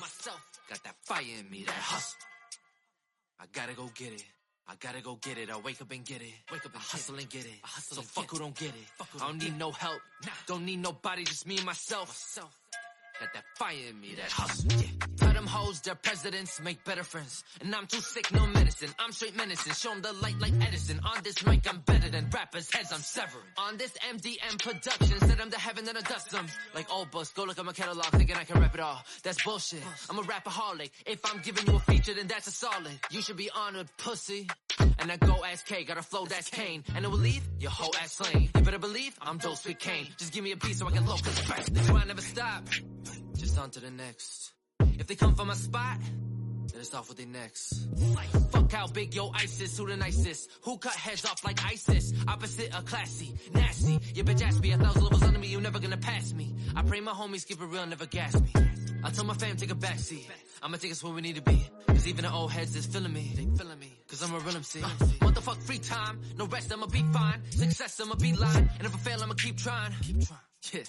myself. Got that fire in me, that hustle. I gotta go get it. I gotta go get it. I wake up and get it. Wake up and I hustle and get it. I hustle so fuck who don't get it. I don't need no help. Don't need nobody, just me and myself. Got that fire in me, that hustle. Yeah. Them hoes their presidents make better friends. And I'm too sick, no medicine. I'm straight menacing. Show them the light like Edison. On this mic, I'm better than rappers' heads I'm severing. On this MDM production, set them to heaven then I dust them. Like old books, go look at my catalog, thinking I can rap it all. That's bullshit. I'm a rapaholic. If I'm giving you a feature, then that's a solid. You should be honored, pussy. And I go ass K, got a flow that's Kane. And it will leave your whole ass slain. You better believe I'm dose with Kane. Just give me a beat so I can locus fast. That's why I never stop. Just on to the next. If they come for my spot, then it's off with their necks. Fuck how big yo ISIS, who the nicest? Who cut heads off like ISIS? Opposite of classy, nasty. Your bitch asked me a thousand levels under me, you never gonna pass me. I pray my homies keep it real, never gas me. I tell my fam take a backseat. I'ma take us where we need to be. Cause even the old heads is feeling me. They feeling me. Cause I'm a real MC. Uh, what the fuck free time? No rest, I'ma be fine. Success, I'ma be lying. And if I fail, I'ma keep trying. Keep trying. Yeah.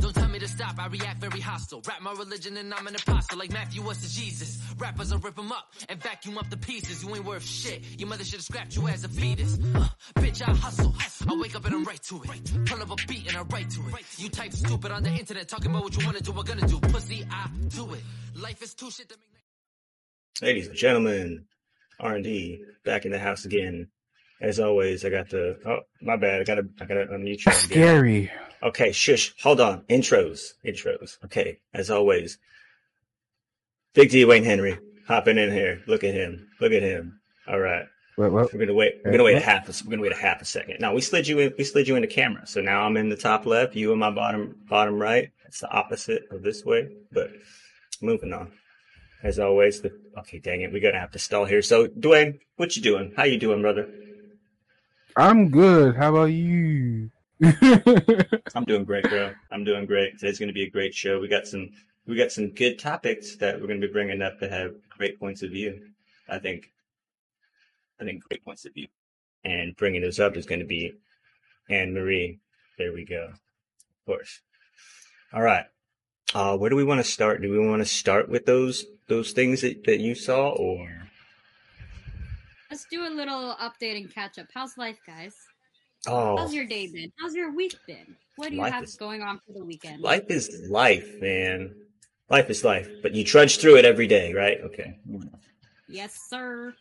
Don't tell me to stop, I react very hostile. Rap my religion and I'm an apostle, like Matthew was to Jesus. Rappers, I rip them up and vacuum up the pieces. You ain't worth shit. Your mother should've scrapped you as a fetus. Uh, bitch, I hustle. I wake up and I'm right to it. Pull up a beat and I write to it. You type stupid on the internet, talking about what you wanna do, I'm gonna do. Pussy, I do it. Life is too shit to make. Ladies and gentlemen, R&D back in the house again. As always, I got the oh my bad. I gotta I gotta unmute you. That's again. scary. Okay, shush. Hold on. Intros. Intros. Okay, as always. Big D Wayne Henry hopping in here. Look at him. Look at him. All right. What, what? We're gonna wait. We're gonna uh, wait a half. A, we're gonna wait a half a second. Now we slid you in. We slid you in the camera. So now I'm in the top left. You in my bottom bottom right. It's the opposite of this way. But moving on. As always. The, okay, dang it. We're gonna have to stall here. So Dwayne, what you doing? How you doing, brother? I'm good. How about you? I'm doing great, bro. I'm doing great. Today's going to be a great show. We got some, we got some good topics that we're going to be bringing up that have great points of view. I think, I think great points of view. And bringing those up is going to be Anne Marie. There we go. Of course. All right. Uh, where do we want to start? Do we want to start with those those things that, that you saw, or Let's do a little update and catch up. How's life, guys? Oh, How's your day been? How's your week been? What do you Life have is- going on for the weekend? life is life, man. Life is life, but you trudge through it every day, right? Okay. Yes, sir.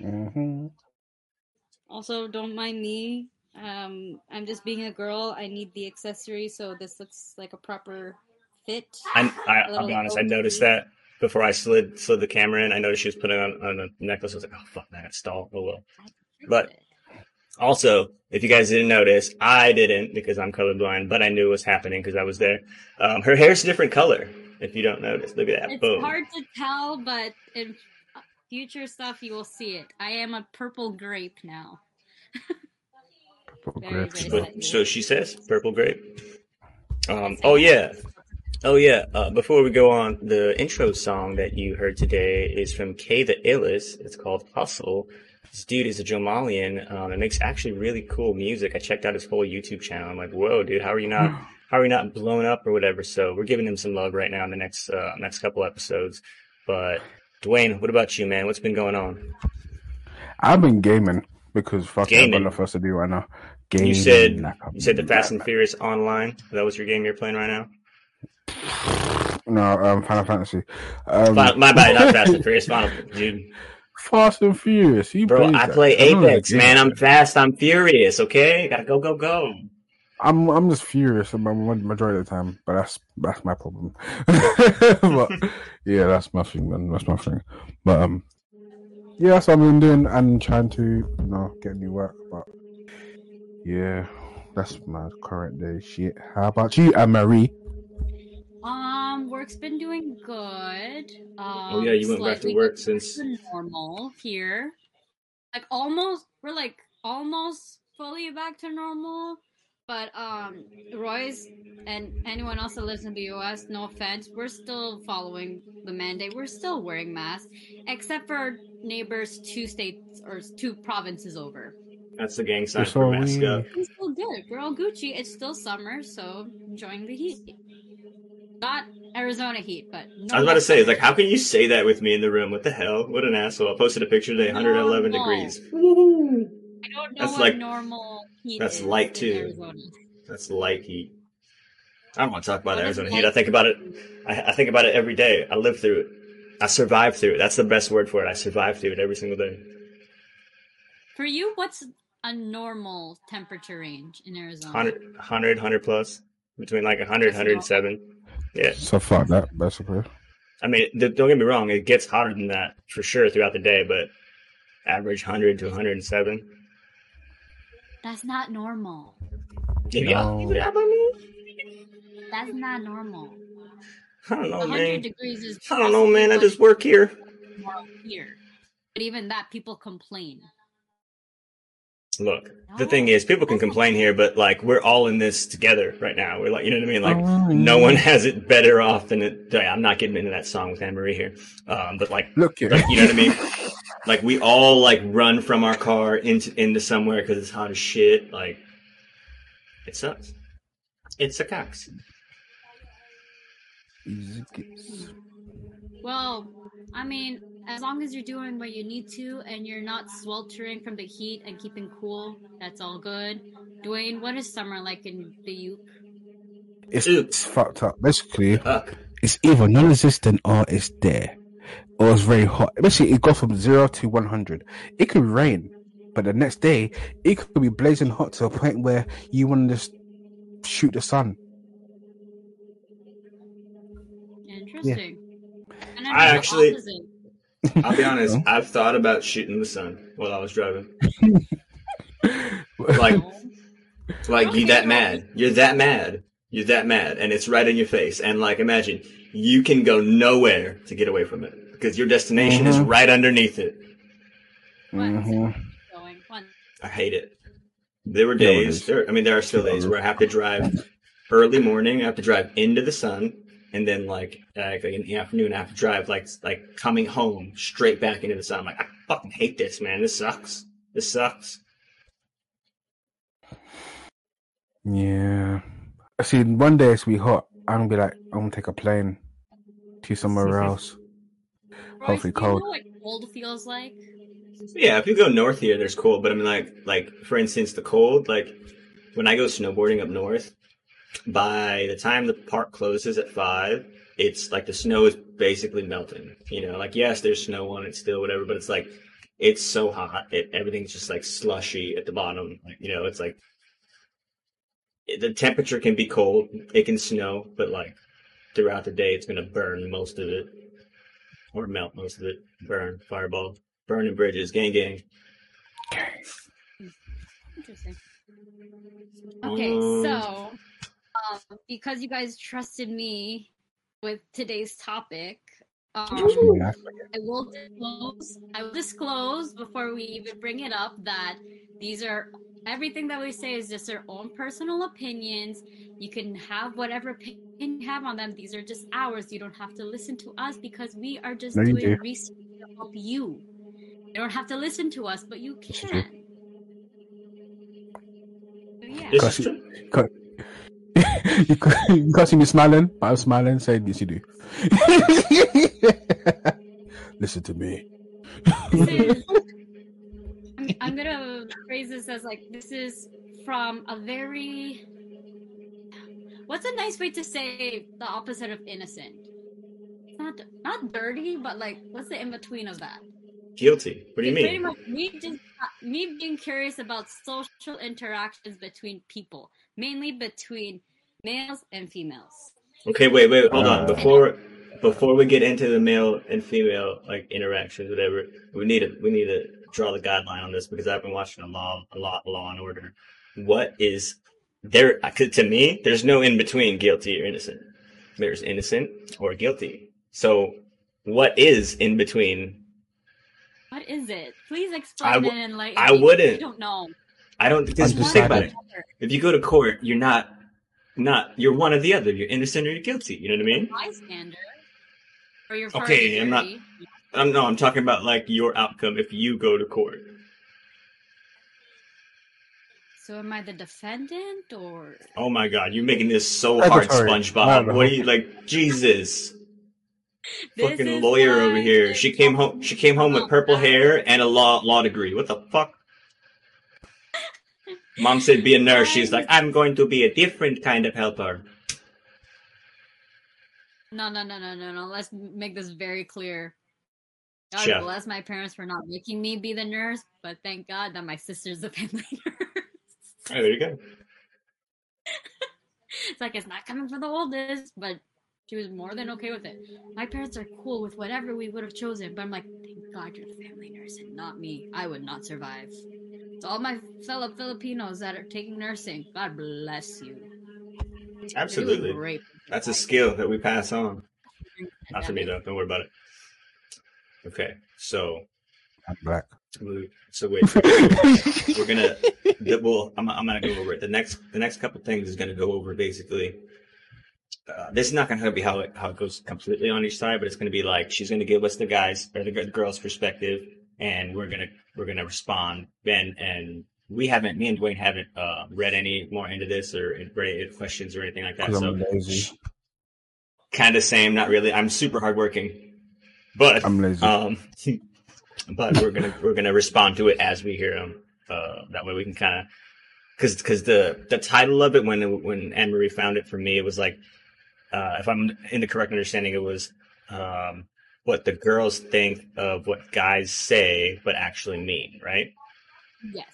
hmm Also, don't mind me. Um, I'm just being a girl. I need the accessory, so this looks like a proper fit. I, I, A I'll be honest. I gold noticed that before I slid slid the camera in. I noticed she was putting on, on a necklace. I was like, oh fuck, man, it's stalled. Oh well. But- Also, if you guys didn't notice, I didn't because I'm colorblind, but I knew it was happening because I was there. Um, her hair's a different color. If you don't notice, look at that. it's Boom. hard to tell, but in future stuff, you will see it. I am a purple grape now. Very, very So, so she says, purple grape. Um, oh yeah, oh yeah. Uh, before we go on, the intro song that you heard today is from Kay the Illest. It's called Hustle. This dude is a Jomalian. Um, and makes actually really cool music. I checked out his whole YouTube channel. I'm like, whoa, dude, how are you not, how are you not blown up or whatever? So we're giving him some love right now in the next, uh, next couple episodes. But Dwayne, what about you, man? What's been going on? I've been gaming because fuck, I've got Gaming? nothing else to do right now. Gaming. You said, like you said the Fast and. Furious Online. That was your game you're playing right now. No, um, Final Fantasy. Um, My, my bad, not Fast and Furious, Final, dude. Fast and Furious. You Bro, I play that Apex, game. man. I'm fast. I'm furious. Okay, gotta go, go, go. I'm I'm just furious about ma- majority of the time, but that's that's my problem. but yeah, that's my thing, man. That's my thing. But um, yeah, that's what I've been doing and trying to you know get new work. But yeah, that's my current day shit. How about you, Anne Marie? Um, work's been doing good. Um, Oh yeah, you went back to work since. to normal here. Like almost, we're like almost fully back to normal. But um, Royce and anyone else that lives in the U.S., no offense, we're still following the mandate. We're still wearing masks, except for our neighbors two states or two provinces over. That's the gang sign So for mask we- up. It's still good. We're all Gucci. It's still summer, so enjoying the heat. Not Arizona heat, but no I was about to say, it's like, how can you say that with me in the room? What the hell? What an asshole! I posted a picture today, 111 No. degrees. I don't know That's what like- normal heat that's is light, too. Arizona. That's light heat. I don't want to talk about What is Arizona heat. I think about it. I, I think about it every day. I live through it. I survive through it. That's the best word for it. I survive through it every single day. For you, what's a normal temperature range in Arizona? 100, 100, 100 plus, between like 100, That's 107. Yeah. So fuck that, basically. I mean, th- don't get me wrong. It gets hotter than that for sure throughout the day, but average 100 to 107. That's not normal. Yeah. No. Yeah, but I mean, That's not normal. I don't know, 100 man. degrees is. I don't know, man. I just work here. what here. But even that, people complain. Look, the thing is, people can complain here, but like we're all in this together right now. We're like, you know what I mean? Like, Oh, no yeah. one has it better off than it. I'm not getting into that song with Anne Marie here, um, but like, Look, yeah. like, you know what I mean? Like we all like run from our car into into somewhere because it's hot as shit. Like, it sucks. It's a cox. Well, I mean, as long as you're doing what you need to and you're not sweltering from the heat and keeping cool, that's all good. Dwayne, what is summer like in the U? It's, it's fucked up. Basically, it's either non-existent or it's there, or it's very hot. Basically, it goes from zero to one hundred. It could rain, but the next day it could be blazing hot to a point where you want to just shoot the sun. Interesting. And I there's the actually- opposite. I'll be honest. No. I've thought about shooting the sun while I was driving. Like, like you that mad. You're that mad. You're that mad, and it's right in your face. And like, imagine you can go nowhere to get away from it because your destination is Mhm. right underneath it. What? Mhm. I hate it. There were days. There, I mean, there are still days where I have to drive early morning. I have to drive into the sun, and then like, uh, like in the afternoon, after drive like like coming home straight back into the sun. I'm like, I fucking hate this, man. This sucks. This sucks. Yeah. I see. One day it's be hot. I'm gonna be like, I'm gonna take a plane to somewhere else. Royce, Hopefully do you cold. know what cold feels like? Yeah, if you go north here, there's cold. But I mean, like, like for instance, the cold. Like when I go snowboarding up north, by the time the park closes at five, it's like the snow is basically melting. You know, like yes, there's snow on it still, whatever. But it's like it's so hot, it, everything's just like slushy at the bottom. Like you know, it's like the temperature can be cold, it can snow, but like throughout the day, it's gonna burn most of it, or melt most of it. Burn, fireball, burning bridges, gang, gang. Interesting. Okay, Um, so um, because you guys trusted me with today's topic, um, I will disclose. I will disclose before we even bring it up that these are everything that we say is just our own personal opinions. You can have whatever opinion you have on them. These are just ours. You don't have to listen to us because we are just No, doing do. research to help you. You don't have to listen to us, but you Yes, you can. So, yeah. This see me smiling, but I'm smiling, saying yes, you do. Listen to me. is I'm, I'm gonna phrase this as like this is from a very what's a nice way to say the opposite of innocent not not dirty but like what's the in between of that Guilty. What do you It's mean? much me just me being curious about social interactions between people mainly between males and females Okay, wait, wait, hold on. Uh, Before before we get into the male and female like interactions, whatever, we need to we need to draw the guideline on this because I've been watching a law a lot Law and Order. What is there? To me, there's no in between guilty or innocent. There's innocent or guilty. So, what is in between? what is it please explain I w- and enlighten I wouldn't. i don't know I don't. Because Undecided. think about it. If you go to court, you're not not you're one or the other. You're innocent or you're guilty. You know what I mean? bystander or your Okay, I'm not- I'm no, I'm talking about like your outcome if you go to court. So am I the defendant or Oh my god, you're making this so hard, SpongeBob. No, no. What are you like? Jesus, fucking lawyer over here. She came home. She came home with oh, purple hair and a law law degree. What the fuck? Mom said be a nurse. She's like, I'm going to be a different kind of helper. No, no, no, no, no, no. Let's make this very clear. God Sure. bless my parents for not making me be the nurse, but thank God that my sister's a family nurse. Oh, there you go. it's like it's not coming for the oldest, but she was more than okay with it. My parents are cool with whatever we would have chosen, but I'm like, thank God you're the family nurse and not me. I would not survive. To all my fellow Filipinos that are taking nursing, God bless you. Absolutely. great. That's a skill that we pass on. Not for me though. Don't worry about it. Okay, so I'm black. so wait. we're gonna the- well I'm, I'm gonna go over it the next the next couple things is gonna go over basically uh, this is not gonna be how it how it goes completely on each side but it's gonna be like she's gonna give us the guys or the, g- girls perspective and we're gonna we're gonna respond Ben and we haven't me and Dwayne haven't uh, read any more into this or read questions or anything like that. so lazy. kind of same not really I'm super hardworking but I'm lazy. um, but we're gonna we're gonna respond to it as we hear them. Uh, that way we can kind of because because the the title of it when when Anne Marie found it for me it was like uh, if I'm in the correct understanding it was um, what the girls think of what guys say but actually mean right Yes.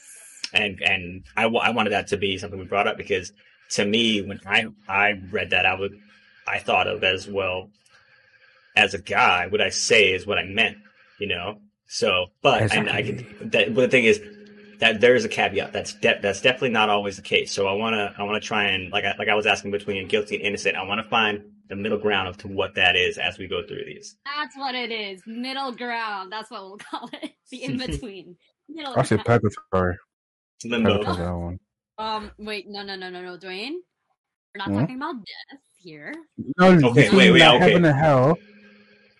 and and I, I wanted that to be something we brought up because to me when I I read that I would I thought of as well as a guy what I say is what I meant you know so but and I Exactly. can that but the thing is that there is a caveat that's de- that's definitely not always the case so I want to I want to try and like I, like I was asking between guilty and innocent I want to find the middle ground of to what that is as we go through these That's what it is. Middle ground. That's what we'll call it. The in between. Middle I say ground. purgatory. limbo Purgatory, that one. Um, wait, no, no, no, no, no, Dwayne. We're not Hmm? talking about death here. No, Okay, wait, wait, okay. Heaven and hell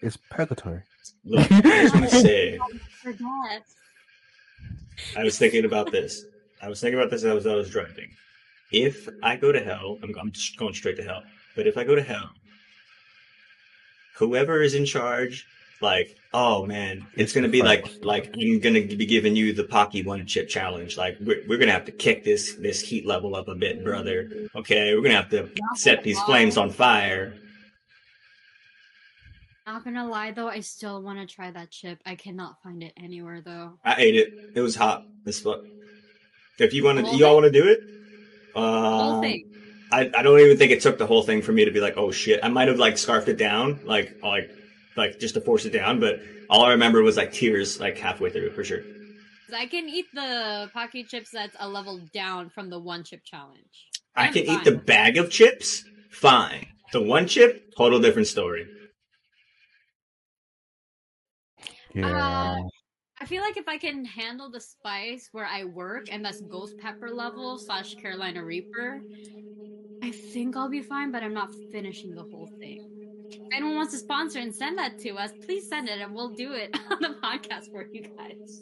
is purgatory. Look, I just want to say I was thinking about this. I was thinking about this as I was driving. If I go to hell, I'm, I'm just going straight to hell. But if I go to hell, whoever is in charge, like, oh man, it's gonna be like, like I'm gonna be giving you the Paqui one chip challenge. Like, we're, we're gonna have to kick this this heat level up a bit, brother. Okay, we're gonna have to set these flames on fire. Not gonna lie though, I still want to try that chip. I cannot find it anywhere though. I ate it. It was hot as fuck. If you want to, you all want to do it? Whole Um, thing. I, I don't even think it took the whole thing for me to be like, oh shit. I might have like scarfed it down, like like like just to force it down, but all I remember was like tears like halfway through for sure. I can eat the Paqui chips that's a level down from the one chip challenge. I I'm can fine eat the bag of chips, fine. The one chip, total different story. Yeah. Uh, I feel like if I can handle the spice where I work, and that's ghost pepper level slash Carolina Reaper, I think I'll be fine, but I'm not finishing the whole thing. If anyone wants to sponsor and send that to us, please send it and we'll do it on the podcast for you guys.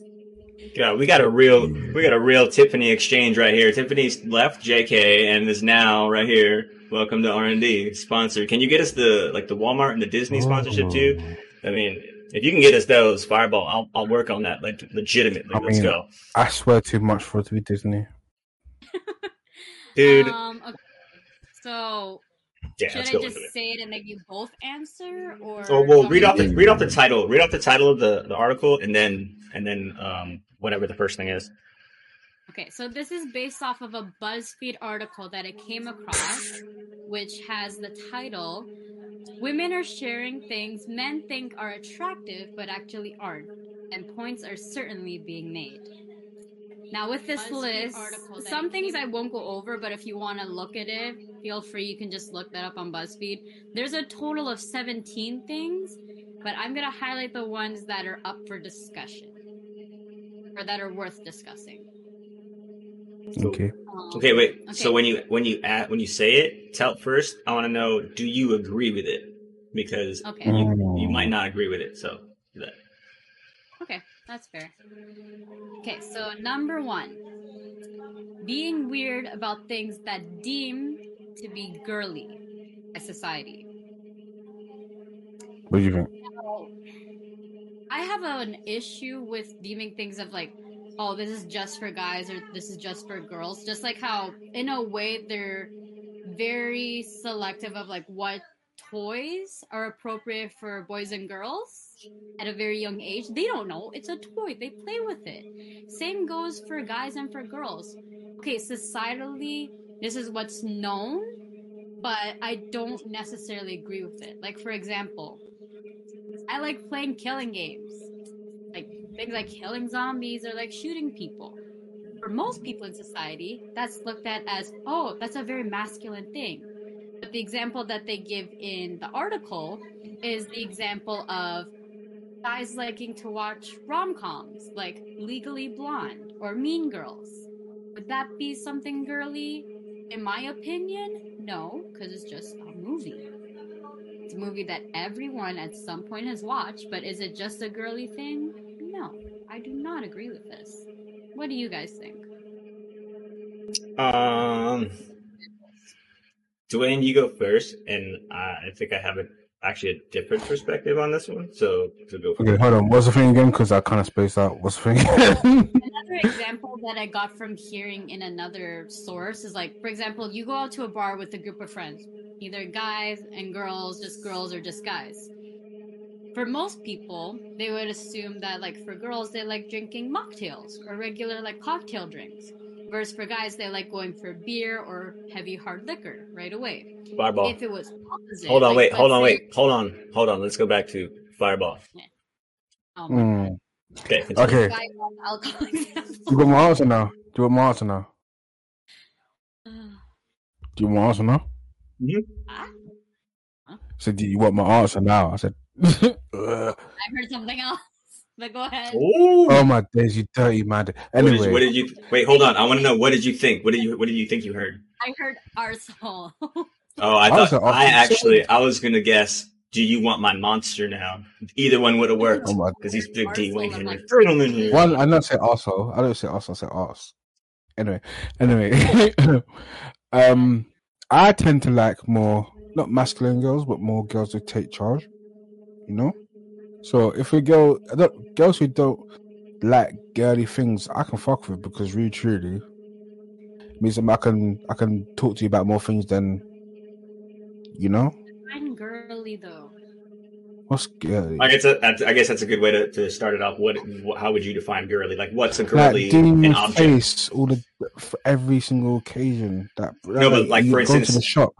Yeah, we got a real we got a real Tiffany exchange right here. Tiffany's left JK and is now right here. Welcome to R and D sponsor. Can you get us the like the Walmart and the Disney sponsorship too? I mean, if you can get us those Fireball, I'll I'll work on that like legitimately. I Let's mean- go, I swear too much for it to be Disney. dude. Um, okay. So, yeah, should I just it. say it and make you both answer, or? Oh well, read off the read off the title. Read off the title of the the article, and then and then um whatever the first thing is. Okay, so this is based off of a BuzzFeed article that I came across, which has the title Women are sharing things men think are attractive but actually aren't, and points are certainly being made. Now, with this list, some things I won't go over, but if you want to look at it, feel free. You can just look that up on BuzzFeed. There's a total of 17 things, but I'm going to highlight the ones that are up for discussion or that are worth discussing. Okay. Um, Okay, wait. So when you when you add, when you say it, tell first. I want to know: Do you agree with it? Because Okay. you, Mm. you might not agree with it. So do that. Okay, that's fair. Okay, so number one, being weird about things that deem to be girly by society. What do you think? I have an issue with deeming things of like, oh, this is just for guys or this is just for girls. Just like how, in a way, they're very selective of like what toys are appropriate for boys and girls at a very young age. They don't know. It's a toy. They play with it. Same goes for guys and for girls. Okay, societally, this is what's known, but I don't necessarily agree with it. Like, for example, I like playing killing games. Like things like killing zombies or like shooting people. For most people in society, that's looked at as, oh, that's a very masculine thing. But the example that they give in the article is the example of guys liking to watch rom coms like Legally Blonde or Mean Girls. Would that be something girly? In my opinion, no, because it's just a movie. It's a movie that everyone at some point has watched, but is it just a girly thing? No, I do not agree with this. What do you guys think? Um, Dwayne, you go first, and I think I have a, actually a different perspective on this one. So, so go for Okay, hold on. What's the thing again? Because I kind of spaced out. What's the thing? Another example that I got from hearing in another source is like, for example, you go out to a bar with a group of friends, either guys and girls, just girls or just guys. For most people, they would assume that, like, for girls, they like drinking mocktails or regular, like, cocktail drinks. Whereas for guys, they like going for beer or heavy hard liquor right away. Fireball. If it was opposite, Hold on, like, wait, hold on, say- wait, hold on, hold on. Let's go back to Fireball. Oh my Mm. Okay, continue. Okay. God. Alcohol example. You got my answer now. Do you want my answer now? Do you want my answer now? Huh? said, "Do you want my answer now?" I said, I heard something else, but go ahead. Ooh. "Oh my days, you dirty man." What did, Anyway, what did you wait? Hold on. I want to know. What did you think? What did you What did you think you heard? I heard arsehole. Oh, I I thought an I actually I was gonna guess. Do you want my monster now? Either one would have worked Oh my- because he's big D Arsehole, Wayne I'm Henry. like- Throw him in here. one I don't say arsehole. I don't say arsehole. I say arse. Anyway, anyway, um, I tend to like more not masculine girls, but more girls who take charge. You know, so if we go, I don't, girls who don't like girly things, I can fuck with because really, truly means that I can I can talk to you about more things than you know. I'm girly though. What's girly? I guess that, I guess that's a good way to, to start it off. What, what how would you define girly? Like what's a like girly doing an your object? face all the for every single occasion that No, but, like, you for go to the shop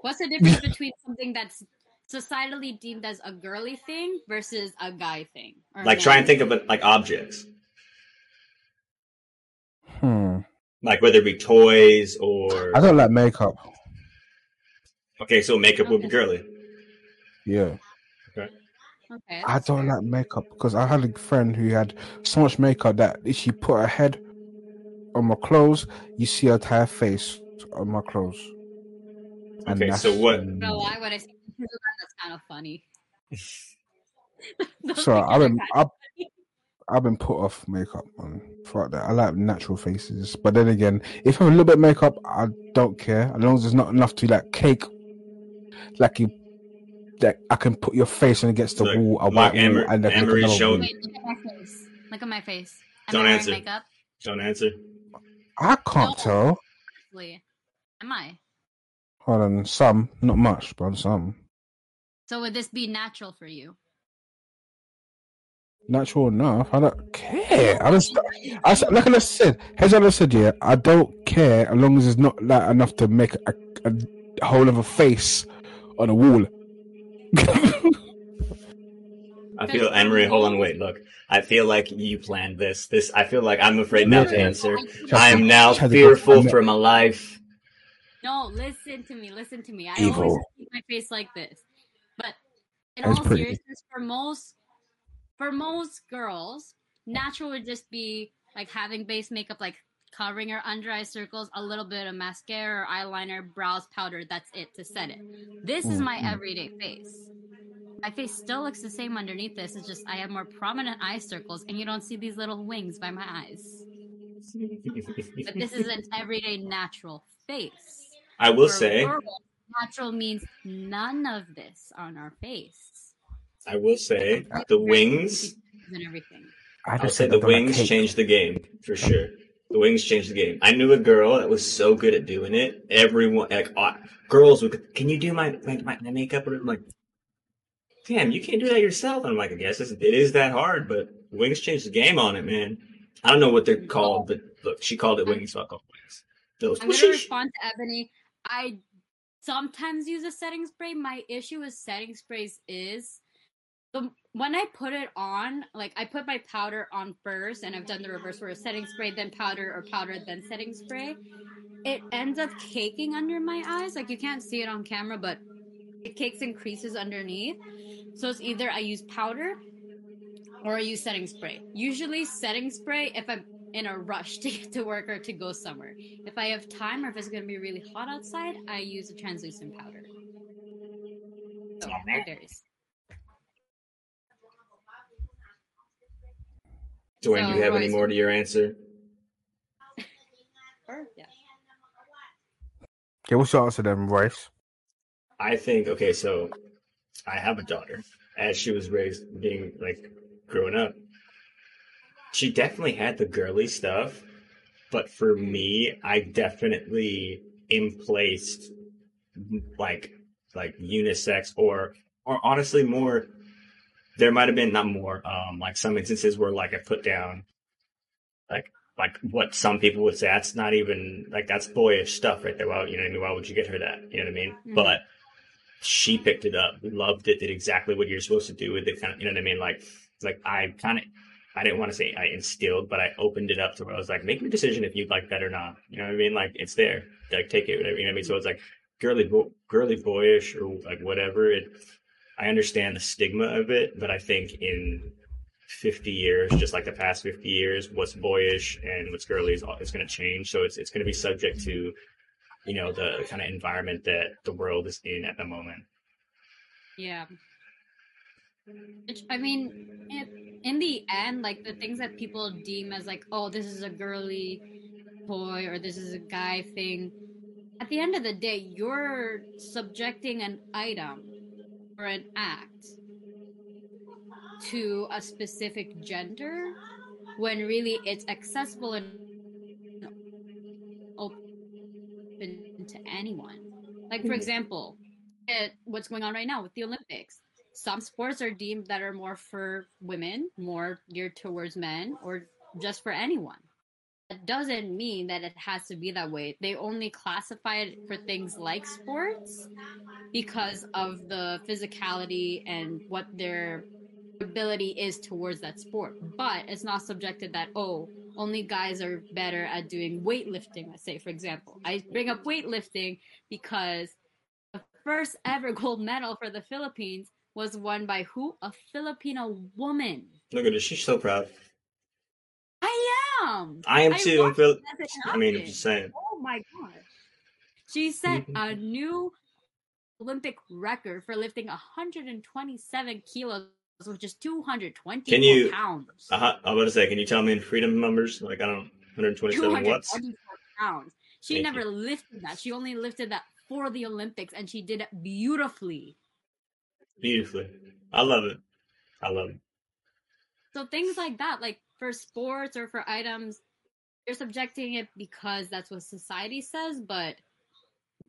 What's the difference between something that's societally deemed as a girly thing versus a guy thing? Or Like try and think of it like objects, hmm like whether it be toys or I don't like makeup. okay, so makeup would be girly. Yeah, Okay, I don't fair. like makeup because I had a friend who had so much makeup that if she put her head on my clothes, you see her entire face on my clothes. And Okay, so what- No, why would I say pictures of that? That's kind of funny. Those So I've been I've, I've been put off makeup man. Fuck that. I like natural faces, but then again, if I have a little bit of makeup, I don't care as long as there's not enough to like cake, like you, that I can put your face and against the Look, wall, a look, white Amber- wall, and then Amber is another showing- Wait, look at my face. Look at my face. Am Don't I answer. makeup? Don't answer. I can't No. tell. Honestly. Am I? Hold on, some, not much, but on some. So would this be natural for you? Natural enough. I don't care. I just, I s- like I said, as I said, yeah, I don't care as long as it's not like enough to make a, a whole of a face on a wall. I feel Emery, Hold on, wait. Look, I feel like you planned this. This. I feel like I'm afraid now to answer. I am now fearful for my life. No, listen to me. Listen to me. I Evil. always keep my face like this. In That's all pretty. seriousness, for most for most girls, natural would just be like having base makeup, like covering your under eye circles, a little bit of mascara or eyeliner, brows, powder. That's it to set it. This is my Mhm. everyday face. My face still looks the same underneath this. It's just I have more prominent eye circles, and you don't see these little wings by my eyes. But this is an everyday natural face. I will say, natural means none of this on our face. I will say, the wings. and everything. I I'll say the that on a wings cake. changed the game for sure. The wings changed the game. I knew a girl that was so good at doing it. Everyone, like uh, girls, would, can you do my my, my my makeup? And I'm like, damn, you can't do that yourself. And I'm like, I guess it's, it is that hard, but wings changed the game on it, man. I don't know what they're called, but look, she called it wings. So I'll call it wings. Those I'm gonna respond to Ebony. I sometimes use a setting spray. My issue with setting sprays is the when I put it on, like I put my powder on first, and I've done the reverse where setting spray, then powder, or powder, then setting spray. It ends up caking under my eyes. Like you can't see it on camera, but it cakes and creases underneath. So it's either I use powder or I use setting spray. Usually setting spray if I'm in a rush to get to work or to go somewhere. If I have time or if it's going to be really hot outside, I use a translucent powder. So it varies. Dwayne, do you have any more to your answer? Or, yeah. Okay, what's your answer then, Royce? I think okay, so I have a daughter. As she was raised, being like growing up, she definitely had the girly stuff, but for me, I definitely emplaced like like unisex or or honestly more. There might have been not more, um, like some instances where like I put down like like what some people would say that's not even like that's boyish stuff right there. Well, you know what I mean? Why would you get her that? You know what I mean? Mhm. But she picked it up, loved it, did exactly what you're supposed to do with it. Kind of, you know what I mean? Like, like I kind of, I didn't want to say I instilled, but I opened it up to where I was like, make your decision if you'd like that or not. You know what I mean? Like, it's there. Like, take it, whatever. You know what I mean? So it's like girly, bo- girly boyish or like whatever. It, I understand the stigma of it, but I think in 50 years, just like the past 50 years, what's boyish and what's girly is, is going to change. So it's, it's going to be subject to, you know, the kind of environment that the world is in at the moment. Yeah. Which, I mean, in, in the end, like the things that people deem as like, oh, this is a girly boy or this is a guy thing. At the end of the day, you're subjecting an item or an act to a specific gender when really it's accessible and open to anyone. Like, for mm-hmm. example, at what's going on right now with the Olympics. Some sports are deemed that are more for women, more geared towards men, or just for anyone. That doesn't mean that it has to be that way. They only classify it for things like sports because of the physicality and what their ability is towards that sport. But it's not subjected that, oh, only guys are better at doing weightlifting, let's say, for example. I bring up weightlifting because the first ever gold medal for the Philippines was won by who? A Filipino woman. Look at her. She's so proud. I am. I am I too. I'm watched feel- as it I mean, I'm just saying. Oh my gosh. She set a new Olympic record for lifting 127 kilos, which is 224 Can you- pounds. Uh-huh. I'm about to say, can you tell me in freedom numbers? Like, I don't 127 watts? 224 pounds. She Thank never lifted that. She only lifted that for the Olympics, and she did it beautifully. Beautifully. I love it. I love it. So things like that, like for sports or for items, you're subjecting it because that's what society says. But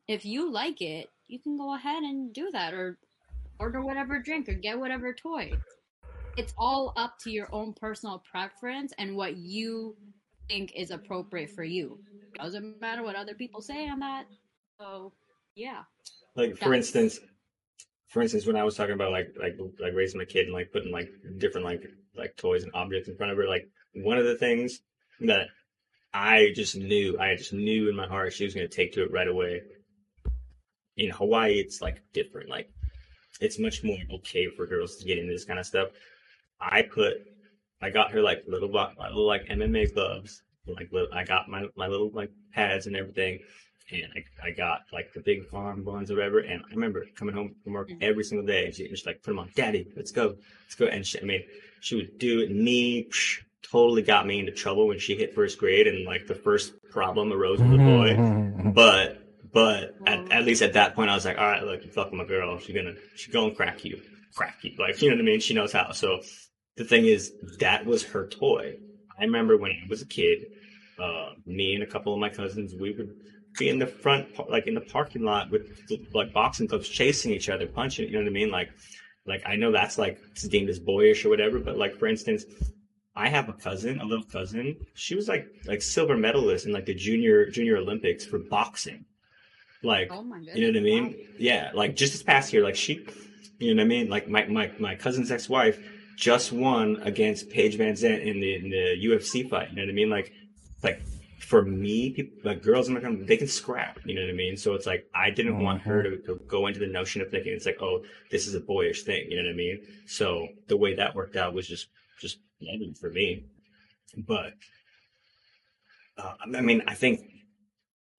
if you like it, you can go ahead and do that, or order whatever drink, or get whatever toy. It's all up to your own personal preference and what you think is appropriate for you. Doesn't matter what other people say on that. So yeah. Like, for That's- instance, for instance, when I was talking about like like like raising my kid and like putting like different like like toys and objects in front of her, like one of the things that I just knew, I just knew in my heart she was going to take to it right away. In Hawaii, it's like different. Like it's much more okay for girls to get into this kind of stuff. I put, I got her like little, little like MMA gloves. Like I got my my little like pads and everything, and I, I got like the big farm ones or whatever. And I remember coming home from work Mhm. every single day. She was like, "Put them on, Daddy. Let's go, let's go." And she, I mean, she would do it. Me psh, totally got me into trouble when she hit first grade, and like the first problem arose with the boy. Mhm. But but at, at least at that point, I was like, all right, look, you fucking my girl. She's gonna she's gonna crack you, crack you. Like you know what I mean? She knows how. So the thing is, that was her toy. I remember when I was a kid, uh, me and a couple of my cousins, we would be in the front, like in the parking lot with like boxing gloves, chasing each other, punching. You know what I mean? Like like I know that's like deemed as boyish or whatever, but like for instance. I have a cousin, a little cousin. She was like like silver medalist in like the junior junior Olympics for boxing. Like Oh my you know what I mean? wow. Yeah, like just this past year, like she, you know what I mean? Like my my my cousin's ex wife just won against Paige VanZant in the in the UFC fight. You know what I mean? Like like for me, people, like girls in my family, they can scrap. You know what I mean? So it's like I didn't want her to, to go into the notion of thinking it's like, oh, this is a boyish thing. You know what I mean? So the way that worked out was just just lovely for me. But uh, I mean, I think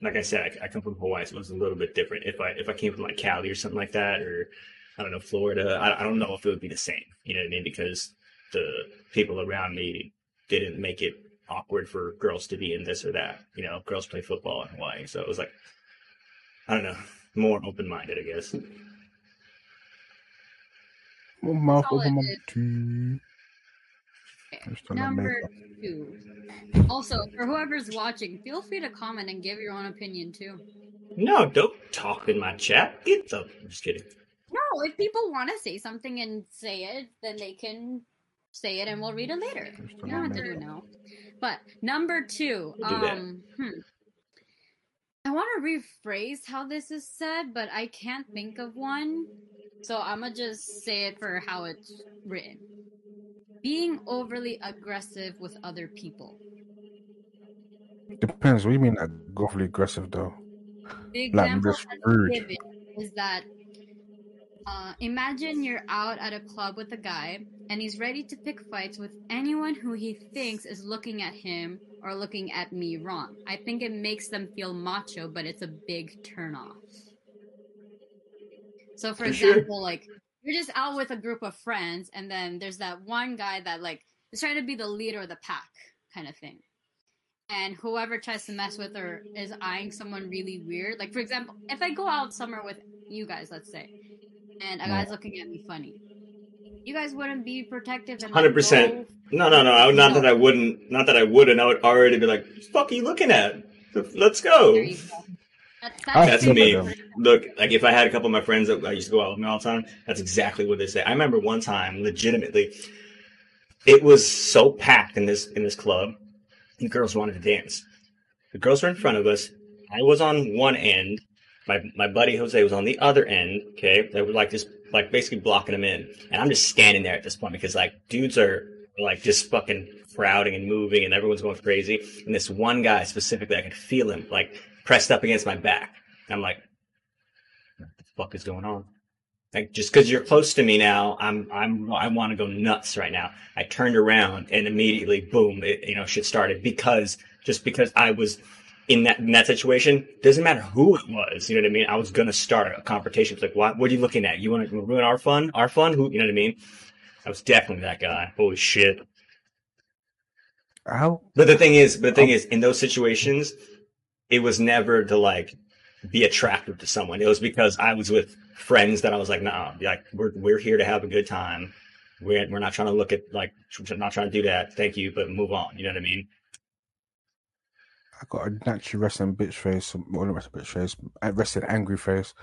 like I said, I, I come from Hawaii, so it was a little bit different. If I if I came from like Cali or something like that, or I don't know Florida, I, I don't know if it would be the same. You know what I mean? Because the people around me didn't make it awkward for girls to be in this or that. You know, girls play football in Hawaii, so it was like I don't know, more open minded, I guess. One mouth over Solid. my. Okay, Just trying to make Number two. Also, for whoever's watching, feel free to comment and give your own opinion too. No, don't talk in my chat. Get the. I'm just kidding. No, if people want to say something and say it, then they can say it and we'll read it later. You don't have to do it now. But number 2 We'll do that. um, hmm. I want to rephrase how this is said, but I can't think of one. So I'm gonna just say it for how it's written. Being overly aggressive with other people. Depends. What do you mean like, overly aggressive though? The Like example just that's given is that uh, imagine you're out at a club with a guy and he's ready to pick fights with anyone who he thinks is looking at him or looking at me wrong. I think it makes them feel macho, but it's a big turnoff. So, for For sure. example, like you're just out with a group of friends, and then there's that one guy that like is trying to be the leader of the pack, kind of thing and whoever tries to mess with or is eyeing someone really weird. Like for example, if I go out somewhere with you guys, let's say, and a guy's looking at me funny, you guys wouldn't be protective 100%. No, no, no. I, not that I wouldn't. Not that I wouldn't. I would already be like, "What the fuck are you looking at? Let's go." Go. That, I That's me. Look, like if I had a couple of my friends that I used to go out with me all the time, that's exactly what they say. I remember one time, legitimately, it was so packed in this in this club, and girls wanted to dance. The girls were in front of us. I was on one end. My my buddy Jose was on the other end. Okay, they were like just like basically blocking them in, and I'm just standing there at this point because like dudes are like just fucking crowding and moving, and everyone's going crazy. And this one guy specifically, I could feel him like pressed up against my back. I'm like, what the fuck is going on? Like just because you're close to me now, I'm I'm I want to go nuts right now. I turned around and immediately, boom, it, you know, shit started because just because I was in that in that situation, doesn't matter who it was. You know what I mean? I was gonna start a confrontation. It's like, what? What are you looking at? You want to ruin our fun? Our fun? Who? You know what I mean? I was definitely that guy. Holy shit! How? But the thing is, but the thing oh. is, in those situations, it was never to like be attractive to someone. It was because I was with friends that I was like, nah, like we're we're here to have a good time. We're we're not trying to look at like we're not trying to do that. Thank you, but move on. You know what I mean? I got a natural resting bitch face, well, not resting bitch face, rested angry face.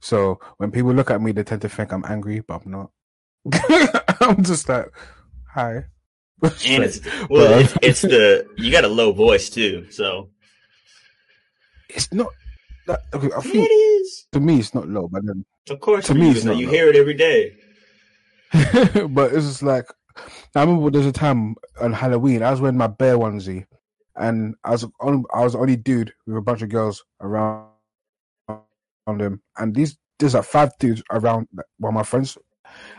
So when people look at me, they tend to think I'm angry, but I'm not. I'm just like, hi. And it's well, it's, it's the you got a low voice too, so It's not. That, okay, it is. to me it's not low, but then Of course, To me, you, it's not you low. hear it every day. but it's just like I remember there's a time on Halloween I was wearing my bear onesie, and I was on, I was the only dude with a bunch of girls around around him, and these there's like five dudes around one of my friends.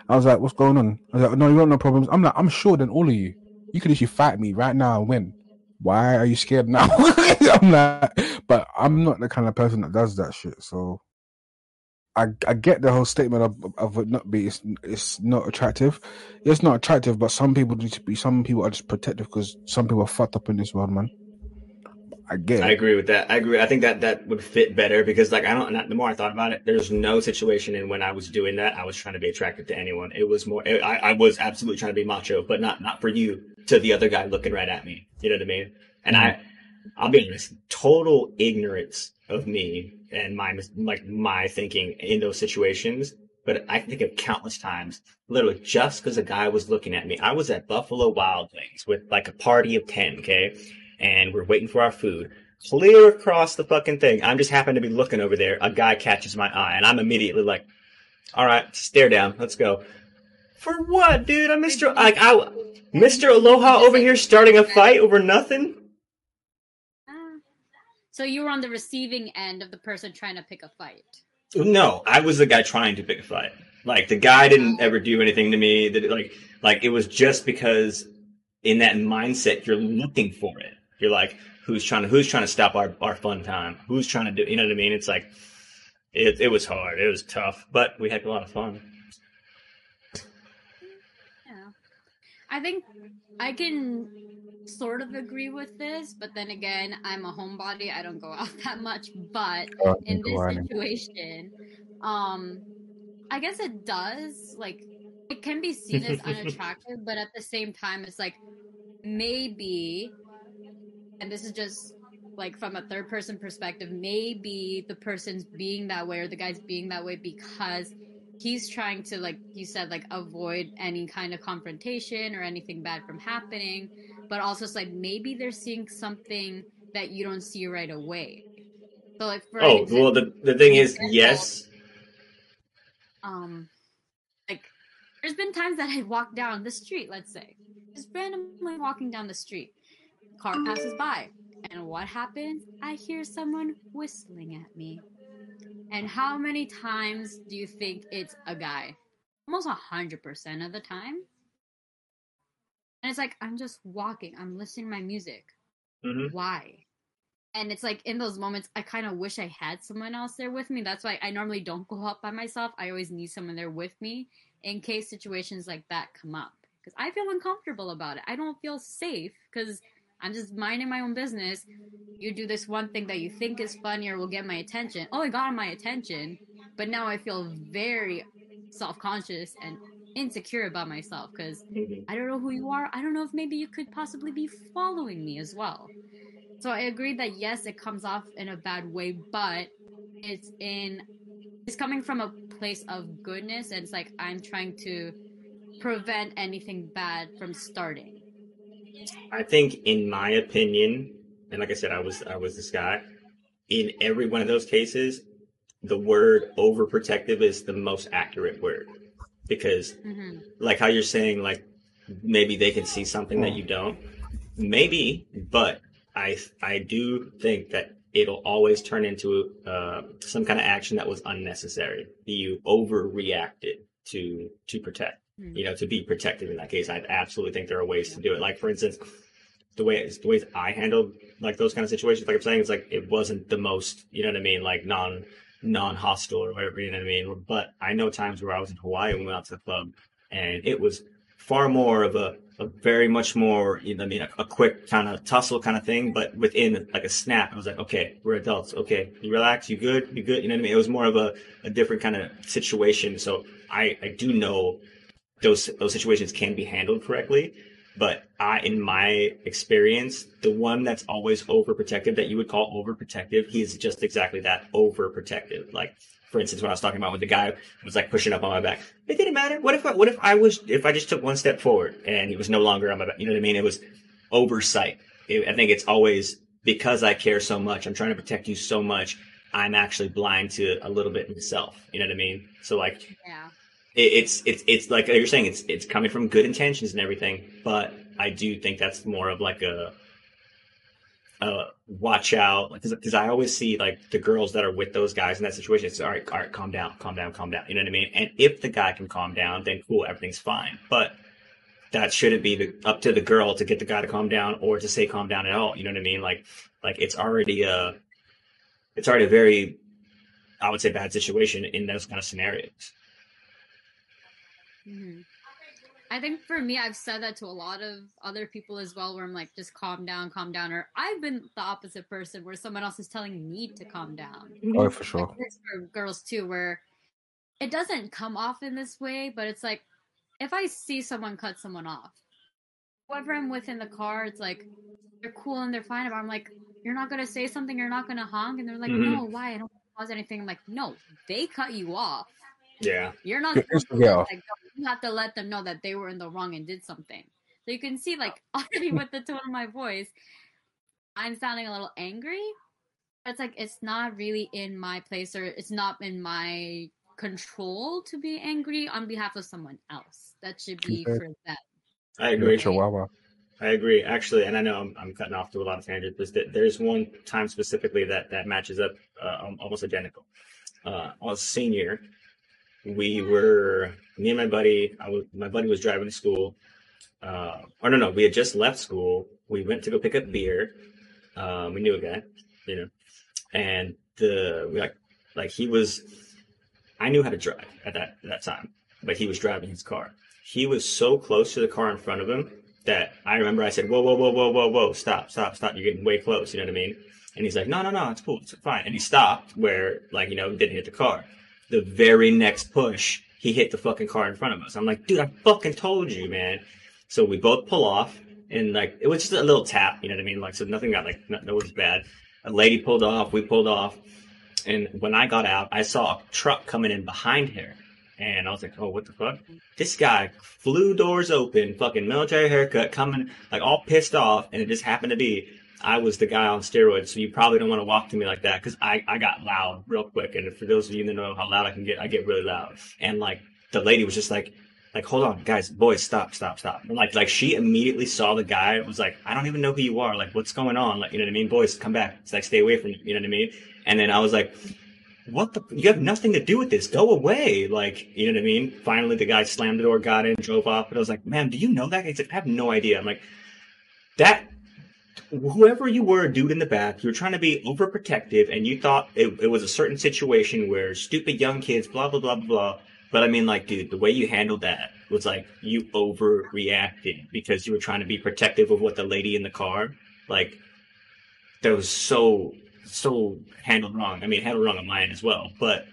I was like, "What's going on?" I was like, "No, you got no problems." I'm like, "I'm sure than all of you. You could actually fight me right now and win." why are you scared now? I'm like, but I'm not the kind of person that does that shit. So I I get the whole statement of of it not be it's, it's not attractive. It's not attractive, but some people need to be. Some people are just protective because some people are fucked up in this world, man. I get. It. I agree with that. I agree. I think that that would fit better because, like, I don't. The more I thought about it, there's no situation in when I was doing that I was trying to be attractive to anyone. It was more. I, I was absolutely trying to be macho, but not not for you. To the other guy looking right at me. You know what I mean? And mm. I, I'll be honest, total ignorance of me and my like my thinking in those situations. But I think of countless times, literally just because a guy was looking at me. I was at Buffalo Wild Wings with like a party of ten, okay, and we're waiting for our food. Clear across the fucking thing. I'm just happen to be looking over there. A guy catches my eye, and I'm immediately like, "All right, stare down. Let's go." For what, dude? I'm Mr. Like I, Mr. Aloha over here starting a fight over nothing. So you were on the receiving end of the person trying to pick a fight. No, I was the guy trying to pick a fight. Like the guy didn't oh. ever do anything to me. That like like it was just because in that mindset you're looking for it. You're like, who's trying to who's trying to stop our, our fun time? Who's trying to do you know what I mean? It's like it it was hard. It was tough, but we had a lot of fun. Yeah. I think I can sort of agree with this, but then again, I'm a homebody. I don't go out that much. But Oh, in this on. situation, um, I guess it does like it can be seen as unattractive, but at the same time, it's like maybe, and this is just like from a third person perspective, maybe the person's being that way or the guy's being that way because he's trying to like you said like avoid any kind of confrontation or anything bad from happening but also it's like maybe they're seeing something that you don't see right away. So like for Oh example, well, the the thing is, yes, um like there's been times that i walk down the street let's say. Just randomly walking down the street. Car passes by and what happens? I hear someone whistling at me. And how many times do you think it's a guy? Almost a hundred percent of the time and it's like i'm just walking. I'm listening to my music. Hmm why? And it's like in those moments i kind of wish i had someone else there with me. That's why i normally don't go out by myself. I always need someone there with me in case situations like that come up. Because i feel uncomfortable about it. I don't feel safe because i'm just minding my own business. You do this one thing that you think is funny or will get my attention. Oh it got my attention. But now i feel very self-conscious and insecure about myself because I don't know who you are. I don't know if maybe you could possibly be following me as well. So I agree that yes, it comes off in a bad way, but it's in it's coming from a place of goodness and it's like I'm trying to prevent anything bad from starting. I think, in my opinion, and like I said, I was I was this guy. In every one of those cases, the word overprotective is the most accurate word because, hmm like how you're saying, like maybe they can see something that you don't. Maybe, but I I do think that it'll always turn into uh, some kind of action that was unnecessary. You overreacted to to protect Hmm. you know, to be protective in that case. I absolutely think there are ways to do it. Like for instance, the way the ways I handled like those kind of situations, like I'm saying, it's like it wasn't the most, you know what I mean, like non non hostile or whatever, you know what I mean. But I know times where I was in Hawaii and we went out to the club, and it was far more of a, a very much more, you know, I mean, a, a quick kind of tussle kind of thing. But within like a snap, I was like, okay, we're adults. Okay, you relax, you good, you good. You know what I mean? It was more of a, a different kind of situation. So I I do know those those situations can be handled correctly. But I, in my experience, the one that's always overprotective that you would call overprotective, he is just exactly that overprotective. Like, for instance, when I was talking about when the guy was like pushing up on my back, it didn't matter. What if I, what if I was if I just took one step forward and he was no longer on my back? You know what I mean? It was oversight. It, I think it's always because I care so much. I'm trying to protect you so much. I'm actually blind to a little bit myself. You know what I mean? So like Yeah. It, it's it's it's like you're saying it's it's coming from good intentions and everything, but I do think that's more of like a uh watch out because I always see like the girls that are with those guys in that situation. It's all right, all right, calm down, calm down, calm down. You know what I mean? And if the guy can calm down, then cool, everything's fine. But that shouldn't be the, up to the girl to get the guy to calm down or to say calm down at all. You know what I mean? Like, like it's already a, it's already a very, I would say, bad situation in those kind of scenarios. Hmm I think for me, I've said that to a lot of other people as well, where I'm like, just calm down, calm down. Or I've been the opposite person, where someone else is telling me to calm down. Oh, for sure. Like for girls too, where it doesn't come off in this way, but it's like if I see someone cut someone off, whoever I'm with in the car, it's like they're cool and they're fine. But I'm like, you're not gonna say something, you're not gonna honk, and they're like, Mhm. no, why? I don't cause anything. I'm like, no, they cut you off. Yeah. You're not You're supposed to instigator. let. You have to let them know that they were in the wrong and did something. So you can see, like, already with the tone of my voice, I'm sounding a little angry. But it's like it's not really in my place, or it's not in my control to be angry on behalf of someone else. That should be Okay. for them. I agree. chihuahua. I agree, actually, and I know I'm, I'm cutting off to a lot of tangents, but there's one time specifically that that matches up uh, almost identical. Uh, I was a senior. We were me and my buddy. I was my buddy was driving to school. Uh, or no, no, we had just left school. We went to go pick up beer. Um, we knew a guy, you know, and the we like like he was. I knew how to drive at that that time, but he was driving his car. He was so close to the car in front of him that I remember I said, whoa, whoa, whoa, whoa, whoa, whoa, stop, stop, stop. You're getting way close. You know what I mean? And he's like, no, no, no, it's cool. It's fine. And he stopped where, like, you know, didn't hit the car. The very next push, he hit the fucking car in front of us. I'm like, dude, I fucking told you, man. So we both pull off and like, it was just a little tap. You know what I mean? Like, so nothing got like, no was bad. A lady pulled off. We pulled off. And when I got out, I saw a truck coming in behind her. And I was like, oh, what the fuck? This guy flew doors open, fucking military haircut, coming like all pissed off, and it just happened to be I was the guy on steroids. So you probably don't want to walk to me like that because I, I got loud real quick. And for those of you that know how loud I can get, I get really loud. And like the lady was just like, like, hold on, guys, boys, stop, stop, stop. And like, like she immediately saw the guy. Was like, I don't even know who you are. Like, what's going on? Like, you know what I mean? Boys, come back. It's like, stay away from. You know what I mean? And then I was like, what the? You have nothing to do with this. Go away. Like, you know what I mean? Finally, the guy slammed the door, got in, drove off. But I was like, ma'am, do you know that? He's like, I have no idea. I'm like, that, whoever you were, dude in the back, you were trying to be overprotective and you thought it, it was a certain situation where stupid young kids, blah, blah, blah, blah, blah. But I mean, like, dude, the way you handled that was like you overreacted because you were trying to be protective of what the lady in the car, like, that was so, so handled wrong. I mean, handled wrong on mine as well, but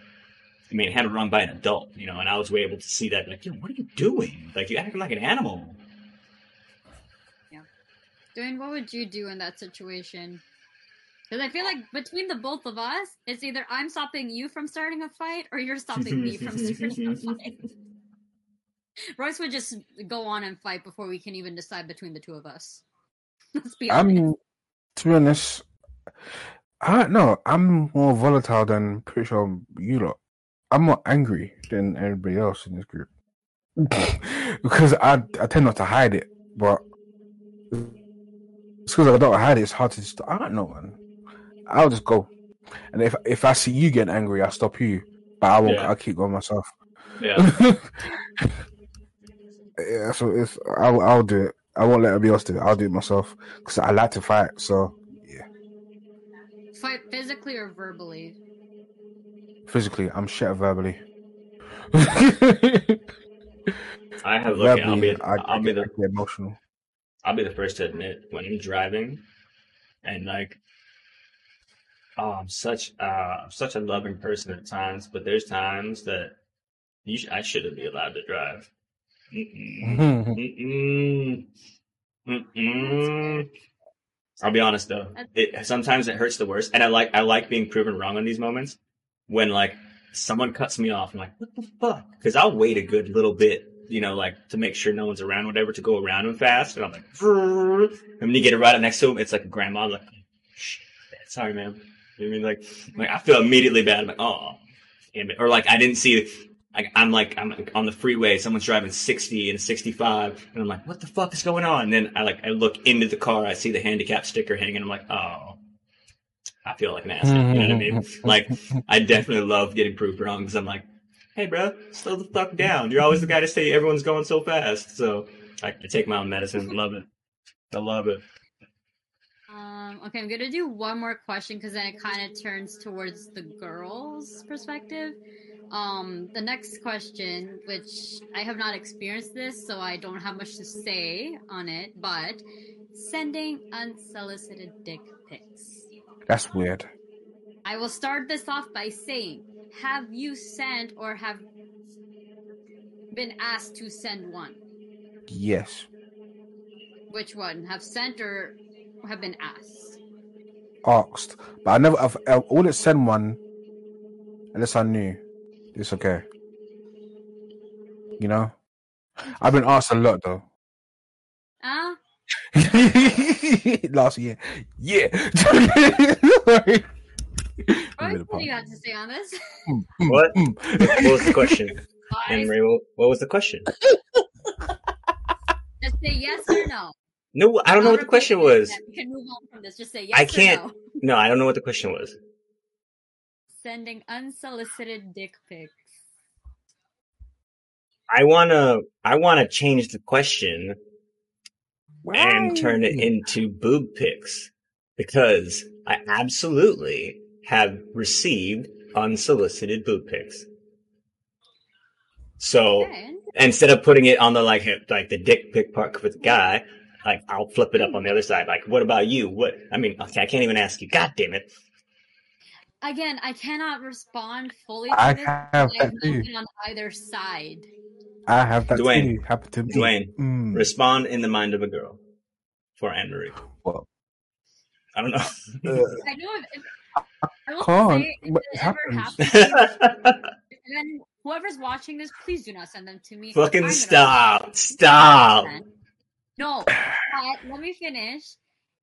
I mean, handled wrong by an adult, you know, and I was able to see that, like, yo, what are you doing? Like, you're acting like an animal. Dwayne, what would you do in that situation? Because I feel like between the both of us, it's either I'm stopping you from starting a fight or you're stopping me from starting a fight. Royce would just go on and fight before we can even decide between the two of us. Let's be honest. I'm, to be honest, I don't know. I'm more volatile than pretty sure you lot. I'm more angry than everybody else in this group because I I tend not to hide it, but it's because I don't hide it. It's hard to. St- I don't know, man. I'll just go, and if if I see you getting angry, I'll stop you, but I won't. Yeah. I'll keep going myself. Yeah. yeah, so if I'll I'll do it. I won't let anybody else do it. I'll do it myself because I like to fight. So yeah, Fight physically or verbally. physically, I'm shit verbally. I have look. I'll be. I, I'll I be the. Emotional. I'll be the first to admit when I'm driving, and like, oh, I'm such. Uh, I'm such a loving person at times, but there's times that you. Sh- I shouldn't be allowed to drive. Mm-mm. Mm-mm. Mm-mm. I'll be honest though. It sometimes it hurts the worst, and I like I like being proven wrong on these moments when like someone cuts me off. I'm like, what the fuck? Because I'll wait a good little bit, you know, like to make sure no one's around, whatever, to go around them fast. And I'm like, "Brrr." and when you get it right up next to him, it's like a grandma. I'm like, sorry, man. You know what I mean, like, like I feel immediately bad. I'm like, oh, damn it. Or like I didn't see. Like I'm like I'm like, on the freeway, someone's driving 60 and 65, and I'm like, what the fuck is going on? And then I like I look into the car, I see the handicap sticker hanging. I'm like, oh, I feel like an asshole. You know what I mean? Mm-hmm. Like I definitely love getting proved wrong because I'm like, hey, bro, slow the fuck down. You're always the guy to say everyone's going so fast. So I, I take my own medicine. Love it. I love it. Um, okay, I'm gonna do one more question because then it kind of turns towards the girls' perspective. Um, the next question, which I have not experienced this, so I don't have much to say on it, but sending unsolicited dick pics. That's weird. I will start this off by saying, have you sent or have been asked to send one? Yes. Which one? Have sent or have been asked? Asked. But I never, I've, I wouldn't send one unless I knew it's okay. You know? I've been asked a lot though. Ah, Last year. Yeah. Sorry. Roy, what do to say on this? What? Mm. What was the question? Henry, what what was the question? Just say yes or no. No, I don't know what the question was. again. You can move on from this. Just say yes I can't- no. No, I don't know what the question was. Sending unsolicited dick pics. I wanna, I wanna change the question and turn it into boob pics because I absolutely have received unsolicited boob pics. So Okay. instead of putting it on the like like the dick pic part with the guy, like I'll flip it up on the other side. Like, what about you? What I mean, okay, I can't even ask you. God damn it! Again, I cannot respond fully to I this. have because that I've not on either side. I have that Dwayne. too. Happened to me. Dwayne, Mm. respond in the mind of a girl for Anne Marie. Well, I don't know. I know if, if I Can't, say if it it happens. happens, and then whoever's watching this, please do not send them to me. I'm Fucking stop! Stop! No, but let me finish.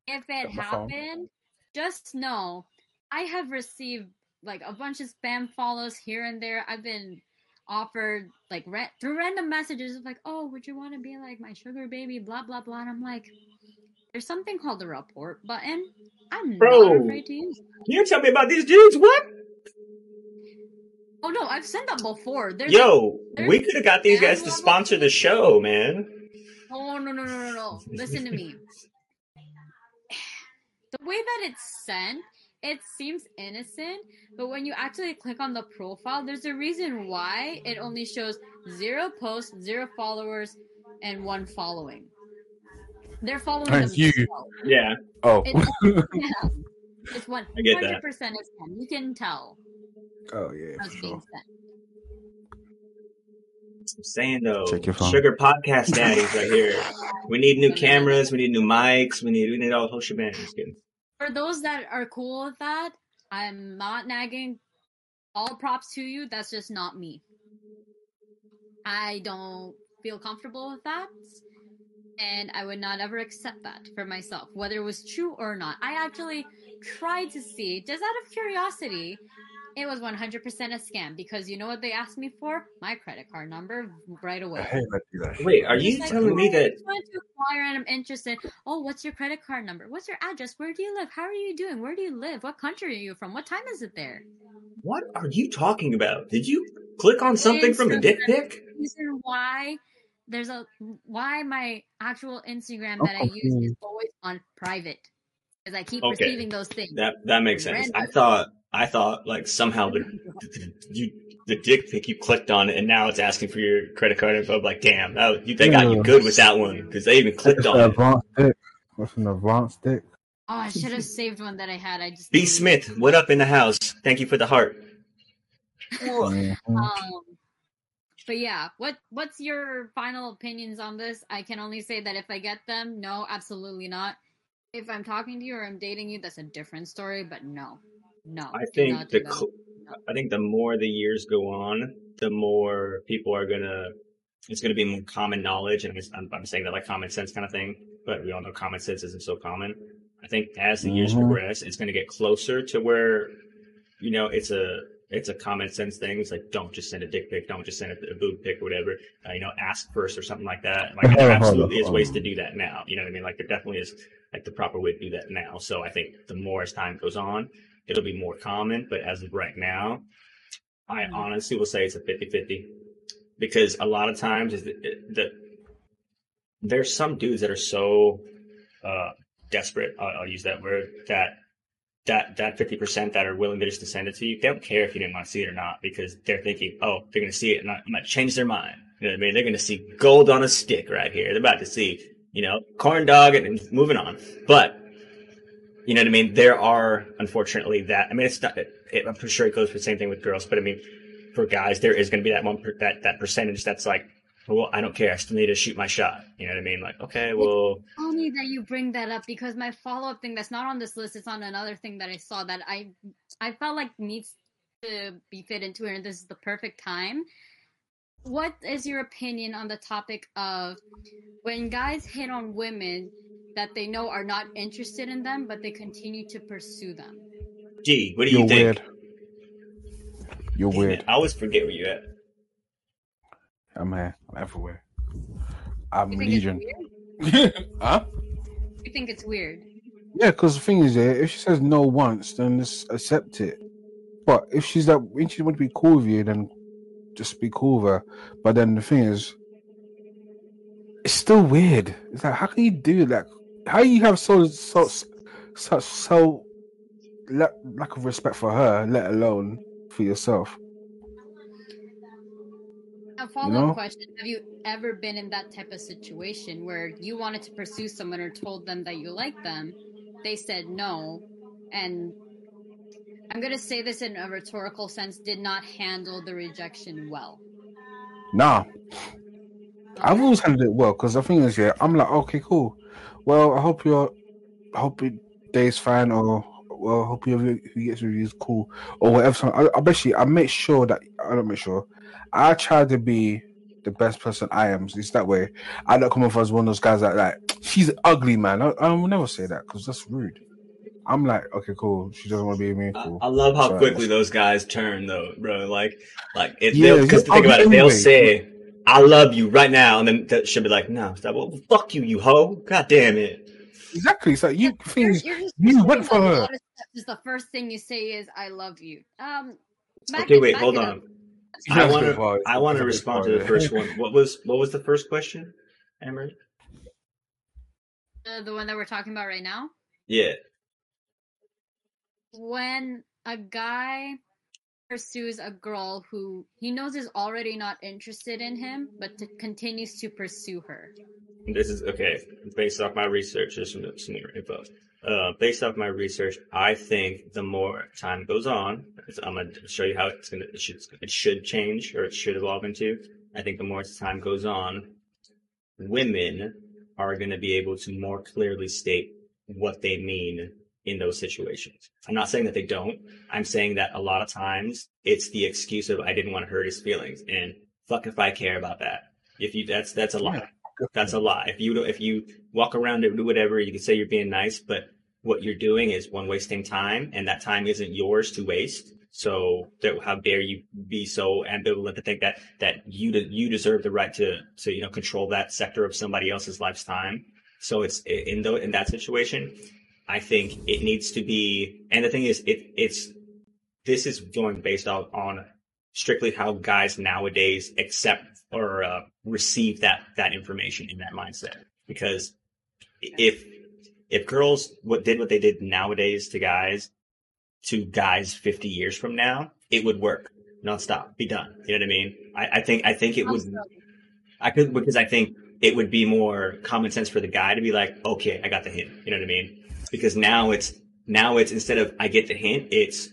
If it Got my phone. happened, just know I have received like a bunch of spam follows here and there. I've been offered like ra- through random messages of like, "Oh, would you want to be like my sugar baby?" Blah blah blah. And I'm like, there's something called the report button. I'm Bro. not afraid to use. it. You tell me about these dudes? What? Oh no, I've sent them before. There's Yo, we could have got these guys to sponsor the show, man. Oh no no no no no! Listen to me. The way that it's sent, it seems innocent, but when you actually click on the profile, there's a reason why it only shows zero posts, zero followers, and one following. They're following Thank you. themselves. Yeah, oh. It's yeah. It's I get hundred that. percent is spam. You can tell oh yeah. how it's for being Sure. I'm saying though, Check your phone. sugar podcast daddies right here. We need new cameras. We need new mics. We need we need all the whole shebang. Just. For those that are cool with that, I'm not nagging. All props to you. That's just not me. I don't feel comfortable with that. And I would not ever accept that for myself, whether it was true or not. I actually tried to see, just out of curiosity, it was 100% a scam because you know what they asked me for? My credit card number right away. hate when I do that. Wait, are you like, telling me "Oh, I that? just wanted to acquire and I'm interested. Oh, what's your credit card number? What's your address? Where do you live? How are you doing? Where do you live? What country are you from? What time is it there? What are you talking about? Did you click on something from the dick pic? Reason why there's a why my actual Instagram that I Oh, use is hmm. always on private because I keep Okay. receiving those things. That that makes sense. I thought I thought like somehow the you the dick pic you clicked on it and now it's asking for your credit card info. Like, damn, that, you, they got you good with that one because they even clicked It's on an it. advanced dick. What's an advanced dick? Oh, I should have saved one that I had. I just B Smith, what up in the house? Thank you for the heart. Mhm. Um, but yeah, what what's your final opinions on this? I can only say that if I get them, no, absolutely not. If I'm talking to you or I'm dating you, that's a different story. But no, no. I think the do that. cl- I think the more the years go on, the more people are gonna. It's gonna be more common knowledge, and I'm, I'm saying that like common sense kind of thing. But we all know common sense isn't so common. I think as the years Mhm. progress, it's gonna get closer to where, you know, it's a it's a common sense thing. It's like don't just send a dick pic, don't just send a, a boob pic or whatever. Uh, you know, ask first or something like that. Like there Hold on, hold absolutely is ways to do that now. You know what I mean? Like there definitely is like the proper way to do that now. So I think the more as time goes on, it'll be more common. But as of right now, I Mhm. honestly will say it's a 50 50 because a lot of times is the, the there's some dudes that are so uh, desperate. I'll, I'll use that word that that that fifty percent that are willing to just send it to you. They don't care if you didn't want to see it or not because they're thinking, oh, they're going to see it and I might change their mind. You know what I mean? They're going to see gold on a stick right here. They're about to see, you know, corn dog and, and moving on. But you know what I mean? There are unfortunately that. I mean, it's not. It, I'm sure it goes for the same thing with girls, but I mean, for guys, there is going to be that one per, that that percentage that's like, well, I don't care. I still need to shoot my shot. You know what I mean? Like, okay, well, funny that you bring that up because my follow up thing that's not on this list is on another thing that I saw that I I felt like needs to be fit into it, and this is the perfect time. What is your opinion on the topic of when guys hit on women that they know are not interested in them, but they continue to pursue them? gee, what do You're you think? weird. You're Damn weird. it, I always forget where you're at. I'm here. I'm everywhere. I'm legion. huh? You think it's weird? Yeah, because the thing is, yeah, if she says no once, then just accept it. But if she's that, when she want to be cool with you, then just be cool with her. But then the thing is, it's still weird. It's like, how can you do that? How you have so so such so lack, lack of respect for her, let alone for yourself? A follow up know? question Have you ever been in that type of situation where you wanted to pursue someone or told them that you like them? They said no, and I'm going to say this in a rhetorical sense did not handle the rejection well. Nah, I've always handled it well because the thing is, yeah, I'm like, okay, cool. Well, I hope your, I hope your day's fine, or well, I hope you who gets reviews cool, or whatever. So I, I basically I make sure that I don't make sure. I try to be the best person I am. It's that way. I don't come off as one of those guys that like she's ugly, man. I, I will never say that because that's rude. I'm like, okay, cool. She doesn't want to be with me. I, Cool. I love how So- quickly those guys turn, though, bro. Like, like it, Yeah, because you're think oh, about it, ugly they'll say, "I love you" right now, and then th- she'll be like, "No, stop. Well, fuck you, you hoe. God damn it." Exactly. So you You're, things you're just you assuming went for that a her. Lot of steps is the first thing you say is "I love you." Um, back Okay, it- wait, back hold on. up. I want to. I want to That's a good respond to the first one. What was what was the first question, Emery? Uh, the one that we're talking about right now. Yeah. when a guy pursues a girl who he knows is already not interested in him, but to, continues to pursue her. This is okay. Based off my research, there's some, some info. Uh, based off my research, I think the more time goes on, I'm gonna show you how it's gonna it should it should change or it should evolve into. I think the more time goes on, women are gonna be able to more clearly state what they mean in those situations. I'm not saying that they don't. I'm saying that a lot of times it's the excuse of I didn't want to hurt his feelings and fuck if I care about that. If you that's that's a lie. That's a lie. If you don't, if you walk around and do whatever, you can say you're being nice, but what you're doing is one wasting time, and that time isn't yours to waste. So, that, how dare you be so ambivalent to think that that you de- you deserve the right to to you know control that sector of somebody else's life's time. So it's in the in that situation, I think it needs to be. And the thing is, it it's this is going based off on strictly how guys nowadays accept or uh, receive that that information in that mindset. Because if if girls what did what they did nowadays to guys to guys 50 years from now, it would work nonstop, be done. You know what I mean? I, I think I think it would. I could because I think it would be more common sense for the guy to be like, okay, I got the hint. You know what I mean? Because now it's now it's instead of I get the hint, it's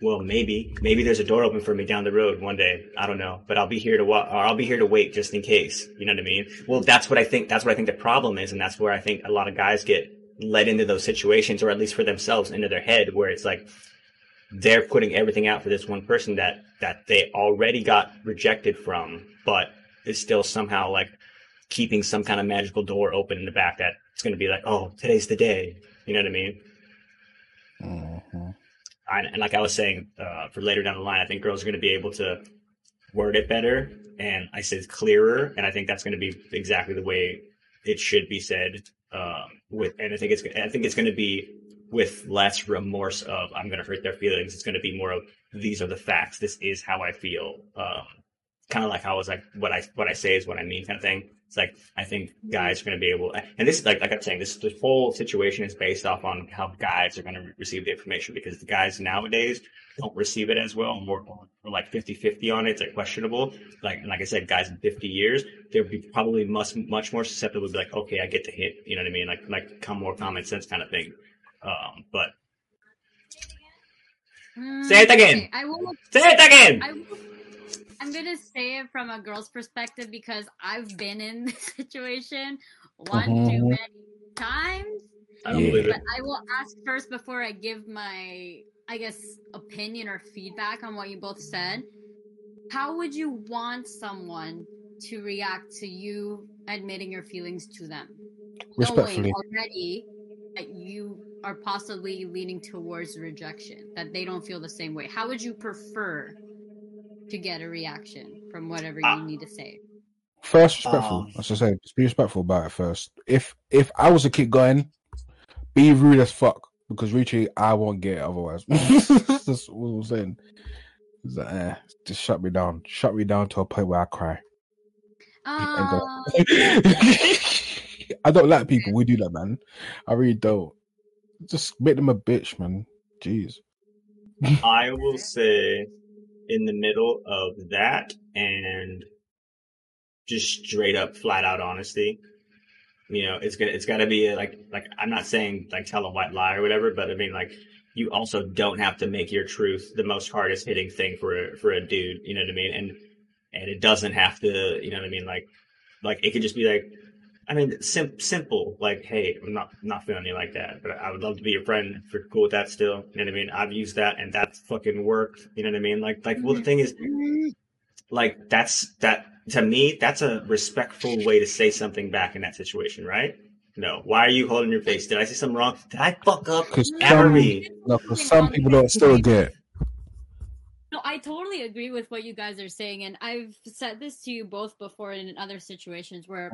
well maybe maybe there's a door open for me down the road one day. I don't know, but I'll be here to wa- or I'll be here to wait just in case. You know what I mean? Well, that's what I think. That's what I think the problem is, and that's where I think a lot of guys get led into those situations, or at least for themselves, into their head, where it's like they're putting everything out for this one person that that they already got rejected from, but is still somehow like keeping some kind of magical door open in the back that it's going to be like, oh, today's the day. You know what I mean? Mhm. I, and like I was saying, uh, for later down the line, I think girls are going to be able to word it better, and I said clearer, and I think that's going to be exactly the way it should be said. Um, with, and I think it's, I think it's going to be with less remorse of I'm going to hurt their feelings. It's going to be more of these are the facts. This is how I feel. Um, kind of like how I was like what I what I say is what I mean kind of thing. It's like I think guys are going to be able, and this is like like I'm saying, this the whole situation is based off on how guys are going to receive the information because the guys nowadays don't receive it as well. More we're like 50-50 on it. It's like questionable. Like like I said, guys in 50 years, they'll be probably much much more susceptible to be like, okay, I get the hit. You know what I mean? Like like come more common sense kind of thing. Um, but Say it again. Okay, I will. say it again. I will. I'm gonna say it from a girl's perspective because I've been in this situation one too Mhm. many times. I don't Yeah. believe it. But I will ask first before I give my, I guess, opinion or feedback on what you both said. How would you want someone to react to you admitting your feelings to them? Respectfully. Knowing already that you are possibly leaning towards rejection, that they don't feel the same way. How would you prefer to get a reaction from whatever you Ah. need to say? First, respectful. Um, As I say, just be respectful about it first. If if I was a kid going, be rude as fuck because Richie, I won't get it otherwise. That's what I'm saying. It's like, eh, just shut me down. Shut me down to a point where I cry. Uh, I don't like people. We do that, man. I really don't. Just make them a bitch, man. Jeez. I will say in the middle of that and just straight up flat out honesty. You know, it's gonna it's gotta be a, like like I'm not saying like tell a white lie or whatever, but I mean like you also don't have to make your truth the most hardest hitting thing for a for a dude, you know what I mean? And and it doesn't have to, you know what I mean, like like it could just be like I mean, sim- simple, like, hey, I'm not not feeling you like that, but I would love to be your friend if you're cool with that still. You know what I mean? I've used that and that's fucking worked. You know what I mean? Like, like, well, the thing is, like, that's that to me, that's a respectful way to say something back in that situation, right? No, why are you holding your face? Did I say something wrong? Did I fuck up? Because Ever some, be? no, 'cause some people don't still get. No, I totally agree with what you guys are saying, and I've said this to you both before in other situations where?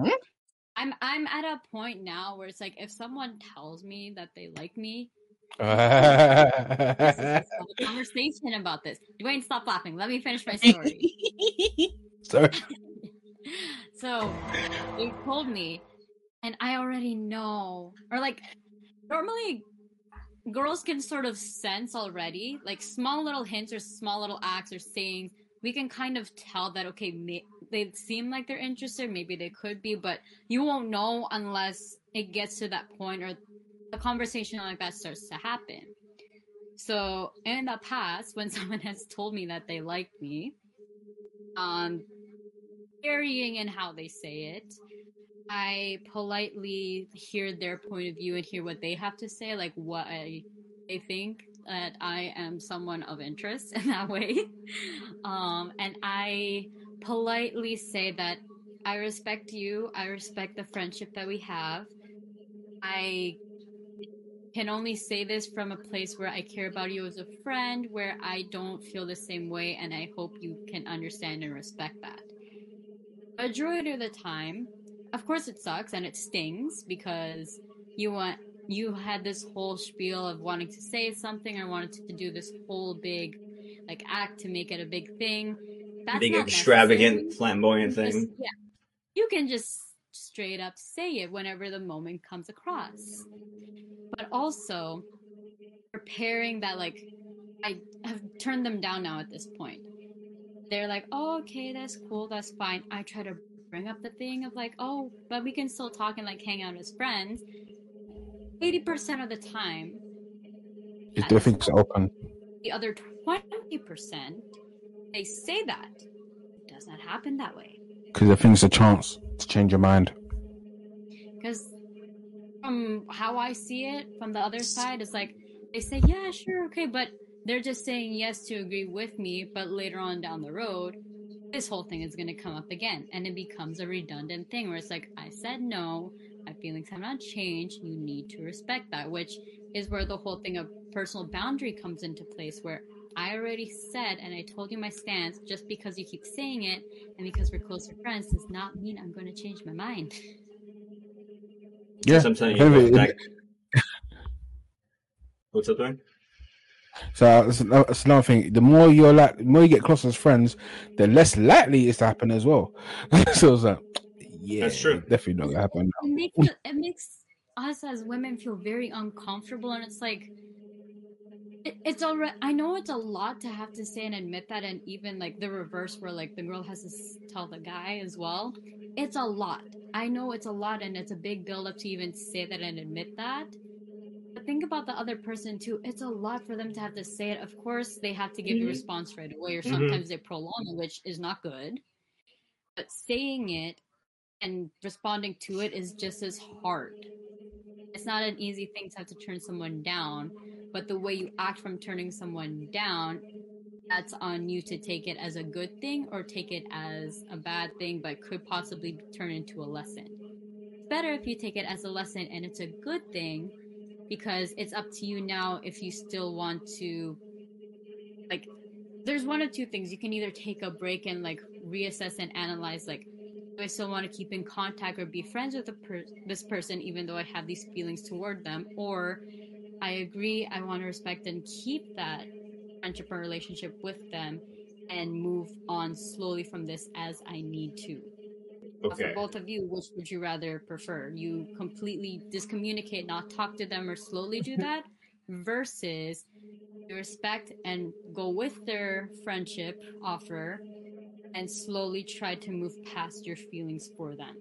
I'm I'm at a point now where it's like if someone tells me that they like me, conversation about this. Dwayne, stop laughing. Let me finish my story. Sorry. so they told me, and I already know, or like normally girls can sort of sense already, like small little hints or small little acts or sayings. We can kind of tell that okay, may- they seem like they're interested. Maybe they could be, but you won't know unless it gets to that point or a conversation like that starts to happen. So in the past, when someone has told me that they like me, um, varying in how they say it, I politely hear their point of view and hear what they have to say, like what I, they think that I am someone of interest in that way. Um, and I politely say that I respect you, I respect the friendship that we have. I can only say this from a place where I care about you as a friend, where I don't feel the same way, and I hope you can understand and respect that. Majority of the time, of course, it sucks and it stings because you want you had this whole spiel of wanting to say something or wanted to do this whole big like act to make it a big thing. That's Big not extravagant, necessary. flamboyant Just- thing. yeah. You can just straight up say it whenever the moment comes across. But also preparing that like I have turned them down now at this point. They're like, "Oh, okay, that's cool, that's fine." I try to bring up the thing of like, "Oh, but we can still talk and like hang out as friends." 80% of the time, If the things are open. the other 20%, they say that. It does not happen that way. Because the thing's a chance to change your mind. Because from how I see it, from the other side, it's like they say, yeah, sure, okay, but they're just saying yes to agree with me, but later on down the road, this whole thing is going to come up again. And it becomes a redundant thing where it's like, I said no, my feelings have not changed, you need to respect that, which is where the whole thing of personal boundary comes into place, where I already said and I told you my stance, just because you keep saying it and because we're closer friends does not mean I'm going to change my mind. Yeah. So I'm telling If you, it- like, what's up, Dwayne? So uh, that's ano- that's another thing. The more you're like, the more you get close as friends, the less likely it's to happen as well. so it's like, yeah, That's true. Definitely not gonna happen. it makes it, it makes us as women feel very uncomfortable and it's like it, it's already i know it's a lot to have to say and admit that and even like the reverse where like the girl has to tell the guy as well. It's a lot. I know it's a lot and it's a big build up to even say that and admit that. But think about the other person too. It's a lot for them to have to say it. Of course they have to give you a response right away or Mhm. sometimes they prolong it which is not good. But saying it and responding to it is just as hard. It's not an easy thing to have to turn someone down but the way you act from turning someone down that's on you to take it as a good thing or take it as a bad thing but could possibly turn into a lesson. It's better if you take it as a lesson and it's a good thing because it's up to you now if you still want to like there's one of two things. You can either take a break and like reassess and analyze like do I still want to keep in contact or be friends with the per- this person even though I have these feelings toward them or I agree I want to respect and keep that friendship or relationship with them and move on slowly from this as I need to. But For both of you, which would you rather prefer? You completely discommunicate, not talk to them or slowly do that versus respect and go with their friendship offer and slowly try to move past your feelings for them.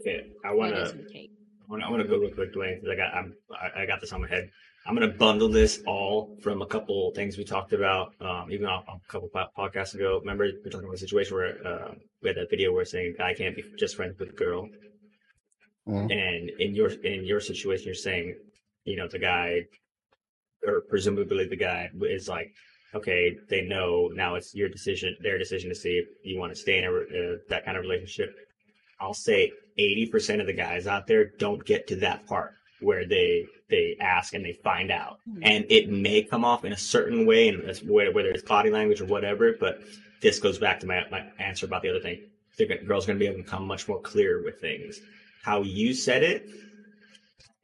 Okay. I wanna. is your take? I want to go real quick, Dwayne, because I got I'm, I, I got this on my head. I'm going to bundle this all from a couple things we talked about, um, even off, off a couple podcasts ago. Remember, we were talking about a situation where uh, we had that video where saying a guy can't be just friends with a girl, Mhm. and in your in your situation, you're saying, you know, the guy, or presumably the guy, is like, okay, they know now it's your decision, their decision to see if you want to stay in a, uh, that kind of relationship. I'll say 80% of the guys out there don't get to that part where they they ask and they find out. Hmm. And it may come off in a certain way, and whether it's body language or whatever. But this goes back to my, my answer about the other thing. The girl's going to be able to become much more clear with things. How you said it,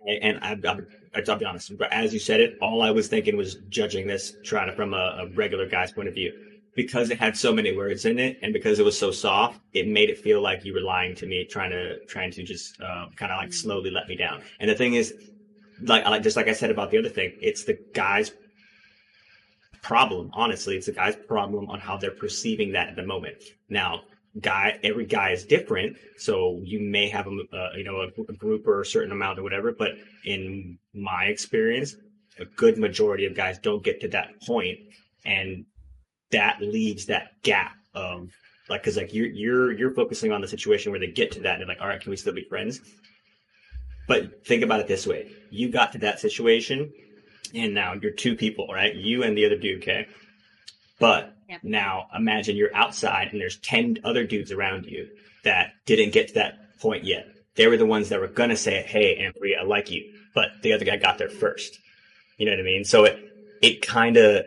and I, I, I'll be honest, but as you said it, all I was thinking was judging this, trying to from a, a regular guy's point of view because it had so many words in it and because it was so soft, it made it feel like you were lying to me, trying to trying to just uh, kind of like slowly let me down. And the thing is, like like just like I said about the other thing, it's the guy's problem. Honestly, it's the guy's problem on how they're perceiving that at the moment. Now, guy, every guy is different, so you may have a uh, you know a, a group or a certain amount or whatever. But in my experience, a good majority of guys don't get to that point, and that leaves that gap of like because like you're you're you're focusing on the situation where they get to that and like all right can we still be friends? But think about it this way. You got to that situation and now you're two people right? You and the other dude okay? But Yep. now imagine you're outside and there's 10 other dudes around you that didn't get to that point yet they were the ones that were gonna say hey Amory, i like you but the other guy got there first you know what i mean so it it kind of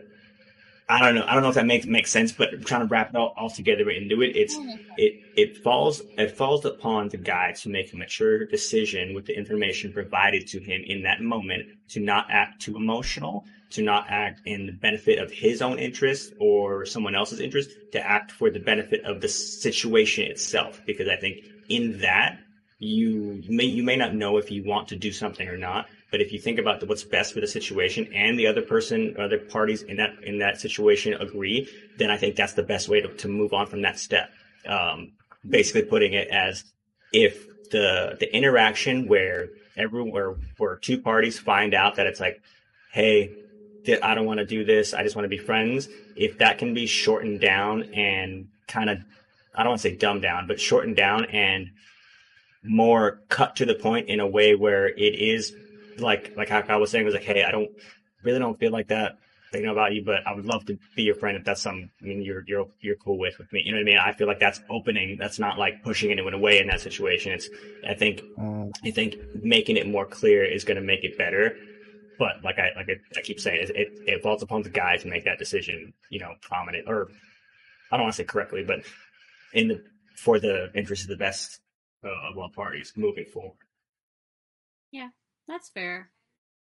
I don't know. I don't know if that makes makes sense, but I'm trying to wrap it all, all together into it, it's it it falls it falls upon the guy to make a mature decision with the information provided to him in that moment to not act too emotional, to not act in the benefit of his own interest or someone else's interest, to act for the benefit of the situation itself. Because I think in that you may you may not know if you want to do something or not, but if you think about the, what's best for the situation and the other person, other parties in that in that situation agree, then I think that's the best way to, to move on from that step. Um, basically, putting it as if the the interaction where everywhere where two parties find out that it's like, hey, I don't want to do this, I just want to be friends. If that can be shortened down and kind of, I don't want to say dumbed down, but shortened down and more cut to the point in a way where it is like like how I was saying was like, hey, I don't really don't feel like that thinking about you, but I would love to be your friend if that's something I mean you're you're you're cool with with me. You know what I mean? I feel like that's opening. That's not like pushing anyone away in that situation. It's I think Mm, I think making it more clear is going to make it better. But like I like I, I keep saying, it, it it falls upon the guy to make that decision. You know, prominent or I don't want to say correctly, but in the for the interest of the best uh, of all parties moving forward. Yeah, that's fair.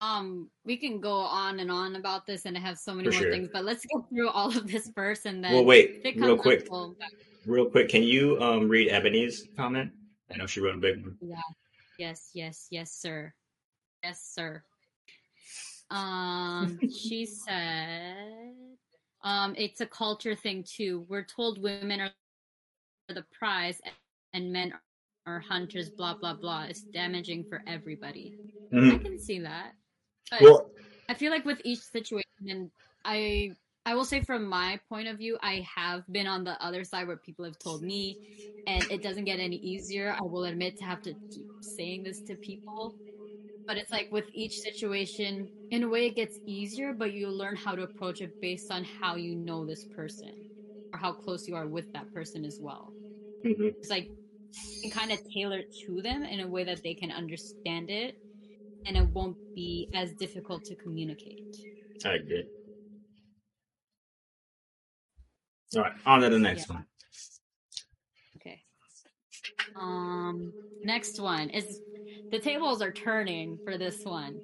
Um, we can go on and on about this and have so many For more sure. things, but let's get through all of this first and then Well, wait, real quick, we'll- real quick. Can you um read Ebony's comment? I know she wrote a big one. Yes, yes, yes, sir. Yes, sir. Um, she said, um, it's a culture thing too. We're told women are the prize and men are hunters, blah, blah, blah. It's damaging for everybody. I Mhm. can see that. But Well, I feel like with each situation, and I I will say from my point of view, I have been on the other side where people have told me, and it doesn't get any easier. I will admit to have to keep saying this to people, but it's like with each situation, in a way, it gets easier, but you learn how to approach it based on how you know this person or how close you are with that person as well. mhm. It's like you can kind of tailor it to them in a way that they can understand it, and it won't be as difficult to communicate. I agree. All right, on to the next Yeah. one. Okay. Um, next one is the tables are turning for this one.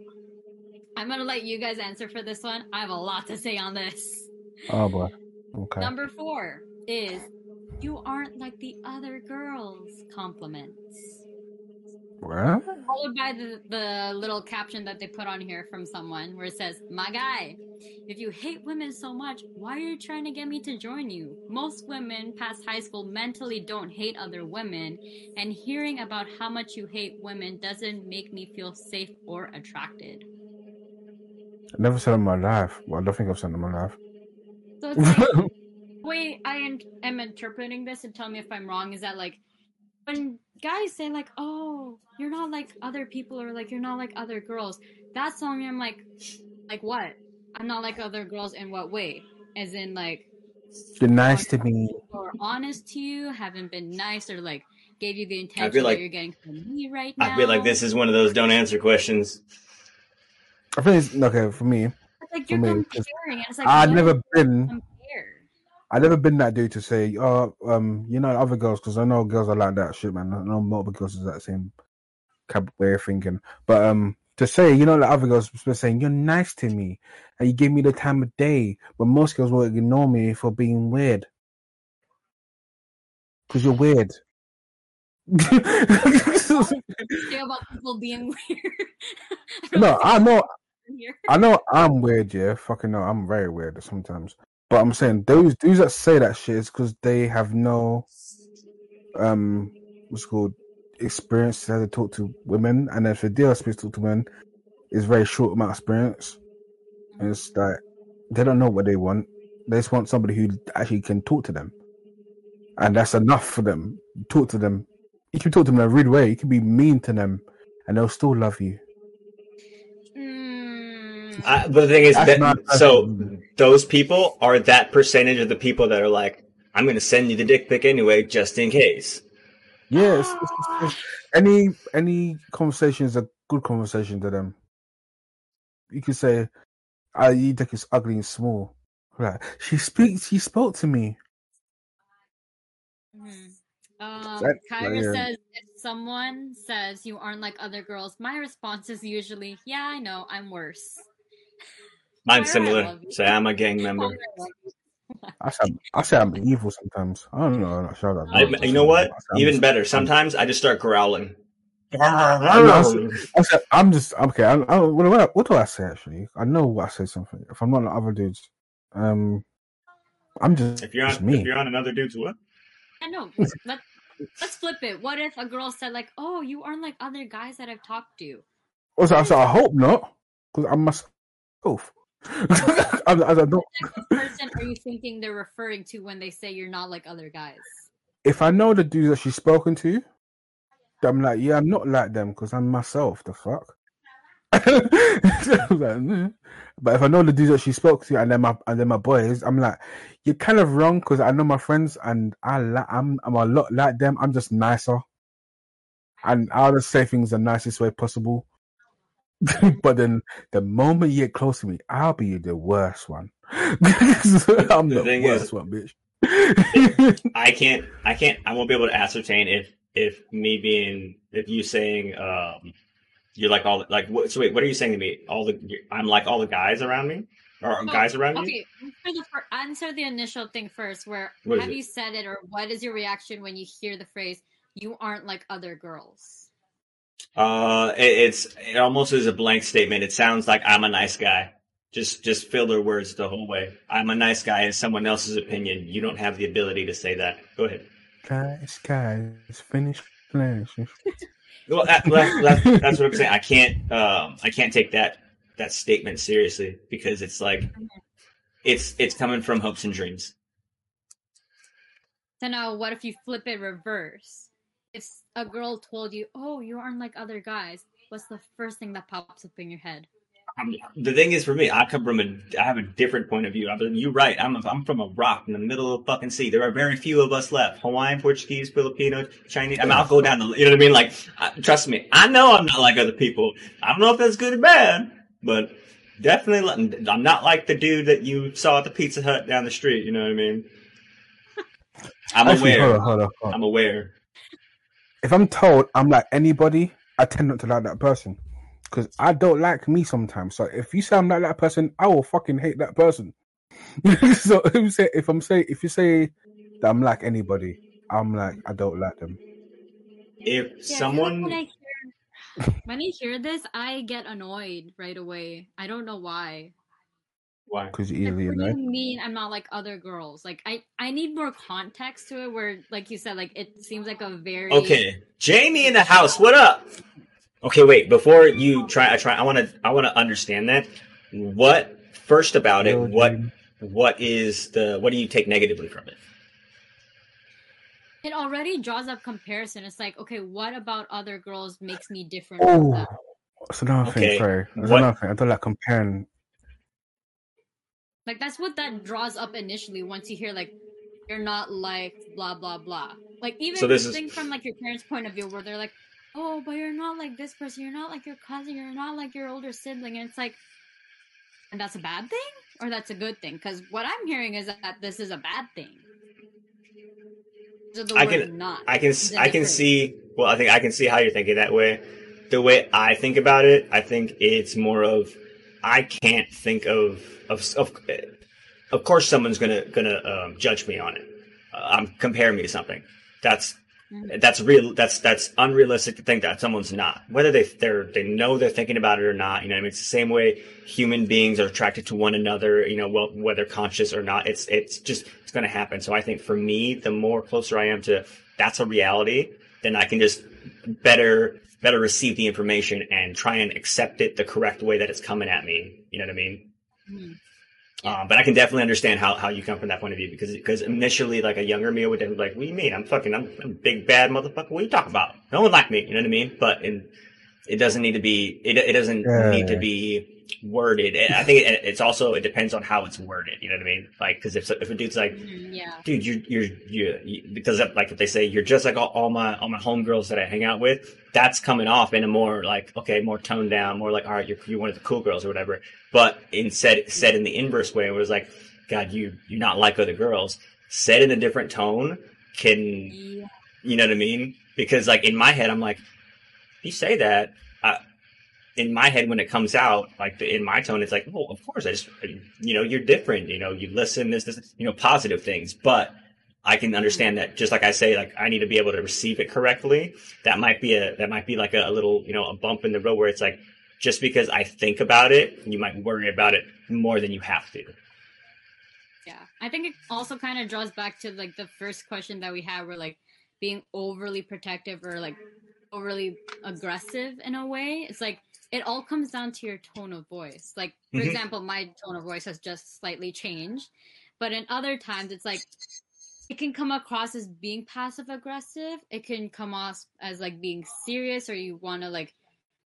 I'm gonna let you guys answer for this one. I have a lot to say on this. Oh boy. Okay. Number four is you aren't like the other girls. Compliments. What? Followed by the, the little caption that they put on here from someone where it says, My guy, if you hate women so much, why are you trying to get me to join you? Most women past high school mentally don't hate other women, and hearing about how much you hate women doesn't make me feel safe or attracted. I never said in my life. Well, I don't think I've said in my life. So it's like, the way I am interpreting this, and tell me if I'm wrong, is that like when guys say like, "Oh, you're not like other people," or like you're not like other girls, that's on me. I'm like, like what? I'm not like other girls in what way? As in like, You're nice to me. or honest to you, haven't been nice, or like gave you the intention feel like- that you're getting from me right now. I feel like this is one of those don't answer questions. I think it's okay for me. It's like you're for me, comparing, 'cause and it's like I've never been. compare. I've never been that dude to say, "Oh, um, you know, other girls," because I know girls are like that shit, man. I know multiple girls is that same way of thinking. But um, to say, you know, like other girls were saying, "You're nice to me," and you give me the time of day, but most girls will ignore me for being weird because you're weird. About people being weird. no, I know, I know, I'm weird. Yeah, fucking no, I'm very weird sometimes. But I'm saying those dudes that say that shit is because they have no um what's called experience how to talk to women, and if they do experience to talk to women, it's very short amount of experience. And it's like they don't know what they want. They just want somebody who actually can talk to them, and that's enough for them. Talk to them. You can talk to them in a rude way. You can be mean to them, and they'll still love you. I, but the thing is that not- so those people are that percentage of the people that are like, I'm going to send you the dick pic anyway, just in case. Yeah, it's- any any conversation is a good conversation to them. You could say, "Ah, you dick is ugly and small." Right? She speaks. She spoke to me. mhm. Um, That- Kyra yeah. says if someone says you aren't like other girls, my response is usually, "Yeah, I know, I'm worse." Mine's Kyra, I similar. love you. Say I'm a gang member. I love. I say, I say I'm evil sometimes. I don't know. I'm not sure. I, you know what? Even better. Sometimes I just start growling. I said, I'm just okay. I, I, what, what, what do I say actually? I know what I say something. If I'm not like other dudes, um, I'm just If you're just on, me. if you're on another dude's what? I know. Let, let's flip it. What if a girl said like, "Oh, you aren't like other guys that I've talked to." Also, I said, I hope not, because I'm myself. I, I, I don't. Person are you thinking they're referring to when they say you're not like other guys? If I know the dude that she's spoken to, I'm like, yeah, I'm not like them because I'm myself. The fuck. Like, "Mm." but if I know the dudes that she spoke to and then my and then my boys, I'm like, you're kind of wrong because I know my friends and I li- I'm I'm a lot like them. I'm just nicer, and I'll just say things the nicest way possible. but then the moment you get close to me, I'll be the worst one. I'm The the, thing worst is- one, bitch. I can't. I can't. I won't be able to ascertain if if me being if you saying um you're like all like what, so wait what are you saying to me all the I'm like all the guys around me or No, guys around me Okay, answer the, answer the initial thing first. Where have it? you said it, or what is your reaction when you hear the phrase you aren't like other girls? Uh, it, it's it almost is a blank statement. It sounds like I'm a nice guy. Just just filler words the whole way. I'm a nice guy in someone else's opinion. You don't have the ability to say that. Go ahead. Guys, guys, finish finish. Well, that, that, that's, that's what I'm saying. I can't um I can't take that that statement seriously because it's like it's it's coming from hopes and dreams. So now, what if you flip it reverse? If a girl told you, "Oh, you aren't like other guys," what's the first thing that pops up in your head? I'm, the thing is, for me, I come from a, I have a different point of view. I mean, you're right. I'm, a, I'm from a rock in the middle of the fucking sea. There are very few of us left. Hawaiian, Portuguese, Filipino, Chinese. I mean, I'll go down the, you know what I mean? Like, I, trust me, I know I'm not like other people. I don't know if that's good or bad, but definitely, I'm not like the dude that you saw at the Pizza Hut down the street. You know what I mean? I'm Actually, aware. hold on, hold on, hold on. I'm aware. If I'm told I'm like anybody, I tend not to like that person because I don't like me sometimes. So if you say I'm like that person, I will fucking hate that person. so if you say if I'm say if you say that I'm like anybody, I'm like I don't like them. If Yeah, I feel like someone, when I hear when I hear this, I get annoyed right away. I don't know why. Why? Because you're Like, what do you mean I'm not like other girls? Like I, I need more context to it. Where, like you said, like it seems like a very Okay, Jamie in the house. What up? Okay, wait. Before you try, I try. I want to. I want to understand that. What first about it? What what is the? What do you take negatively from it? It already draws up comparison. It's like, okay, what about other girls makes me different from Oh, them? that's another Okay, thing. Sorry, that's what- another thing. I don't like comparing. Like that's what that draws up initially. Once you hear like, you're not like blah blah blah. Like even So this is- from like your parents' point of view, where they're like, oh, but you're not like this person. You're not like your cousin. You're not like your older sibling. And it's like, and that's a bad thing or that's a good thing? Because what I'm hearing is that this is a bad thing. So I can- not. I can I can see. Well, I think I can see how you're thinking that way. The way I think about it, I think it's more of I can't think of of of. Of course, someone's gonna gonna um, judge me on it. Uh, um, compare me to something. That's Mhm. that's real. That's that's unrealistic to think that someone's not. Whether they they're they know they're thinking about it or not. You know, I mean, it's the same way human beings are attracted to one another. You know, well, whether conscious or not. It's it's just it's going to happen. So I think for me, the more closer I am to that's a reality, then I can just better better receive the information and try and accept it the correct way that it's coming at me. You know what I mean? Mhm. Um, but I can definitely understand how, how you come from that point of view because because initially like a younger me would be like, "What do you mean? I'm fucking I'm, I'm a big bad motherfucker. What are you talking about? No one like me." You know what I mean? But in, it doesn't need to be it, it doesn't Yeah. need to be worded. I think it, it's also it depends on how it's worded. You know what I mean? Like because if if a dude's like, Mhm, yeah. dude, you're, you're, you're, you because like if they say you're just like all, all my, all my homegirls that I hang out with, that's coming off in a more like, okay, more toned down, more like, all right, you're, you're one of the cool girls or whatever. But instead, said in the inverse way, it was like, God, you, you're not like other girls. Said in a different tone can, Yeah. you know what I mean? Because like in my head, I'm like, you say that, I, in my head when it comes out, like the, in my tone, it's like, oh, of course, I just, you know, you're different. You know, you listen, this, this, you know, positive things. But I can understand that, just like I say, like I need to be able to receive it correctly. That might be a, that might be like a, a little, you know, a bump in the road where it's like, just because I think about it, you might worry about it more than you have to. Yeah, I think it also kind of draws back to like the first question that we had, where like being overly protective or like overly aggressive in a way. It's like it all comes down to your tone of voice. Like for Mhm. example, my tone of voice has just slightly changed, but in other times, it's like it can come across as being passive aggressive. It can come off as like being serious, or you want to like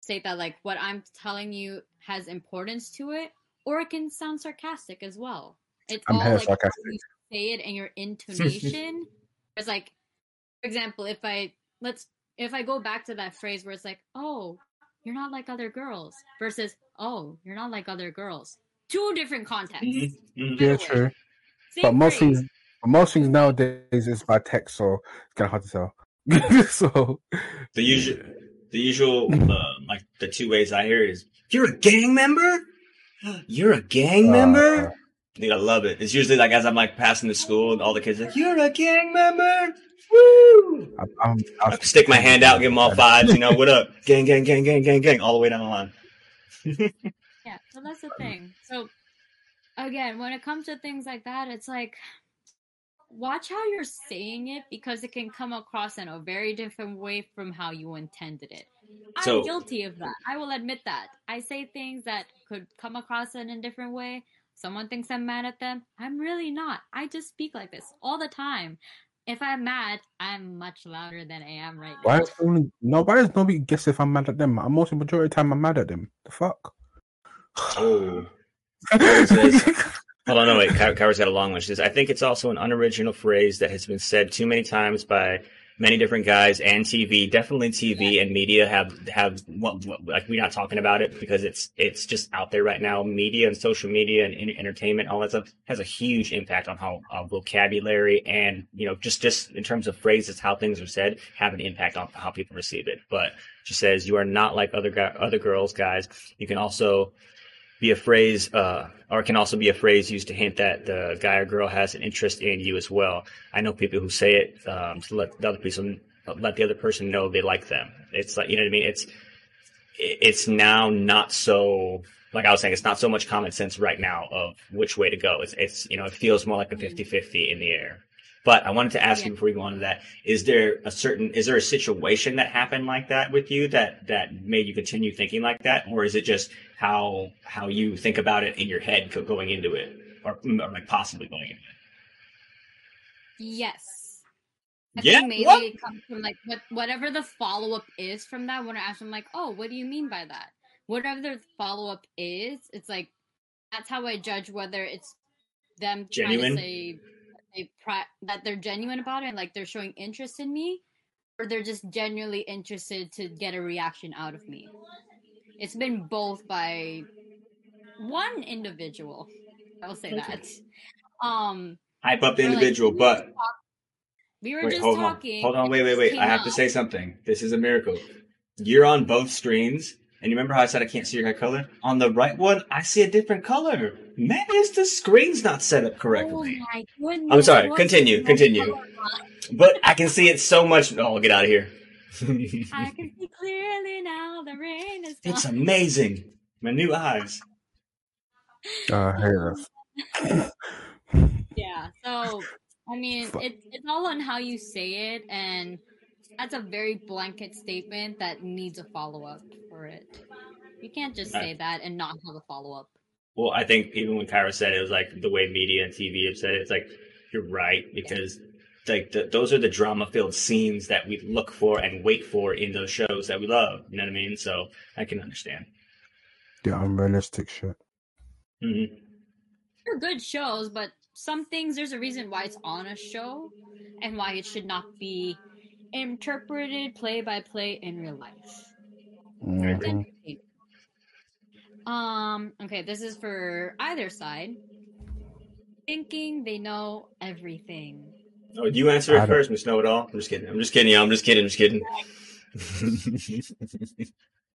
say that like what I'm telling you has importance to it, or it can sound sarcastic as well. It's I'm all hella like how sarcastic. you say it and your intonation. it's like, for example, if I let's if I go back to that phrase where it's like, "Oh, you're not like other girls," versus "Oh, you're not like other girls." Two different contexts. Mhm, mhm. Yeah, Either true. Same But most phrase. things, but most things nowadays is by text, so it's kind of hard to tell. so The usual, the usual, uh, like the two ways I hear is "You're a gang member? You're a gang Uh, member?" Dude, I love it. It's usually like as I'm like passing the school, and all the kids are like, "You're a gang member." Woo! I, I'm, I I'll stick my hand out, give them all fives. You know what up? Gang, gang, gang, gang, gang, gang, all the way down the line. Yeah, so that's the thing. So again, when it comes to things like that, it's like watch how you're saying it because it can come across in a very different way from how you intended it. So- I'm guilty of that. I will admit that. I say things that could come across in a different way. Someone thinks I'm mad at them. I'm really not. I just speak like this all the time. If I'm mad, I'm much louder than I am right Why now. is only no? Why does nobody guess if I'm mad at them? I'm most majority of the time I'm mad at them. The fuck. Oh. says- Hold on, no, wait. Kyra's got a long one. She says, I think it's also an unoriginal phrase that has been said too many times by many different guys and TV. Definitely TV and media have, have, what, what, like, we're not talking about it because it's, it's just out there right now. Media and social media and en- entertainment, all that stuff has a huge impact on how uh, vocabulary and, you know, just, just in terms of phrases, how things are said have an impact on how people receive it. But she says, you are not like other other girls, guys. You can also, be a phrase, uh, or it can also be a phrase used to hint that the guy or girl has an interest in you as well. I know people who say it um, to let the other person, let the other person know they like them. It's like you know what I mean. It's it's now not so like I was saying. It's not so much common sense right now of which way to go. It's it's you know it feels more like a 50-50 in the air. But I wanted to ask you before we go on to that: Is there a certain, is there a situation that happened like that with you that that made you continue thinking like that, or is it just how how you think about it in your head going into it, or, or like possibly going into it? Yes. I Yeah, think maybe what? it comes from like what whatever the follow up is from that. When I ask them like, "Oh, what do you mean by that?" Whatever the follow up is, it's like that's how I judge whether it's them Genuine? trying to say they pri- that they're genuine about it, and like they're showing interest in me, or they're just genuinely interested to get a reaction out of me. It's been both by one individual. I'll say Okay. that. Um, Hype up the Or, like, individual, but we were wait, just hold on, talking. hold on, wait, wait, wait. I have to say something. This is a miracle. You're on both screens, and you remember how I said I can't see your hair color? On the right one, I see a different color. Maybe it's the screen's not set up correctly. Oh my goodness! I'm sorry, continue, continue. But I can see it so much. Oh, get out of here. I can see clearly now. The rain is gone. it's amazing. My new eyes. Uh, I hate. Yeah. So I mean, Fuck. it, it's all on how you say it, and that's a very blanket statement that needs a follow up for it. You can't just say that and not have a follow up. Well, I think even when Kyra said it, it was like the way media and TV have said it. It's like you're right because like the, those are the drama-filled scenes that we look for and wait for in those shows that we love. You know what I mean? So I can understand. The unrealistic shit. hmm They're good shows, but some things there's a reason why it's on a show, and why it should not be interpreted play by play in real life. Mhm. Um, okay, this is for either side. Thinking they know everything. Oh, you answer it first, Miss Know It All. I'm just kidding. I'm just kidding, y'all. I'm just kidding. I'm just kidding.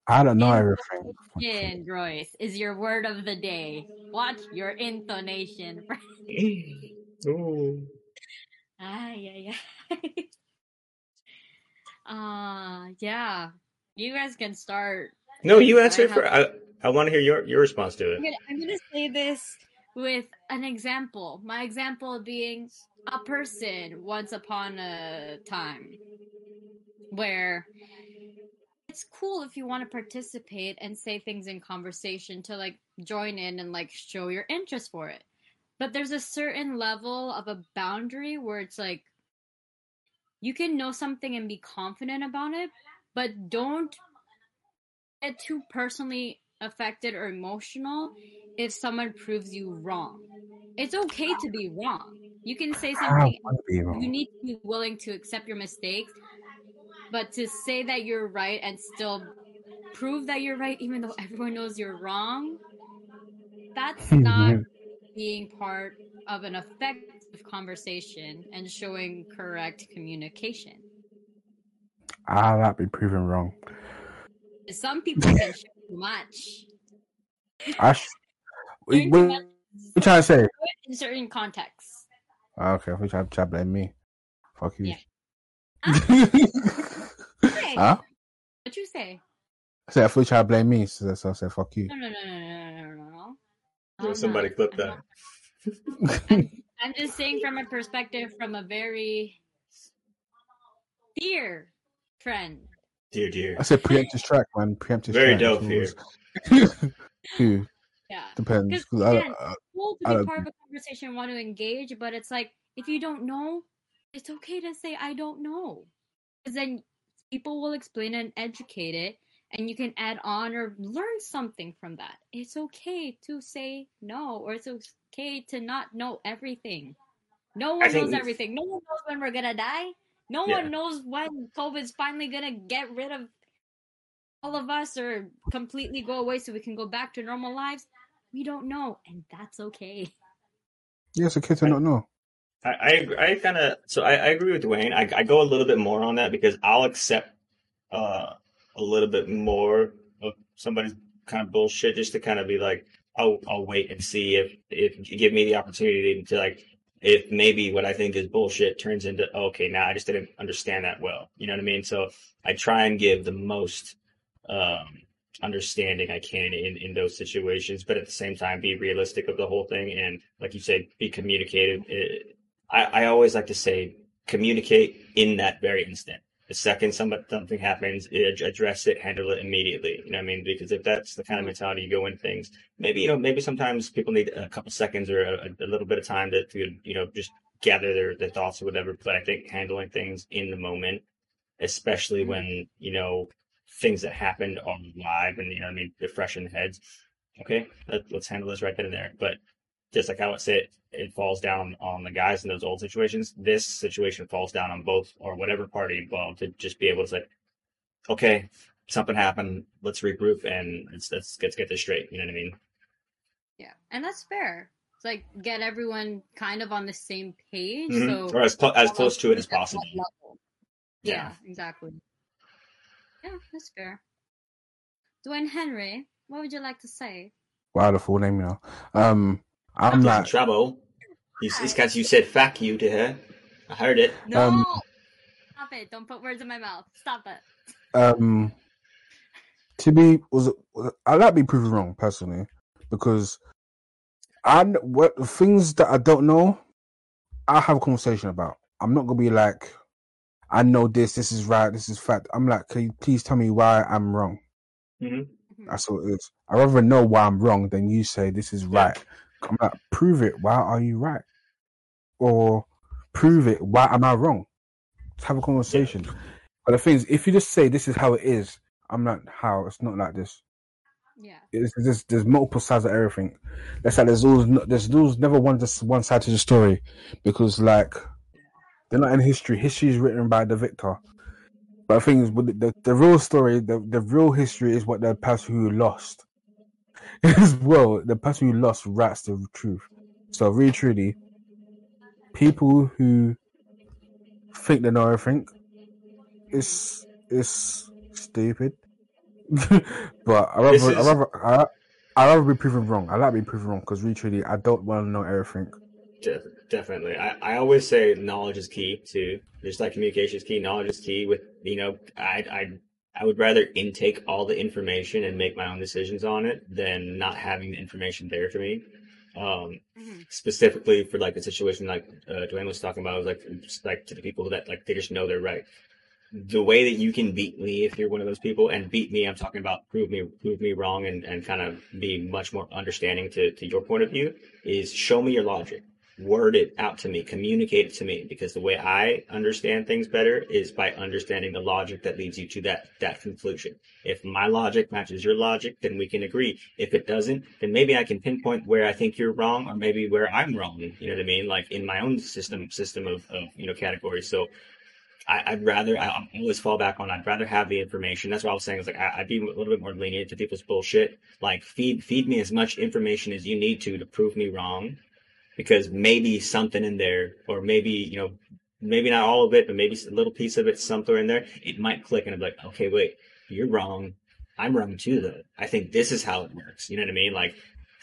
I don't know everything. Yeah, Royce is your word of the day. Watch your intonation. Ooh. ah, yeah, yeah. uh, yeah. You guys can start. No, you I answer it have- first. I, I want to hear your, your response to it. I'm gonna say this with an example. My example being a person once upon a time where it's cool if you want to participate and say things in conversation to like join in and like show your interest for it. But there's a certain level of a boundary where it's like you can know something and be confident about it, but don't get too personally affected or emotional if someone proves you wrong. It's okay to be wrong. You can say something don't wanna be wrong. you need to be willing to accept your mistakes, but to say that you're right and still prove that you're right, even though everyone knows you're wrong, that's not being part of an effective conversation and showing correct communication. I like be proven wrong. Some people can show too much I sh- what, too what much you trying to say? in certain contexts. Ah, Okay, which I try to blame me. Fuck you. Yeah. Hey, huh? what you say? I said, I thought you tried to blame me, so so I said, fuck you. No, no, no, no, no, no, no, no. Somebody not- clip I'm that. I'm just saying from a perspective from a very dear friend. Dear, dear. I said preemptive strike, man. Preemptive Very strike. dope It's here. always- Who? Yeah. Depends. Because 'cause I- again, I- cool to be don't part of a conversation, want to engage, but it's like if you don't know, it's okay to say I don't know, because then people will explain and educate it, and you can add on or learn something from that. It's okay to say no, or it's okay to not know everything. No one knows everything. No one knows when we're gonna die. No Yeah. one knows when COVID's finally gonna get rid of all of us or completely go away so we can go back to normal lives. We don't know, and that's okay. yeah, it's okay to not know. I, I, I kind of, so I, I agree with Dwayne. I, I go a little bit more on that because I'll accept uh, a little bit more of somebody's kind of bullshit just to kind of be like, I'll, I'll wait and see if, if you give me the opportunity to like, if maybe what I think is bullshit turns into, okay, now I just didn't understand that well. You know what I mean? So I try and give the most, um, understanding I can in, in those situations, but at the same time, be realistic of the whole thing. And like you said, be communicative. It, I, I always like to say, communicate in that very instant. The second something happens, address it, handle it immediately. You know what I mean? Because if that's the kind of mentality you go in things, maybe, you know, maybe sometimes people need a couple seconds or a, a little bit of time to, to, you know, just gather their, their thoughts or whatever. But I think handling things in the moment, especially mm-hmm. when, you know, things that happened are live and, you know I mean, they're fresh in the heads. Okay, let, let's handle this right then and there. But just like I would say, it, it falls down on the guys in those old situations. This situation falls down on both or whatever party involved to just be able to say, okay, something happened. Let's regroup and let's, let's, let's get this straight. You know what I mean? Yeah, and that's fair. It's like get everyone kind of on the same page, Mhm. so Or as, as close to it as us possible. level. Yeah. exactly. Yeah, that's fair. Dwayne Henry, what would you like to say? Wow, the full name, you know. Um, I'm He's in like, trouble. He's, it's because you said fuck you to her. I heard it. No, Um, stop it! Don't put words in my mouth. Stop it. um, to be was I like be proven wrong personally because I kn- what things that I don't know, I have a conversation about. I'm not gonna be like, I know this, this is right, this is fact. I'm like, can you please tell me why I'm wrong? hmm That's what it is. I rather know why I'm wrong than you say this is right. I'm like, prove it. Why are you right? Or prove it. Why am I wrong? Let's have a conversation. But the thing is, if you just say this is how it is, I'm not how. It's not like this. Yeah. It's, there's, there's multiple sides of everything. That's like there's always no- there's always never one just one side to the story because like they're not in history. History is written by the victor. But the thing is, the, the, real story, the, the real history is what the person who lost. As well, the person who lost writes the truth. So really, truly, people who think they know everything, it's it's stupid. but I rather, I is- rather, I, I rather be proven wrong. I like being proven wrong because really, truly, I don't want to know everything. Def- definitely. I, I always say knowledge is key too. Just like communication is key, knowledge is key. With you know, I I I would rather intake all the information and make my own decisions on it than not having the information there for me. Um, Mhm. specifically for like a situation like uh, Dwayne was talking about, was like like to the people that like they just know they're right. The way that you can beat me if you're one of those people, and beat me, I'm talking about prove me prove me wrong and, and kind of be much more understanding to, to your point of view, is show me your logic word it out to me, communicate it to me, because the way I understand things better is by understanding the logic that leads you to that that conclusion. If my logic matches your logic, then we can agree. If it doesn't, then maybe I can pinpoint where I think you're wrong, or maybe where I'm wrong. You know what I mean? Like in my own system system of, of you know categories. So. I, I'd rather I always fall back on. I'd rather have the information. That's what I was saying. Is like I, I'd be a little bit more lenient to people's bullshit. Like feed feed me as much information as you need to to prove me wrong, because maybe something in there, or maybe you know, maybe not all of it, but maybe a little piece of it somewhere in there, it might click, and I'm like, okay, wait, you're wrong. I'm wrong too. Though I think this is how it works. You know what I mean? Like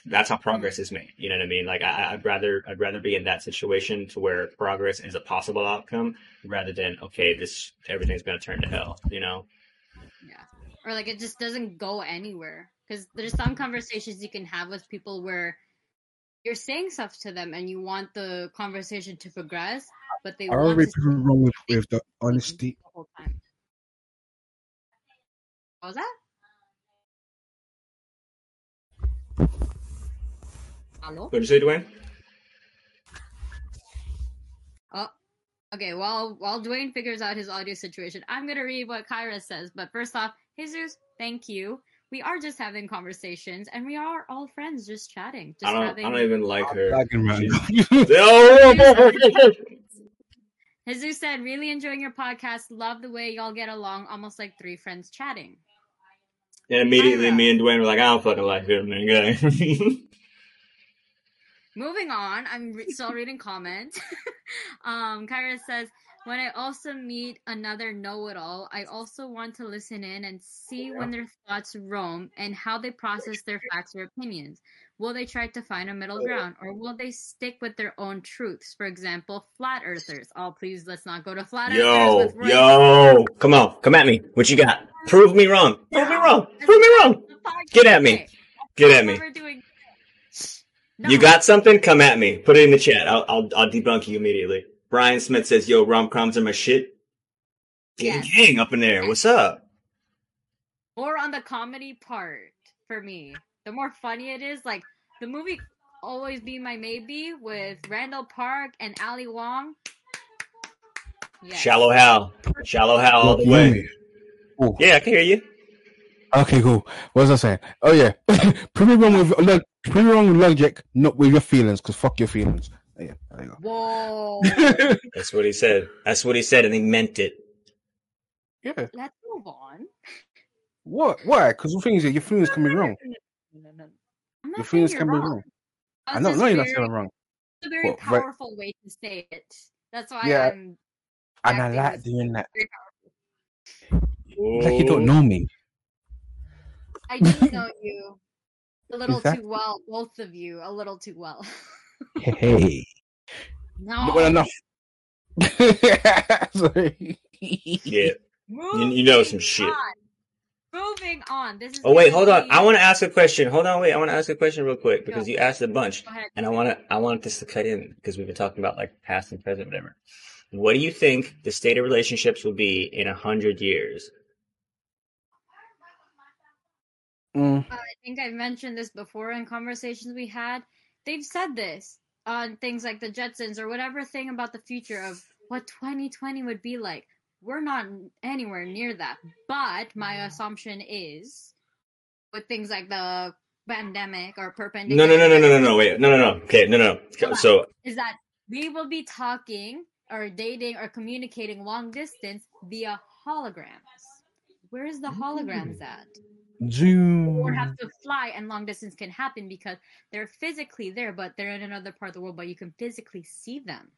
that's how progress is made. You know what I mean? Like I, I'd rather I'd rather be in that situation to where progress is a possible outcome rather than okay, this everything's gonna turn to hell. You know? Yeah. Or like it just doesn't go anywhere. Because there's some conversations you can have with people where you're saying stuff to them and you want the conversation to progress, but they I want always to wrong with, with the honesty. the whole time. What was that? Hello? What'd you say, Dwayne? Oh, okay. While while Dwayne figures out his audio situation, I'm gonna read what Kyra says. But first off, Jesus, thank you. We are just having conversations, and we are all friends, just chatting, just I don't having. I don't even like her. Lagging right She's- now. Jesus said, "Really enjoying your podcast. Love the way y'all get along, almost like three friends chatting." And immediately me and Dwayne were like, I don't fucking like him, man. Moving on, I'm re- still reading comments. um, Kyra says, when I also meet another know it all, I also want to listen in and see when their thoughts roam and how they process their facts or opinions. Will they try to find a middle ground or will they stick with their own truths? For example, flat earthers. Oh, please, let's not go to flat yo, earthers. Roy- yo, come on, come at me. What you got? Prove me wrong. Prove me wrong. Prove me wrong. Get at me. Get at me. what You got something? Come at me. Put it in the chat. I'll I'll, I'll debunk you immediately. Brian Smith says, "Yo, rom coms are my shit." Gang, Yes. gang up in there. What's up? more on the comedy part for me. The more funny it is, like the movie Always Be My Maybe with Randall Park and Ali Wong. Yes. Shallow Hal. Shallow Hal all the Can you hear way. me? Oh, Yeah, I can hear you. okay, cool. What was I saying? Oh yeah, prove me wrong with look, prove me wrong with logic, not with your feelings, because fuck your feelings. Yeah, there you Whoa. That's what he said. That's what he said, and he meant it. yeah. Let's move on. What? Why? Because the thing is, your feelings can be wrong. No, no, no. I'm Your feelings you're can be wrong. wrong. I know, no, you're not very- saying I'm wrong. It's a very What, right- powerful way to say it. That's why Yeah. I'm. And I acting like doing that. very. Like you don't know me. I do know you a little Exactly. too well, both of you, a little too well. Hey, no. not well enough. Yeah. You, you know some shit. on. Moving on. This is. Oh wait, hold on. I want to ask a question. Hold on, wait. I want to ask a question real quick because Go. you asked a bunch, and I want to. I want this to cut in because we've been talking about like past and present, whatever. What do you think the state of relationships will be in a hundred years? Mm, I think I've mentioned this before in conversations we had. They've said this on things like the Jetsons or whatever thing about the future of what 2020 would be like. We're not anywhere near that. But my assumption is with things like the pandemic or No, perpendicular. no, no, no, no, no, no. Wait, no, no, no. Okay, no, no. no. So Is that we will be talking or dating or communicating long distance via holograms. Where's the holograms mm. at? Zoom. or have to fly and long distance can happen because they're physically there but they're in another part of the world but you can physically see them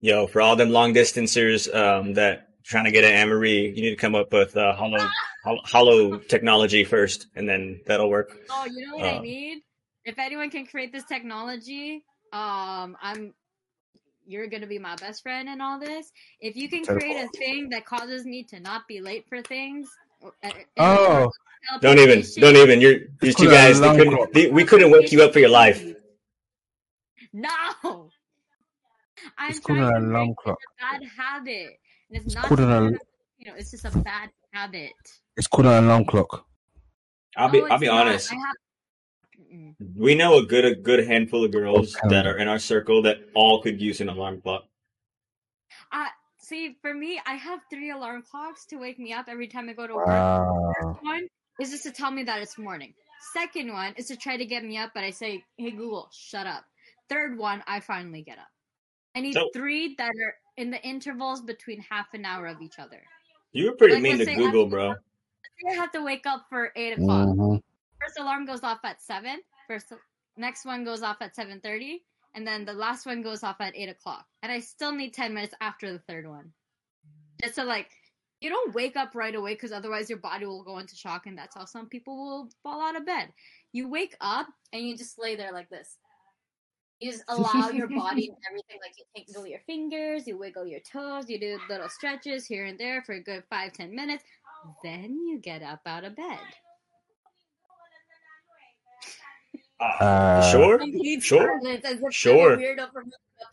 Yo, for all them long distancers um, that trying to get an Amory, you need to come up with uh, hollow, hollow technology first, and then that'll work. oh you know what i Uh. need if anyone can create this technology um i'm you're gonna be my best friend in all this if you can create a thing that causes me to not be late for things Oh, Don't even, don't even. You're these two guys. They couldn't. They, we couldn't wake you up for your life. no i'm it's called an alarm break clock. a bad habit and it's, It's not called an just a- al- you know it's just a bad habit It's called an alarm clock. I'll be. No, I'll be not. honest. I have. We know a good a good handful of girls Okay. that are in our circle that all could use an alarm clock. I see. For me, I have three alarm clocks to wake me up every time I go to work. Wow. First one is just to tell me that it's morning. Second one is to try to get me up, but I say, "Hey Google, shut up." Third one, I finally get up. I need So- three that are in the intervals between half an hour of each other. You were pretty Like, mean to Google, I- bro. I have to wake up for eight o'clock. Mhm. First alarm goes off at seven. First, next one goes off at seven thirty, and then the last one goes off at eight o'clock. And I still need ten minutes after the third one, just to like you don't wake up right away because otherwise your body will go into shock, and that's how some people will fall out of bed. You wake up and you just lay there like this. You just allow your body and everything, like you wiggle your fingers, you wiggle your toes, you do little stretches here and there for a good five, ten minutes. Then you get up out of bed. Uh, sure, sure, silence, as if I'm a sure. weirdo for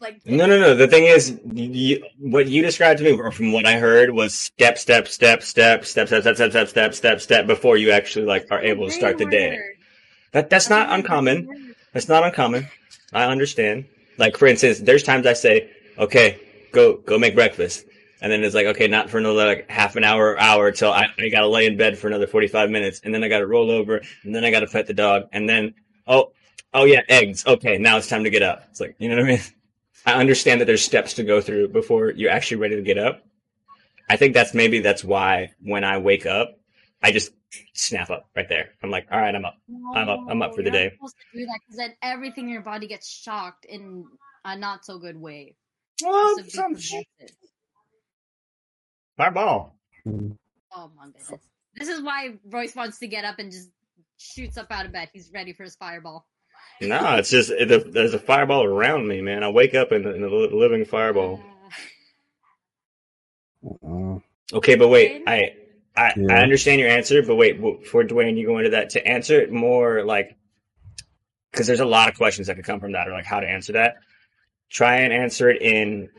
like. No, no, no. The thing is, you, what you described to me, or from what I heard, was step, step, step, step, step, step, step, step, step, step, step, step, before you actually like are able to start the day. That that's not uncommon. That's not uncommon. I understand. Like for instance, there's times I say, "Okay, go go make breakfast," and then it's like, "Okay, not for another like half an hour or hour till I, I gotta lay in bed for another 45 minutes, and then I gotta roll over, and then I gotta pet the dog, and then oh oh yeah, eggs. Okay, now it's time to get up." It's like you know what I mean. I understand that there's steps to go through before you're actually ready to get up. I think that's maybe that's why when I wake up, I just snap up right there. I'm like, all right, I'm up. I'm up- I'm up for the oh, day. supposed to do that because then everything in your body gets shocked in a not so good way. Well, some progressive. fireball. Oh my goodness. This is why Royce wants to get up and just shoots up out of bed. He's ready for his fireball. No, it's just it, there's a fireball around me, man. I wake up in, in a living fireball. uh, Okay, but wait, I I, Yeah. I understand your answer, but wait, w- for Dwayne, you go into that to answer it more like because there's a lot of questions that could come from that, or like how to answer that. Try and answer it in: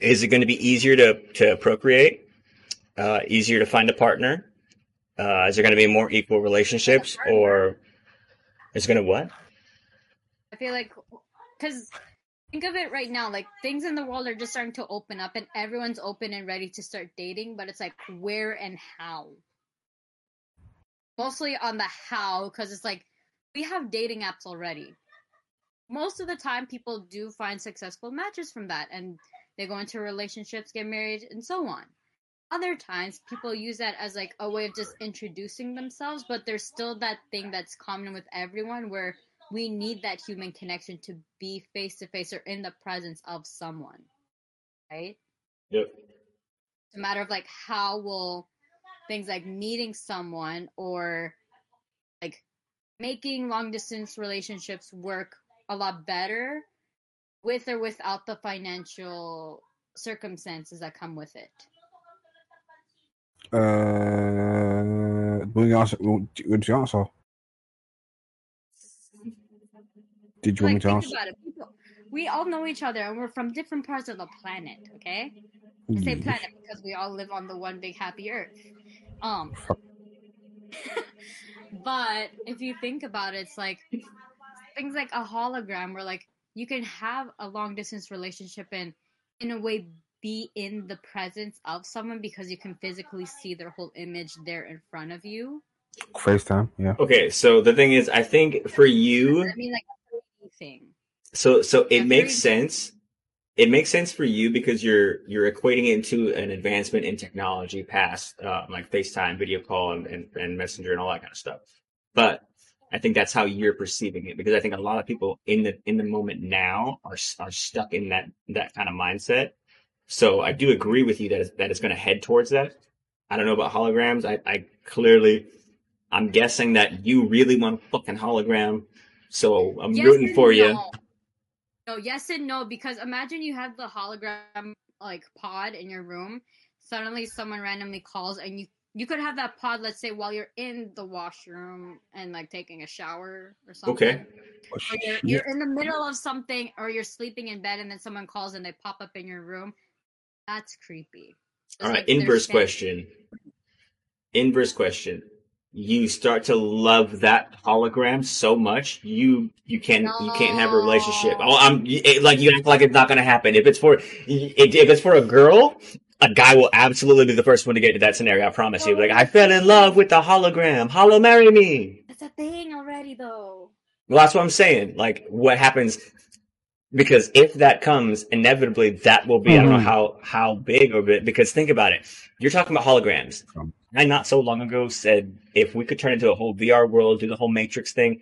Is it going to be easier to to procreate? Uh, easier to find a partner? Uh, is there going to be more equal relationships, or is it going to what? I feel like because think of it right now, like things in the world are just starting to open up, and everyone's open and ready to start dating. But it's like where and how. Mostly on the how, because it's like we have dating apps already. Most of the time, people do find successful matches from that, and they go into relationships, get married, and so on. Other times, people use that as like a way of just introducing themselves, but there's still that thing that's common with everyone where we need that human connection to be face to face or in the presence of someone right Yep. it's a matter of like how will things like meeting someone or like making long distance relationships work a lot better with or without the financial circumstances that come with it uh, will you answer? Will, would you answer? Did you want me to answer? about it people, we all know each other and we're from different parts of the planet okay I say planet because we all live on the one big happy earth. Um, but if you think about it, it's like things like a hologram where like you can have a long distance relationship and in a way be in the presence of someone because you can physically see their whole image there in front of you. FaceTime, yeah. Okay, so the thing is, I think for you, I mean, like thing. So so it Yeah, makes very- sense. It makes sense for you because you're you're equating it into an advancement in technology past uh, like FaceTime, video call, and, and and Messenger and all that kind of stuff. But I think that's how you're perceiving it because I think a lot of people in the in the moment now are are stuck in that that kind of mindset. So I do agree with you that it's, that it's going to head towards that. I don't know about holograms. I, I clearly, I'm guessing that you really want a fucking hologram. So I'm Yes rooting and for you. no. No, yes and no, because imagine you have the hologram like pod in your room. Suddenly, someone randomly calls, and you you could have that pod. Let's say while you're in the washroom and like taking a shower or something. Okay. Or you're, you're in the middle of something, or you're sleeping in bed, and then someone calls and they pop up in your room. That's creepy. It's All right, like inverse question. Inverse question. You start to love that hologram so much, you you can't you can't have a relationship. Oh, I'm it, like you act like it's not gonna happen. If it's for if if it's for a girl, a guy will absolutely be the first one to get to that scenario. I promise you. Like I fell in love with the hologram. Hollow, marry me. That's a thing already, though. Well, that's what I'm saying. Like, what happens? Because if that comes, inevitably that will be. I don't know Mhm. how how big or bit. Because think about it. You're talking about holograms. I not so long ago said if we could turn into a whole VR world, do the whole Matrix thing,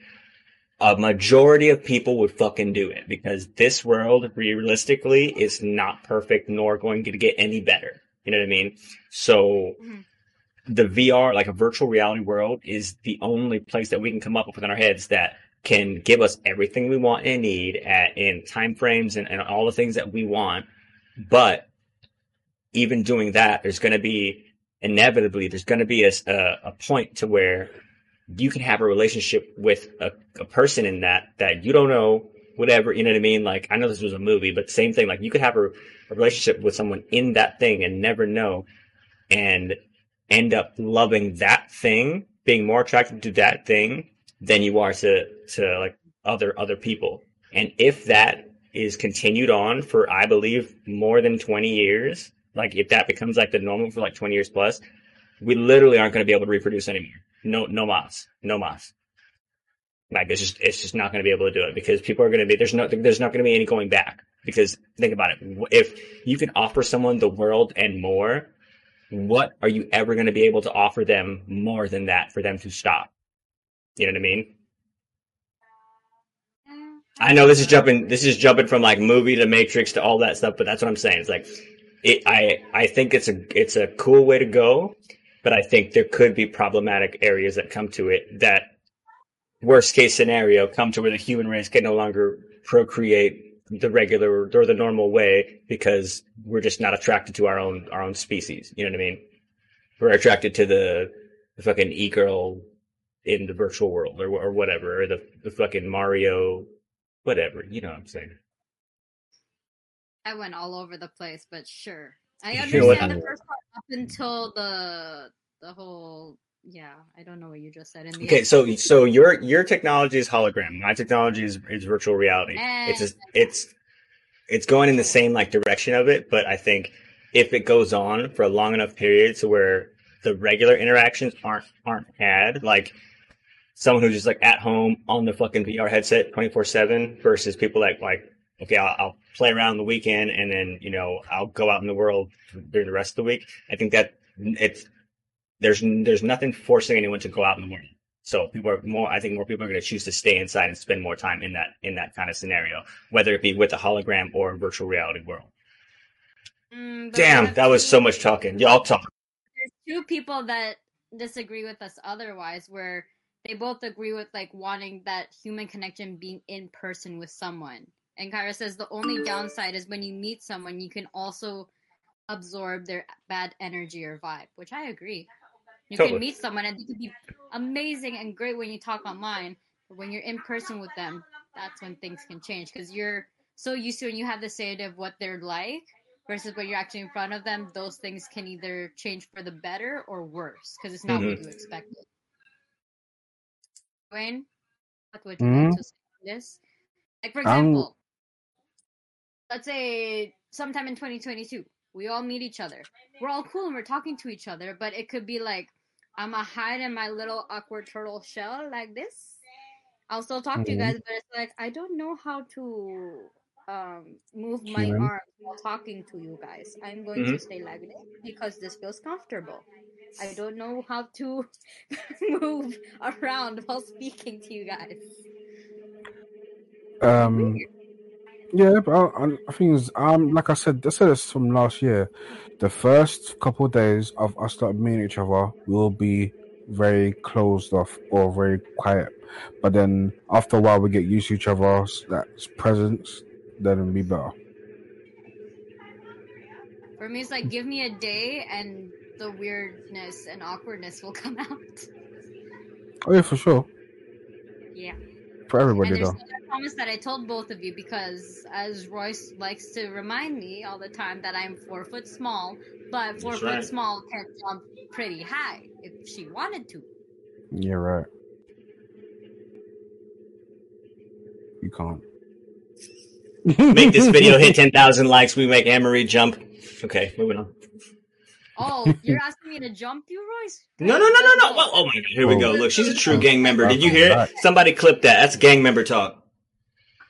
a majority of people would fucking do it because this world realistically is not perfect nor going to get any better. You know what I mean? So Mhm. the VR, like a virtual reality world, is the only place that we can come up with in our heads that can give us everything we want and need at in time frames and, and all the things that we want. But even doing that, there's going to be inevitably there's going to be a a point to where you can have a relationship with a, a person in that that you don't know whatever you know what i mean like i know this was a movie but same thing like you could have a, a relationship with someone in that thing and never know and end up loving that thing being more attracted to that thing than you are to to like other other people. And if that is continued on for i believe more than 20 years like if that becomes like the normal for like 20 years plus we literally aren't going to be able to reproduce anymore. No no mas no mas like it's just it's just not going to be able to do it because people are going to be there's no there's not going to be any going back because think about it. If you can offer someone the world and more what are you ever going to be able to offer them more than that for them to stop you know what i mean I know this is jumping. This is jumping from like movie to Matrix to all that stuff, but that's what I'm saying. It's like, it, I I think it's a it's a cool way to go, but I think there could be problematic areas that come to it. That worst case scenario come to where the human race can no longer procreate the regular or the normal way because we're just not attracted to our own our own species. You know what I mean? We're attracted to the, the fucking e girl in the virtual world or or whatever, or the, the fucking Mario whatever. You know what I'm saying? I went all over the place, but sure. I understand the first part up until the the whole yeah, I don't know what you just said in the Okay, end. so so your your technology is hologram. My technology is, is virtual reality. Eh. It's just, it's it's going in the same like direction of it, but I think if it goes on for a long enough period to where the regular interactions aren't aren't had, like someone who's just like at home on the fucking VR headset twenty four seven versus people like like okay, I'll, I'll play around the weekend and then you know I'll go out in the world during the rest of the week. I think that it's there's there's nothing forcing anyone to go out in the morning. So people are more. I think more people are going to choose to stay inside and spend more time in that in that kind of scenario, whether it be with a hologram or a virtual reality world. Mm, Damn, that was so much talking. Y'all talk. There's two people that disagree with us otherwise, where they both agree with like wanting that human connection being in person with someone. And Kyra says the only downside is when you meet someone, you can also absorb their bad energy or vibe, which I agree. You Totally. can meet someone and they can be amazing and great when you talk online, but when you're in person with them, that's when things can change because you're so used to and you have the idea of what they're like versus when you're actually in front of them. Those things can either change for the better or worse because it's not what mm-hmm. you expected. Wayne, what would you like to say this? Like for Um, example, let's say sometime in 2022, we all meet each other. We're all cool and we're talking to each other, but it could be like I'm gonna hide in my little awkward turtle shell like this. I'll still talk to you Mhm. guys, but it's like I don't know how to um move my arm while talking to you guys. I'm going to Mhm. stay like this because this feels comfortable. I don't know how to move around while speaking to you guys. Um, yeah, but I, I- think it's, um, like I said, I said this from last year. The first couple of days of us not meeting each other will be very closed off or very quiet, but then after a while we get used to each other's that's presence, then it'll be better. For me, it's like give me a day and the weirdness and awkwardness will come out. Oh yeah, for sure, Yeah. for everybody And there's though. another promise that I told both of you because, as Royce likes to remind me all the time, that I'm four foot small, but four That's foot right. small can jump pretty high if she wanted to. You're right. You can't. Make this video hit ten thousand likes. We make Anne Marie jump. Okay, moving on. Oh, you're asking me to jump you, Royce? No, no, no, no, no. Whoa, oh my god, here we go. Oh. Look, she's a true gang member. Did you hear it? Somebody clip that. That's gang member talk.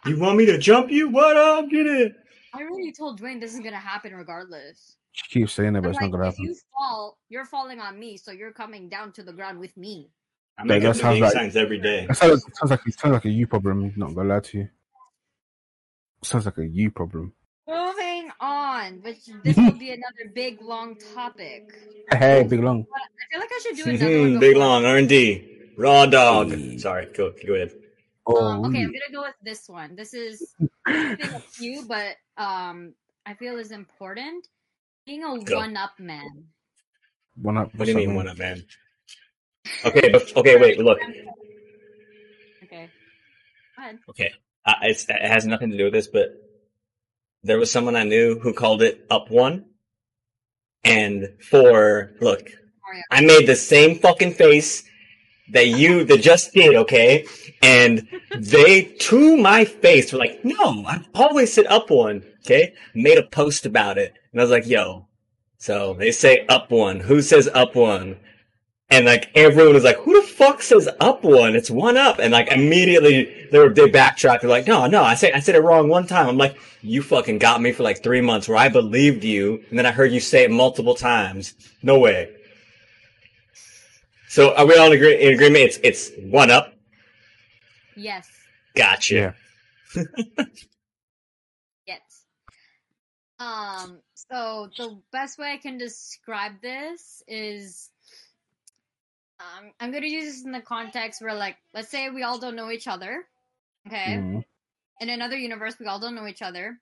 You want me to jump you? What up? Get it? I really told Dwayne this is gonna happen regardless. She keeps saying it, but I'm it's like, not gonna if happen. you fall, you're falling on me, so you're coming down to the ground with me. I Yeah, make that sounds like- signs every day. It sounds, sounds like it sounds like a you problem. Not gonna lie to you. Sounds like a you problem. Moving moving on, which this will be another big long topic. Hey, big long. I feel like I should do another one. Big long R and D. Raw dog. Sorry, go go ahead. Oh, Um, okay, I'm gonna go with this one. This is been a few, but um, I feel is important. Being a Go. one-up man. one up. What do you mean one up, man? Okay, but, okay, wait, look. Okay. Go ahead. Okay, uh, it's, it has nothing to do with this, but there was someone I knew who called it up one, and for look, I made the same fucking face that you that just did, okay? And they to my face were like, "No, I've always said up one." Okay, made a post about it, and I was like, "Yo." So they say up one. Who says up one? And like everyone was like, "Who the fuck says up one? It's one up." And like immediately they were they backtracked. They're like, "No, no, I said I said it wrong one time." I'm like, "You fucking got me for like three months where I believed you, and then I heard you say it multiple times. No way." So are we all in, agree- in agreement? It's it's one up. Yes. Gotcha. Yeah. Yes. Um. So the best way I can describe this is, um, I'm gonna use this in the context where, like, let's say we all don't know each other. Okay. Mhm. In another universe, we all don't know each other.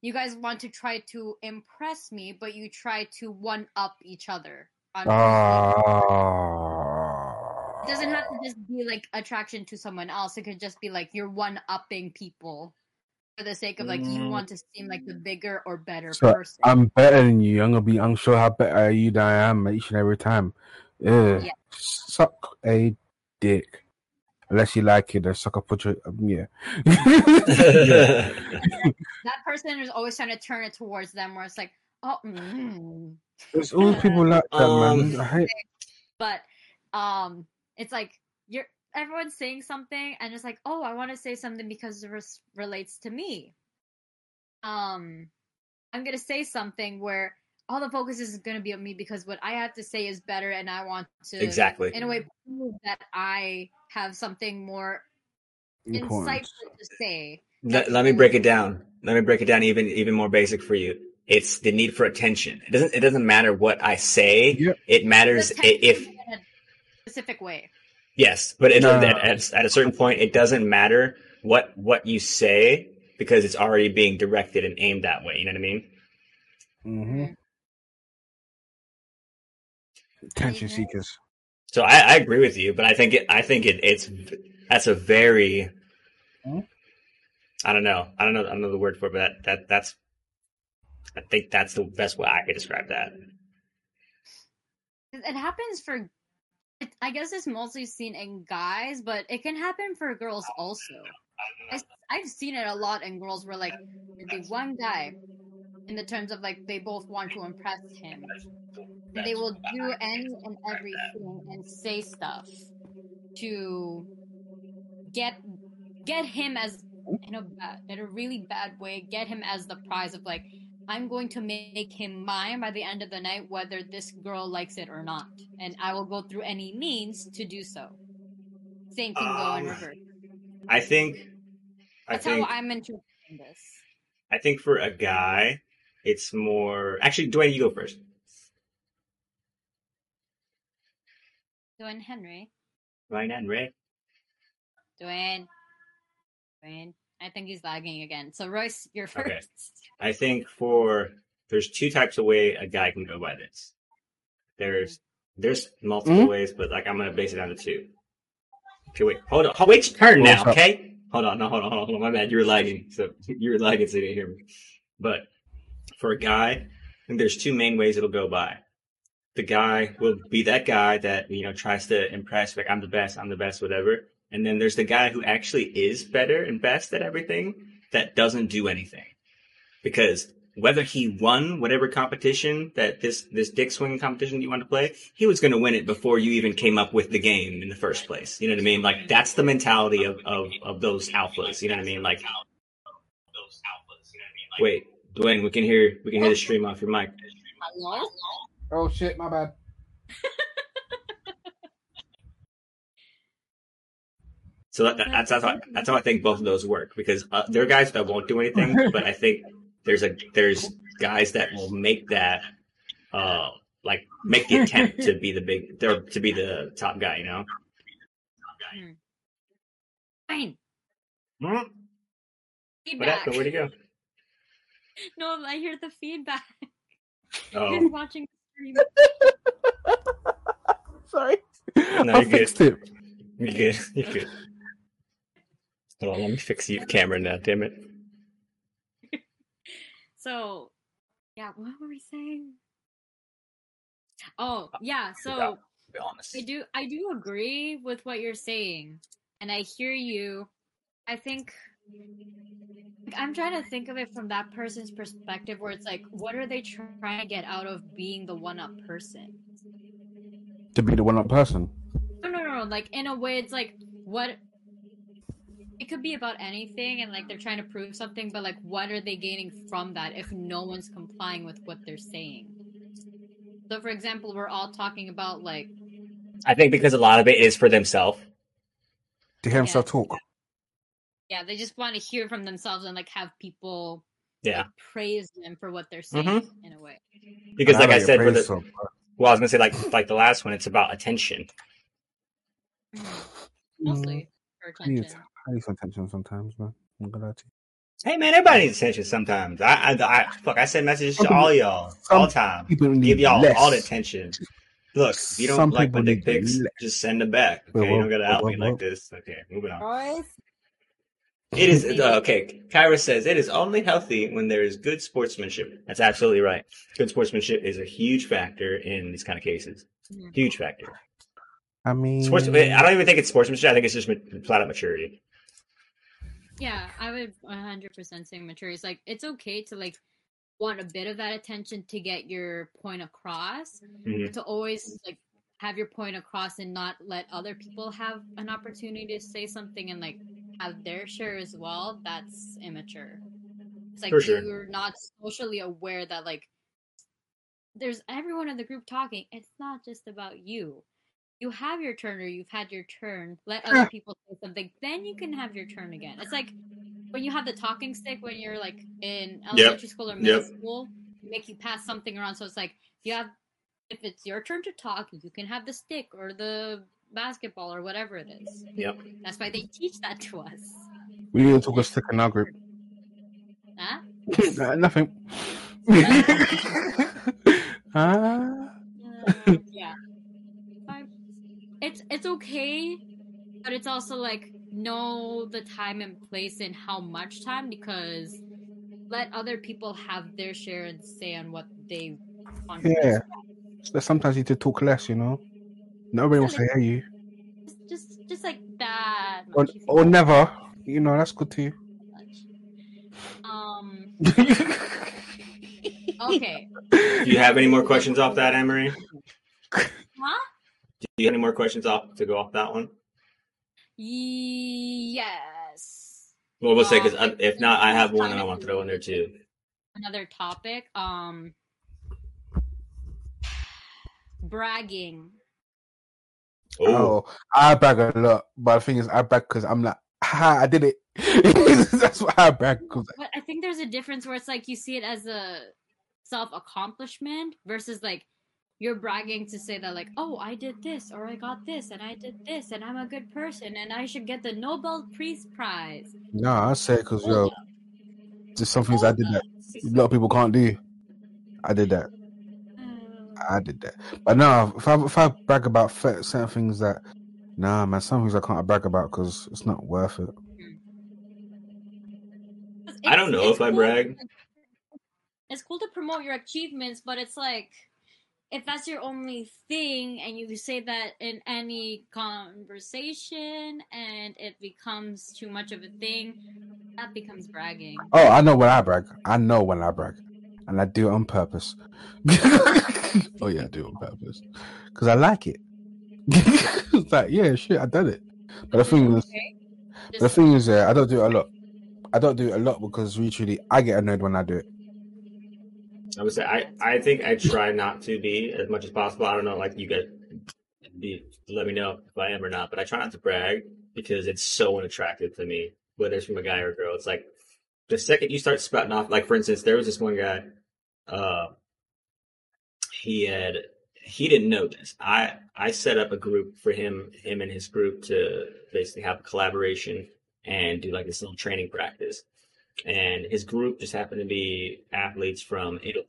You guys want to try to impress me, but you try to one up each other. On Ah. it doesn't have to just be like attraction to someone else. It could just be like you're one upping people for the sake of like you Mm. want to seem like the bigger or better So, person. I'm better than you. I'm gonna be unsure how better you than I am each and every time. Yeah. Yeah. Suck a dick. Unless you like it, or suck a put your um, yeah. that person is always trying to turn it towards them, where it's like, oh, mm. There's always people like that, Um, man. I hate but um, it's like you're everyone's saying something, and it's like, oh, I want to say something because it res- relates to me. Um, I'm gonna say something where all the focus is gonna be on me because what I have to say is better, and I want to exactly. in a way prove that I have something more important. insightful to say. Let, let me break it down. Let me break it down even even more basic for you. It's the need for attention. It doesn't it doesn't matter what I say. Yep. It matters if in a specific way. yes, but it, No. at, at, at a certain point, it doesn't matter what what you say because it's already being directed and aimed that way. You know what I mean? hmm Attention Mhm. seekers. So I, I agree with you, but I think it, I think it, it's that's a very Hmm? I don't know I don't know I don't know the word for it, but that, that that's I think that's the best way I could describe that. It it happens for. It, I guess it's mostly seen in guys, but it can happen for girls also. I, I've seen it a lot in girls where like the one guy, in the terms of like they both want to impress him, and they will do any and everything and say stuff to get get him as in a bad, in a really bad way, get him as the prize of like I'm going to make him mine by the end of the night, whether this girl likes it or not, and I will go through any means to do so. Same can go in Um, reverse. I think I That's think how I'm interpreting this. I think for a guy, it's more actually. Dwayne, you go first. Dwayne Henry, Ryan Henry. Ray. Dwayne, Dwayne. I think he's lagging again. So Royce, you're first. Okay. I think for there's two types of way a guy can go by this. There's there's multiple Mhm. ways, but like I'm gonna base it down to two. Okay, wait, hold on, hold, wait your turn now, What's up? okay? Hold on, no, hold on, hold on, my bad. You were lagging, so you were lagging, so you didn't hear me. But for a guy, I think there's two main ways it'll go by. The guy will be that guy that you know tries to impress, like I'm the best, I'm the best, whatever. And then there's the guy who actually is better and best at everything that doesn't do anything because whether he won whatever competition that this this dick swinging competition you want to play, he was going to win it before you even came up with the game in the first place. You know what I mean? Like that's the mentality of of of those alphas. You know what I mean? Like wait, Dwayne, we can hear we can hear the stream off your mic. Hello? Oh shit, my bad. So that, that's that's how, that's how I think both of those work because uh, there are guys that won't do anything, but I think there's a there's guys that will make that uh like make the attempt to be the big or to be the top guy, you know. Fine. Hmm? What happened? Where'd he go? No, I hear the feedback. Oh, He's watching the stream. Sorry. No, I you're good. fixed it. you're good. You're good. Hold on, let me fix your camera now. Damn it. So, yeah, what were we saying? Oh, yeah. Uh, so forgot. To be honest. I do, I do agree with what you're saying, and I hear you. I think I'm trying to think of it from that person's perspective, where it's like, what are they trying to get out of being the one-up person? To be the one up person. No, no, no. Like in a way, it's like what. It could be about anything, and like they're trying to prove something, but like, what are they gaining from that if no one's complying with what they're saying? So, for example, we're all talking about like, I think because a lot of it is for themselves. To hear himself Yes. talk. Yeah, they just want to hear from themselves and like have people Yeah. like, praise them for what they're saying Mhm. in a way. Because like I like said, for praise, the so- well, I was gonna say like like the last one, it's about attention. Mostly for I need, attention. I need some attention sometimes, man. I'm gonna lie to you. Hey man, everybody needs attention sometimes. I, I, I fuck, I send messages to all y'all all the time. Give y'all less. all the attention. Look, if you don't Some like my dick pics, less. just send them back. Okay, Wait, you don't gotta out what- me what- like this. Okay, moving on. Royce? It is uh, okay. Kyra says it is only healthy when there is good sportsmanship. That's absolutely right. Good sportsmanship is a huge factor in these kind of cases. Huge factor. I mean, Sports. I don't even think it's sportsmanship. I think it's just ma- flat out maturity. Yeah, I would 100% say mature. It's like it's okay to like want a bit of that attention to get your point across, Mhm. to always like have your point across and not let other people have an opportunity to say something and like have their share as well. That's immature. It's like sure. you're not socially aware that like there's everyone in the group talking. It's not just about you. You have your turn or you've had your turn. Let other people say something. Then you can have your turn again. It's like when you have the talking stick when you're like in elementary school or middle Yep. school, make you pass something around. So it's like you have if it's your turn to talk, you can have the stick or the basketball or whatever it is. Yep. That's why they teach that to us. we need to talk a stick in our group. Huh? Nah, Nothing. Ah. Uh, yeah. It's it's okay, but it's also like know the time and place and how much time because let other people have their share and say on what they want. Yeah. So sometimes you need to talk less, you know. Nobody wants to hear you, Just, just just like that. or, much, if you or never. You know, that's good too. much. Um. Okay. Do you have any more questions off that, Emery? Huh? Do you have any more questions off to go off that one? Yes. Well, we'll say because Um, if not, I have one that I kind want to throw in there too. Another topic. Um. Bragging. Oh, Oh, I brag a lot, but the thing is, I brag because I'm like, ha, I did it. That's what I brag. 'cause- But I think there's a difference where it's like you see it as a self accomplishment versus like you're bragging to say that like oh I did this or I got this and I did this and I'm a good person and I should get the Nobel Peace Prize. No, I say because yo, there's some things I did that a lot of people can't do. I did that. I did that. But no, if I if I brag about certain things that, nah, man, some things I can't brag about because it's not worth it. I don't know if I cool- brag. It's cool to promote your achievements, but it's like if that's your only thing and you say that in any conversation and it becomes too much of a thing, that becomes bragging. Oh, I know when I brag. I know when I brag, and I do it on purpose. oh yeah, I do it on purpose because I like it. it's like yeah, shit, I done it. But the thing is, Okay. the thing is, yeah, I don't do it a lot. I don't do it a lot because literally I get annoyed when I do it. I would say I, I think I try not to be as much as possible. I don't know, like you guys, be, let me know if I am or not. But I try not to brag because it's so unattractive to me, whether it's from a guy or a girl. It's like the second you start spouting off, like for instance, there was this one guy, uh, he had, he didn't know this. I, I set up a group for him, him and his group to basically have a collaboration and do like this little training practice. And his group just happened to be athletes from Italy.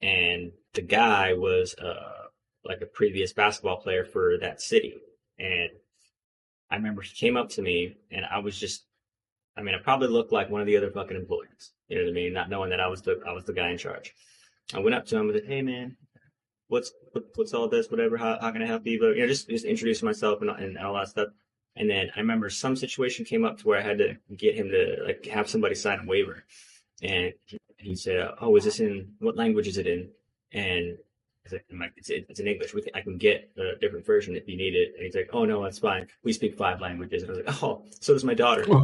And the guy was, uh, like a previous basketball player for that city. And I remember he came up to me and I was just, I mean, I probably looked like one of the other fucking employees. You know what I mean? Not knowing that I was the, I was the guy in charge. I went up to him and said, Hey man, what's, what, what's all this? Whatever. How, how can I help you? But, you know, just, just introduce myself and, and all that stuff. And then I remember some situation came up to where I had to get him to like have somebody sign a waiver. And he said, "Oh, is this in what language is it in?" And I said, it's, it's in English. Can, I can get a different version if you need it. And he's like, "Oh no, that's fine. We speak five languages." And I was like, "Oh, so does my daughter." Oh.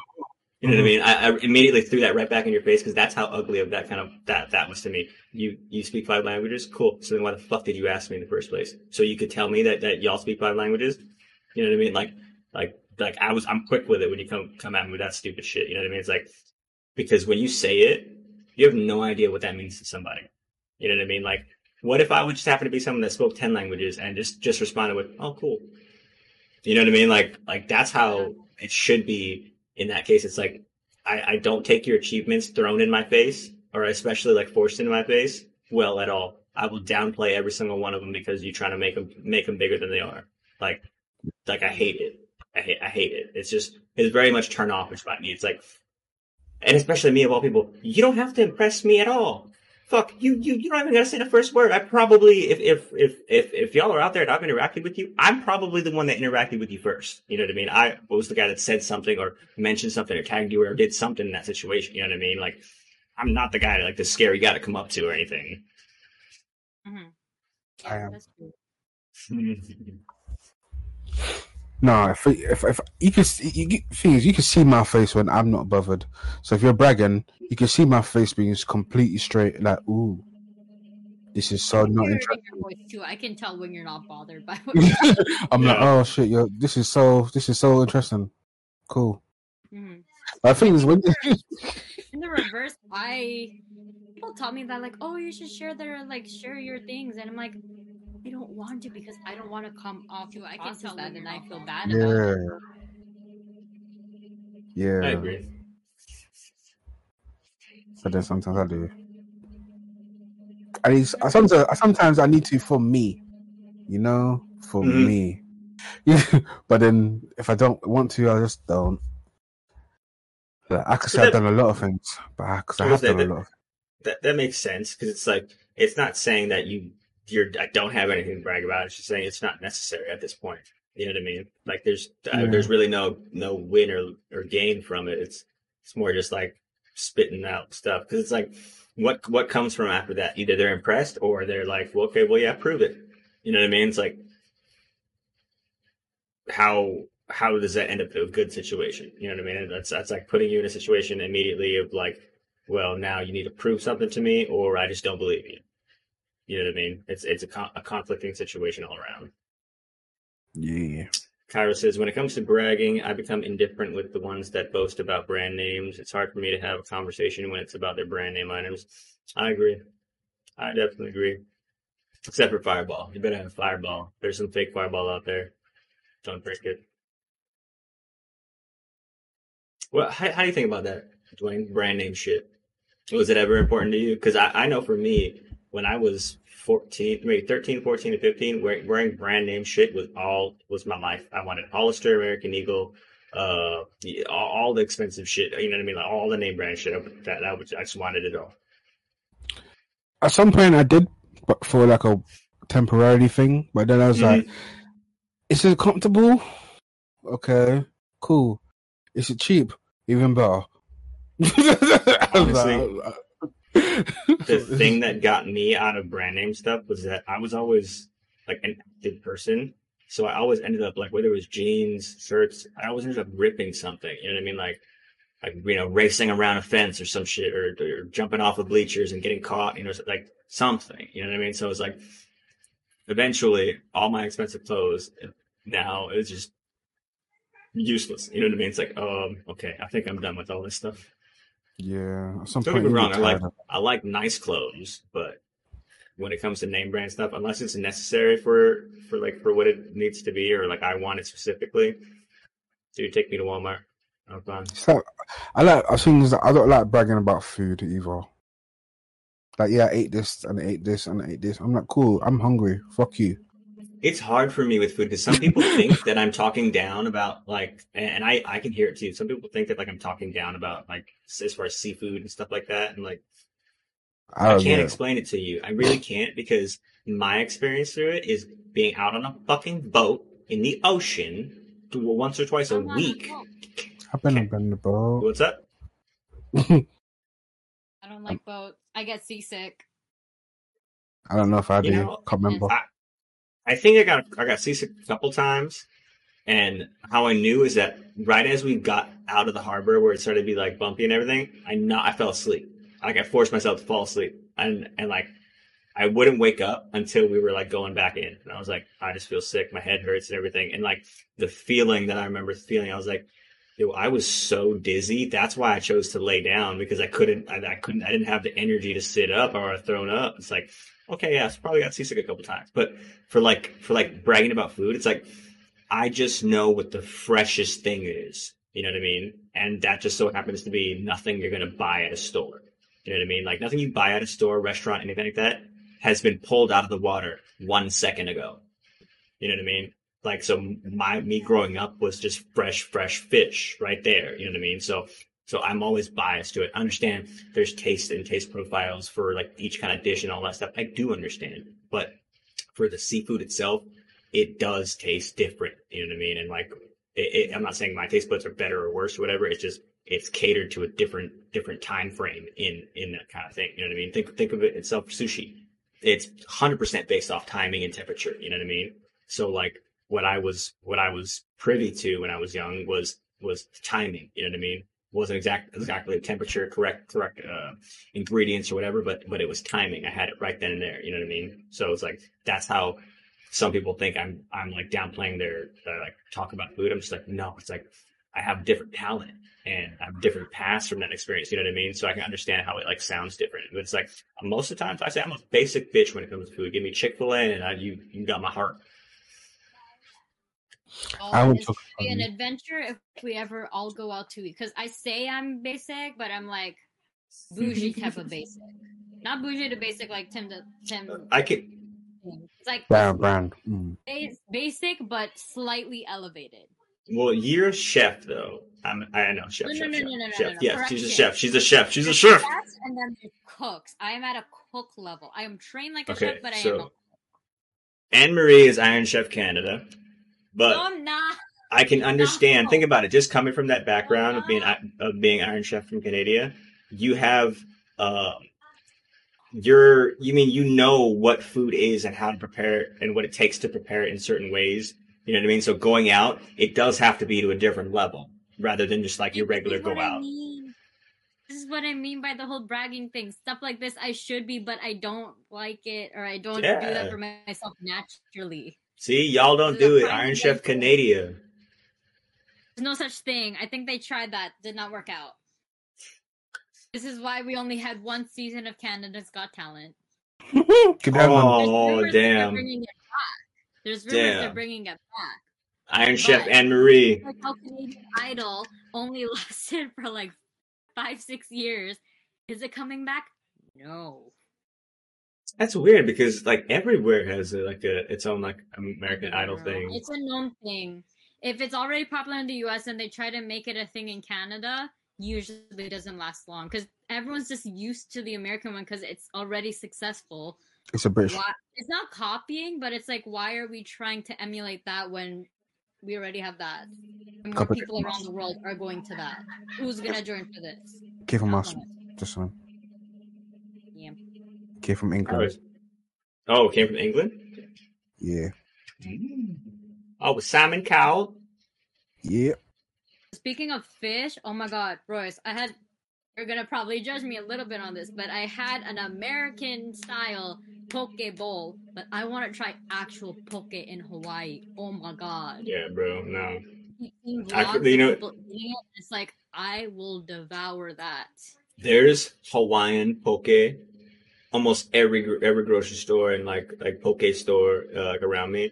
You know what I mm-hmm. mean? I, I immediately threw that right back in your face because that's how ugly of that kind of that that was to me. You you speak five languages, cool. So then why the fuck did you ask me in the first place? So you could tell me that that y'all speak five languages. You know what I mean? Like like like I was I'm quick with it when you come come at me with that stupid shit. You know what I mean? It's like because when you say it, you have no idea what that means to somebody. You know what I mean? Like, what if I would just happen to be someone that spoke ten languages and just just responded with, "Oh, cool." You know what I mean? Like, like that's how it should be. In that case, it's like I, I don't take your achievements thrown in my face, or especially like forced into my face, well at all. I will downplay every single one of them because you're trying to make them make them bigger than they are. Like, like I hate it. I hate, I hate it. It's just, it's very much turn offish by me. It's like, and especially me of all people, you don't have to impress me at all. Fuck, you, you, you don't even gotta say the first word. I probably, if, if, if, if, if y'all are out there and I've interacted with you, I'm probably the one that interacted with you first. You know what I mean? I was the guy that said something or mentioned something or tagged you or did something in that situation. You know what I mean? Like, I'm not the guy, like the scary guy to come up to or anything. Mhm. I am. That's true. No, if, if if you can, see- you, you, thing is, you can see my face when I'm not bothered. So if you're bragging, you can see my face being completely straight, like, ooh, this is so not Hear it interesting. your voice too. I can tell when you're not bothered by what you're I'm like, oh shit, yo, this is so, this is so interesting, cool. Mhm. But the thing is, when In the reverse, I people tell me that like, oh, you should share their like share your things, and I'm like, I don't want to because I don't want to come off you. I can tell that, and I feel bad about yeah, it. yeah, I agree. but then sometimes I do. I need, I sometimes, I sometimes I need to for me, you know, for Mhm. me. but then if I don't want to, I just don't. Like, I could say I've done a lot of things, but I, cause I I have was done a lot. Of, That that makes sense because it's like it's not saying that you you're I don't have anything to brag about. It's just saying it's not necessary at this point. You know what I mean? Like there's uh, there's really no no win or or gain from it. It's it's more just like spitting out stuff because it's like what what comes from after that? Either they're impressed or they're like, well, okay, well, yeah, prove it. You know what I mean? It's like how how does that end up in a good situation? You know what I mean? That's that's like putting you in a situation immediately of like, well, now you need to prove something to me, or I just don't believe you. You know what I mean? It's it's a, con- a conflicting situation all around. yeah, Kyra says, when it comes to bragging, I become indifferent with the ones that boast about brand names. It's hard for me to have a conversation when it's about their brand name items. I agree. I definitely agree. Except for Fireball. You better have Fireball. There's some fake Fireball out there. Don't drink it. Well, how, how do you think about that, Dwayne? Brand name shit. Was it ever important to you? Because I, I know for me, when I was 14, maybe 13, 14, and 15, wearing, wearing brand name shit was all, was my life. I wanted Hollister, American Eagle, uh, all, all the expensive shit. You know what I mean? Like all the name brand shit. I- That, that was, I just wanted it all. at some point I did, but for like a temporary thing. But then I was like, is it comfortable? Okay, cool. Is it cheap? Even better. Honestly, like, the thing that got me out of brand name stuff was that I was always like an active person. So I always ended up like whether it was jeans, shirts, I always ended up ripping something. You know what I mean? Like like you know, racing around a fence or some shit or, or jumping off of bleachers and getting caught, you know, like something. You know what I mean? So it's like eventually all my expensive clothes now is just useless. You know what I mean? It's like, um, okay, I think I'm done with all this stuff. Yeah, some Don't get me wrong, I like of- I like nice clothes, but when it comes to name brand stuff, unless it's necessary for for like for what it needs to be or like I want it specifically, dude, take me to Walmart. I'm fine. Like, I like. I think I don't like bragging about food either. Like, yeah, I ate this and I ate this and I ate this. I'm like, cool. I'm hungry. Fuck you. It's hard for me with food because some people think that I'm talking down about like, and I I can hear it too. Some people think that like I'm talking down about like as far as seafood and stuff like that, and like I I can't know. explain it to you. I really can't because my experience through it is being out on a fucking boat in the ocean once or twice a I'm a week. I've been up in the boat. What's up? I don't like boats. I get seasick. I don't know if I You do. know, Can't remember. I, I think I got I got seasick a couple times, and how I knew is that right as we got out of the harbor where it started to be like bumpy and everything, I not I fell asleep. Like I forced myself to fall asleep, and and like I wouldn't wake up until we were like going back in, and I was like, I just feel sick, my head hurts and everything, and like the feeling that I remember feeling, I was like. I was so dizzy. That's why I chose to lay down because I couldn't. I, I couldn't. I didn't have the energy to sit up or thrown up. It's like, okay, yeah, I probably got seasick a couple times, but for like for like bragging about food, it's like I just know what the freshest thing is. You know what I mean? And that just so happens to be nothing you're gonna buy at a store. You know what I mean? Like nothing you buy at a store, restaurant, anything like that has been pulled out of the water one second ago. You know what I mean? Like so my me growing up was just fresh, fresh fish right there. You know what I mean? So so I'm always biased to it. I understand there's taste and taste profiles for like each kind of dish and all that stuff. I do understand. But for the seafood itself, it does taste different. You know what I mean? And like, it, it, I'm not saying my taste buds are better or worse or whatever. It's just it's catered to a different different time frame in in that kind of thing. You know what I mean? Think think of it itself sushi. It's 100% based off timing and temperature. You know what I mean? So like what I was what I was privy to when I was young was was timing. You know what I mean? Wasn't exact exactly the temperature correct correct uh, ingredients or whatever, but but it was timing. I had it right then and there. You know what I mean? So it's like that's how some people think I'm I'm like downplaying their uh, like talk about food. I'm just like no, it's like I have different talent and I have different past from that experience. You know what I mean? So I can understand how it like sounds different. But it's like most of the times I say I'm a basic bitch when it comes to food. Give me Chick Fil A and I, you you got my heart. I would It's talk be an about adventure if we ever all go out to eat. Because I say I'm basic, but I'm like bougie type of basic. Not bougie to basic like Tim. To, Tim. I could It's like brand brand. Mm. basic but slightly elevated. well, you're a chef though. I'm I know chef No, no, chef no, chef, no, no, no, chef. no, no. Yes, she's a chef. She's a chef. She's a chef. and then there's cooks. I am at a cook level. I am trained like a Okay, chef, but I am so a Anne Marie is Iron Chef Canada, but no, I'm not. I can understand. No. Think about it. Just coming from that background of being of being Iron Chef from Canada, you have um, you're you mean you know what food is and how to prepare it and what it takes to prepare it in certain ways. You know what I mean? So going out, it does have to be to a different level rather than just like your regular go what I out. mean. This is what I mean by the whole bragging thing. Stuff like this, I should be, but I don't like it, or I don't do that for myself naturally. See, y'all don't This is a do it. Iron Chef. Canada. There's no such thing. I think they tried that, did not work out. This is why we only had one season of Canada's Got Talent. Give that man- There's Oh rumors that they're damn! bringing it back. There's rumors they're bringing it back. Iron Chef But- Anne Marie. Like how Canadian Idol only lasted for like five, six years. Is it coming back? No. That's weird because like everywhere has a, like a its own like American Idol thing. It's a known thing. If it's already popular in the US and they try to make it a thing in Canada, usually it doesn't last long because everyone's just used to the American one because it's already successful. It's a British. Why, it's not copying, but it's like, why are we trying to emulate that when we already have that? And more Copy- people around the world are going to that. Who's gonna join for this? Came from No us. one. Just saying. Yeah. Came from Oh, England. it's- Oh, came from England. Yeah. Oh, with Simon Cowell. Yeah. Speaking of fish, oh my god, Royce, I had you're gonna probably judge me a little bit on this, but I had an American style poke bowl, but I want to try actual poke in Hawaii. Oh my god. Yeah, bro. No. I you know- people eating it, it's like I will devour that. there's Hawaiian poke almost every every grocery store and like like poke store uh, like around me.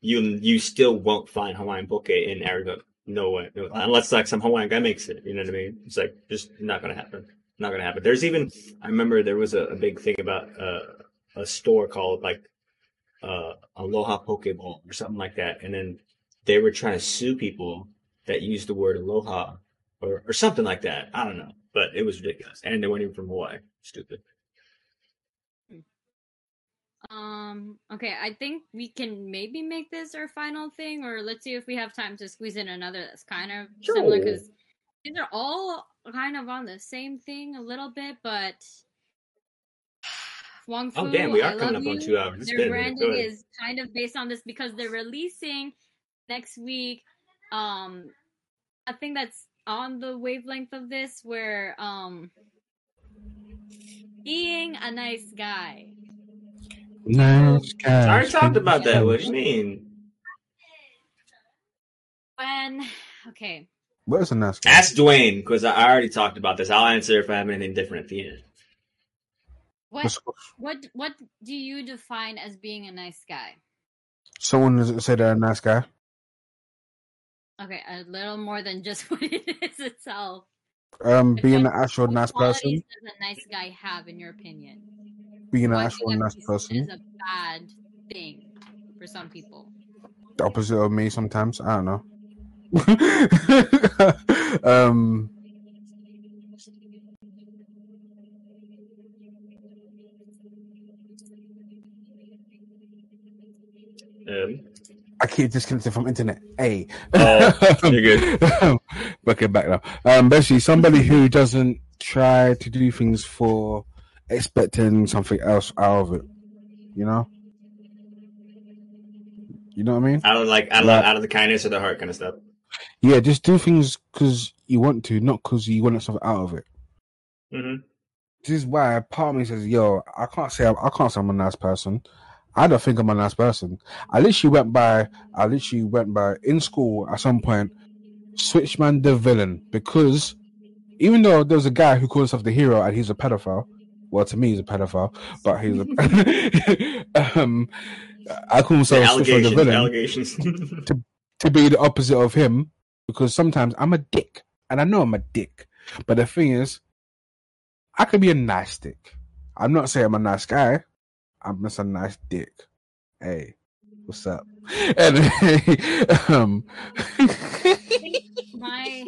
You you still won't find Hawaiian poke in Arizona. No way, no, unless like some Hawaiian guy makes it. You know what I mean? It's like just not gonna happen. Not gonna happen. There's even I remember there was a, a big thing about uh, a store called like uh, Aloha Pokeball or something like that, and then they were trying to sue people that used the word Aloha or or something like that. I don't know, but it was ridiculous, and they weren't even from Hawaii. Stupid. Um. Okay, I think we can maybe make this our final thing, or let's see if we have time to squeeze in another that's kind of similar because these are all kind of on the same thing a little bit, but Wong Fu, Oh damn, we I are coming love up on two hours. Their been a minute. Go branding is kind of based on this because they're releasing next week. Um, I think that's on the wavelength of this, where um, being a nice guy. Nice guy. I already talked about that. What do you mean? When okay, What is a nice guy? Ask Dwayne because I I already talked about this. I'll answer if I have anything different at the end. what what what do you define as being a nice guy? Someone that said they're a nice guy. Okay, a little more than just what it is itself. Um, being like, an actual what nice qualities person. Does a nice guy have, in your opinion? Being an actual nice person. Is a bad thing for some people. The opposite of me sometimes. I don't know. um, Um, I keep disconnected from internet. Hey. Oh, you're good. okay, back now. Um, basically, somebody who doesn't try to do things for expecting something else out of it. You know. You know what I mean? out of like out of, Like- out of the kindness of the heart kind of stuff. Yeah, just do things because you want to, not because you want something out of it. hmm This is why part of me says, "Yo, I can't say I can't say I'm a nice person. I don't think I'm a nice person. I literally went by. I literally went by in school at some point. Switchman the villain because even though there was a guy who called himself the hero and he's a pedophile. Well, to me, he's a pedophile, but he's a. um, I call So myself Switchman the allegations, villain allegations. to be the opposite of him because sometimes I'm a dick and I know I'm a dick. But the thing is, I could be a nice dick. I'm not saying I'm a nice guy. I'm just a nice dick. Hey, what's up? Anyway, um, My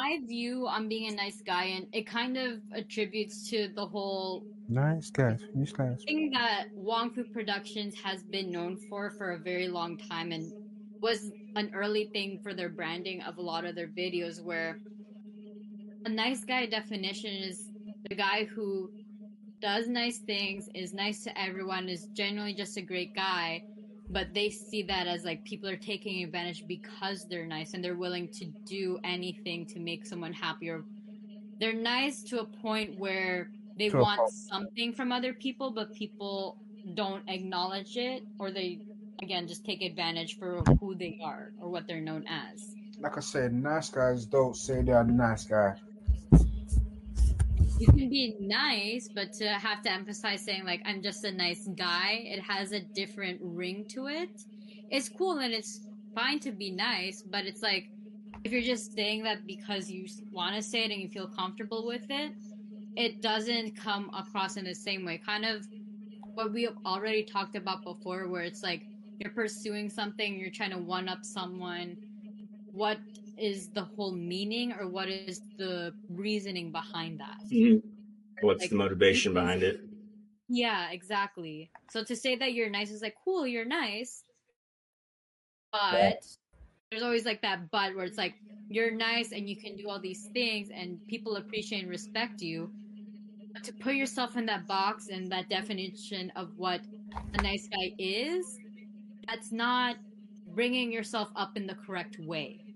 my view on being a nice guy, and it kind of attributes to the whole nice guys, nice guys. thing that Wong Fu Productions has been known for for a very long time and was an early thing for their branding of a lot of their videos where a nice guy definition is the guy who does nice things, is nice to everyone, is generally just a great guy, but they see that as like people are taking advantage because they're nice and they're willing to do anything to make someone happy or they're nice to a point where they To want something from other people but people don't acknowledge it or they again just take advantage for who they are or what they're known as. Like I said, nice guys don't say they're nice guy. You can be nice but to have to emphasize saying like i'm just a nice guy it has a different ring to it. It's cool and it's fine to be nice but it's like if you're just saying that because you want to say it and you feel comfortable with it it doesn't come across in the same way. Kind of what we have already talked about before where it's like you're pursuing something you're trying to one up someone. What is the whole meaning or what is the reasoning behind that Mhm. What's Like, the motivation behind it? yeah, exactly. So to say that you're nice is like cool, you're nice. But Yeah. there's always like that but where it's like you're nice and you can do all these things and people appreciate and respect you. But to put yourself in that box and that definition of what a nice guy is, that's not bringing yourself up in the correct way.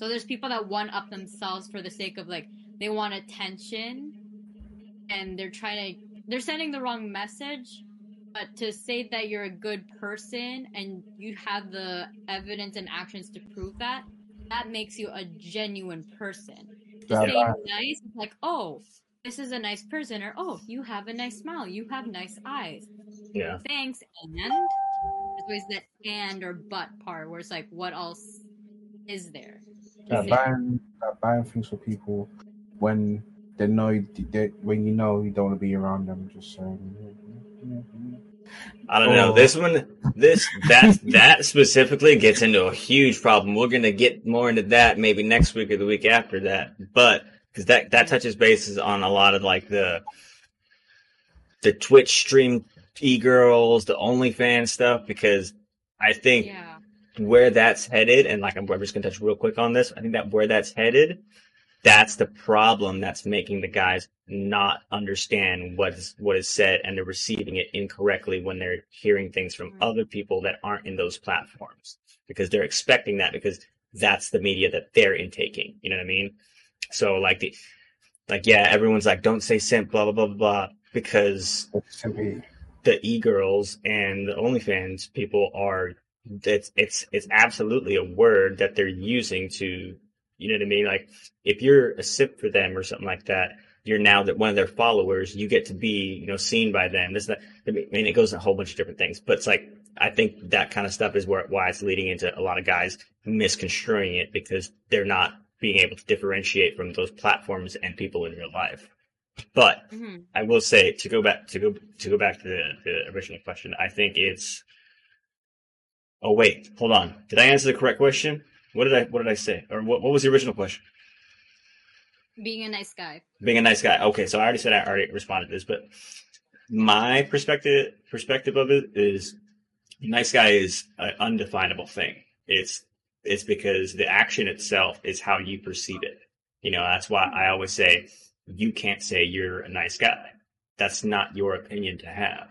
So there's people that one up themselves for the sake of like they want attention and they're trying to they're sending the wrong message but to say that you're a good person and you have the evidence and actions to prove that that makes you a genuine person saying I- nice, it's like, oh, this is a nice person, or oh, you have a nice smile, you have nice eyes. Yeah. Thanks, and there's always that and or but part where it's like, what else is there? That buying, that buying things for people when they know you- they, when you know you don't want to be around them. Just saying. I don't know. Oh. This one, this that that specifically gets into a huge problem. We're gonna get more into that maybe next week or the week after that, but because that that touches bases on a lot of like the the Twitch stream e girls, the OnlyFans stuff. Because I think Yeah. Where that's headed, and like I'm, I'm just gonna touch real quick on this. I think that where that's headed, that's the problem that's making the guys not understand what is what is said and they're receiving it incorrectly when they're hearing things from Right. other people that aren't in those platforms because they're expecting that because that's the media that they're intaking. You know what I mean? So like the like yeah, everyone's like don't say simp blah blah blah blah blah because the e-girls and the OnlyFans people are it's it's it's absolutely a word that they're using to you know what I mean? Like if you're a sip for them or something like that, you're now that one of their followers, you get to be, you know, seen by them. This that I mean it goes in a whole bunch of different things. But it's like I think that kind of stuff is where why it's leading into a lot of guys misconstruing it because they're not being able to differentiate from those platforms and people in real life. But hmm I will say to go back to go to go back to the, the original question. I think it's. Oh wait, hold on. Did I answer the correct question? What did I What did I say? Or what What was the original question? Being a nice guy. Being a nice guy. Okay, so I already said I already responded to this, but my perspective perspective of it is, nice guy is an undefinable thing. It's it's because the action itself is how you perceive it. You know, that's why I always say you can't say you're a nice guy. That's not your opinion to have.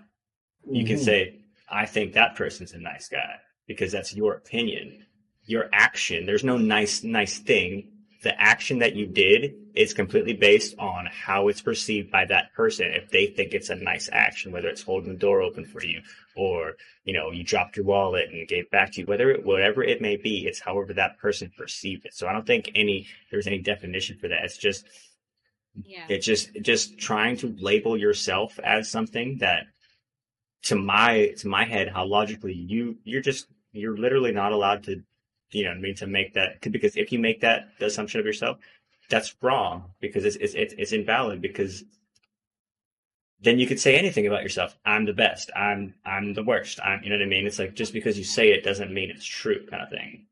You can Mhm. say, I think that person's a nice guy because that's your opinion. Your action, there's no nice, nice thing. The action that you did is completely based on how it's perceived by that person. If they think it's a nice action, whether it's holding the door open for you or, you know, you dropped your wallet and gave back to you, whether it, whatever it may be, it's however that person perceived it. So I don't think any, there's any definition for that. It's just, Yeah. it's just just trying to label yourself as something that to my to my head how logically you you're just you're literally not allowed to you know I mean to make that because if you make that the assumption of yourself that's wrong because it's it's it's, it's invalid because then you could say anything about yourself i'm the best i'm i'm the worst i'm you know what i mean it's like just because you say it doesn't mean it's true kind of thing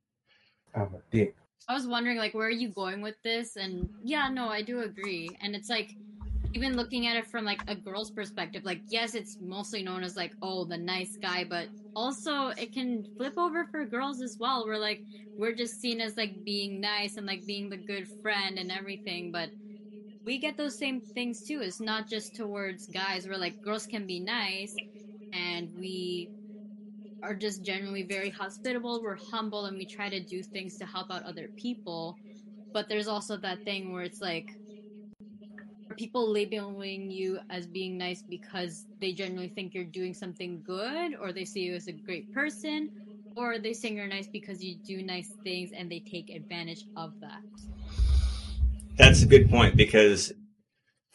I'm a dick. I was wondering, like, where are you going with this? And yeah, no, I do agree. And it's like, even looking at it from like a girl's perspective, like, yes, it's mostly known as like, oh, the nice guy, but also it can flip over for girls as well. We're like we're just seen as like being nice and like being the good friend and everything, but we get those same things too. It's not just towards guys. We're like girls can be nice, and we are just generally very hospitable. We're humble and we try to do things to help out other people. But there's also that thing where it's like, people labeling you as being nice because they generally think you're doing something good, or they see you as a great person, or are they saying you're nice because you do nice things and they take advantage of that? That's a good point because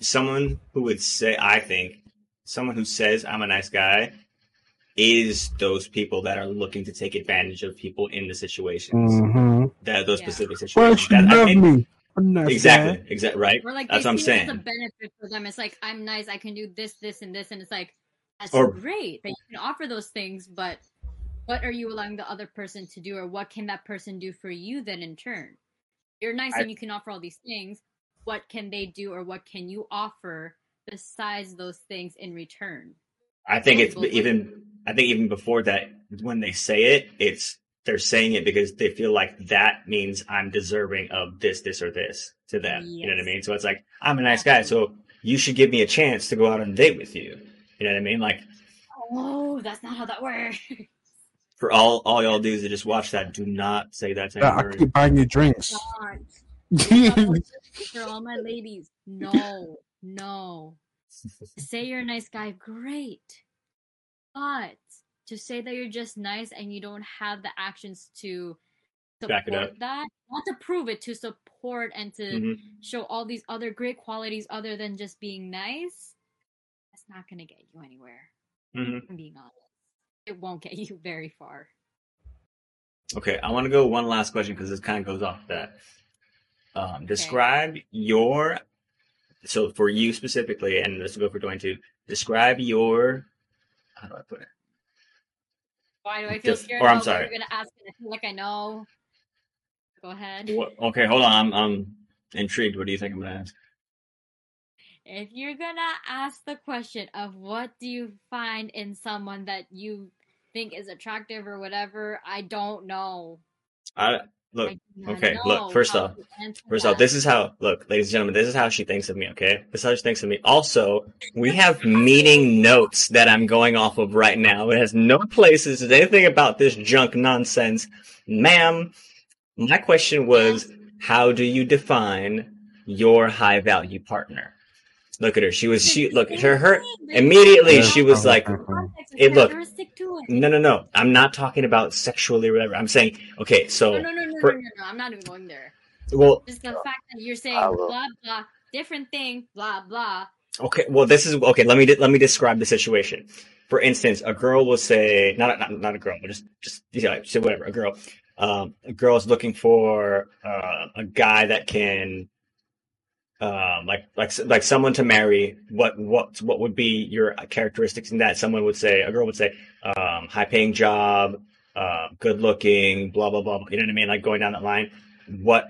someone who would say, I think, someone who says I'm a nice guy is those people that are looking to take advantage of people in the situations Mm-hmm. that those Yeah. specific Well, situations. she That- I love think- me. I'm exactly, guy. exactly, right. Or like That's what I'm see it as a saying. benefit for them. It's like I'm nice, I can do this, this, and this, and it's like that's Or- great that you can offer those things, but what are you allowing the other person to do, or what can that person do for you then in turn? You're nice I- and you can offer all these things. What can they do, or what can you offer besides those things in return? I think it's even. I think even before that, when they say it, it's they're saying it because they feel like that means I'm deserving of this, this, or this to them. You know what I mean? So it's like I'm a nice guy, so you should give me a chance to go out on a date with you. You know what I mean? Like Oh, that's not how that works. for all all y'all do is to just watch that. Do not say that to Yeah, I anyone. keep buying you drinks. God. for all my ladies, no, no. say you're a nice guy, great. But to say that you're just nice and you don't have the actions to Back it support up. that, not to prove it, to support and to Mhm. show all these other great qualities other than just being nice, that's not gonna get you anywhere. Mhm. Being honest. It won't get you very far. Okay, I want to go one last question because this kind of goes off that. Um, describe your so for you specifically, and this will go for Dwayne too. Describe your how do I put it? Why do I feel Just- scared? or I'm sorry. You're gonna ask, and I feel like I know. Go ahead. What, okay, hold on. I'm I'm intrigued. What do you think I'm gonna ask? If you're gonna ask the question of what do you find in someone that you think is attractive or whatever, I don't know. I look. Okay, look, first off- First off, this is how look, ladies and gentlemen, this is how she thinks of me, okay? This is how she thinks of me. Also, we have meeting notes that I'm going off of right now. It has no places to anything about this junk nonsense. Ma'am, my question was how do you define your high value partner? Look at her. She was she look her her immediately she was like Context, Hey, look. characteristic to it. no no no. I'm not talking about sexually or whatever. I'm saying okay, so No, no, no, no, for- no, no, no. I'm not even going there. well Just the fact that you're saying blah blah, different thing, blah blah. Okay, well, this is okay. Let me let me describe the situation. For instance, a girl will say, not not not a girl, but just just yeah, say whatever. A girl, um, a girl is looking for uh, a guy that can, um, like like like someone to marry. What what what would be your characteristics in that? Someone would say, a girl would say, um, high paying job, uh, good looking, blah blah blah. You know what I mean? Like going down that line. What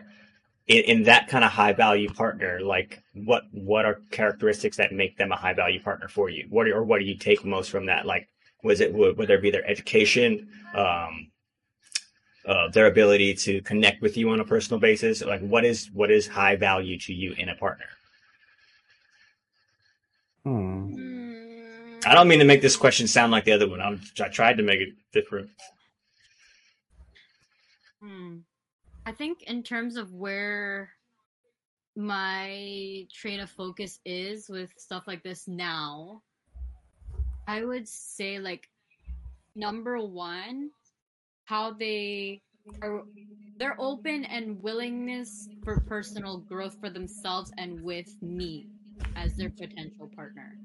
in, in that kind of high value partner, like what what are characteristics that make them a high value partner for you? What or what do you take most from that? Like, was it would, would there be their education, um, uh, their ability to connect with you on a personal basis? Like, what is what is high value to you in a partner? Hmm. Mm, I don't mean to make this question sound like the other one. I'm, I tried to make it different. Hmm. I think in terms of where my train of focus is with stuff like this now, I would say like number one, how they are they're open and willingness for personal growth for themselves and with me as their potential partner.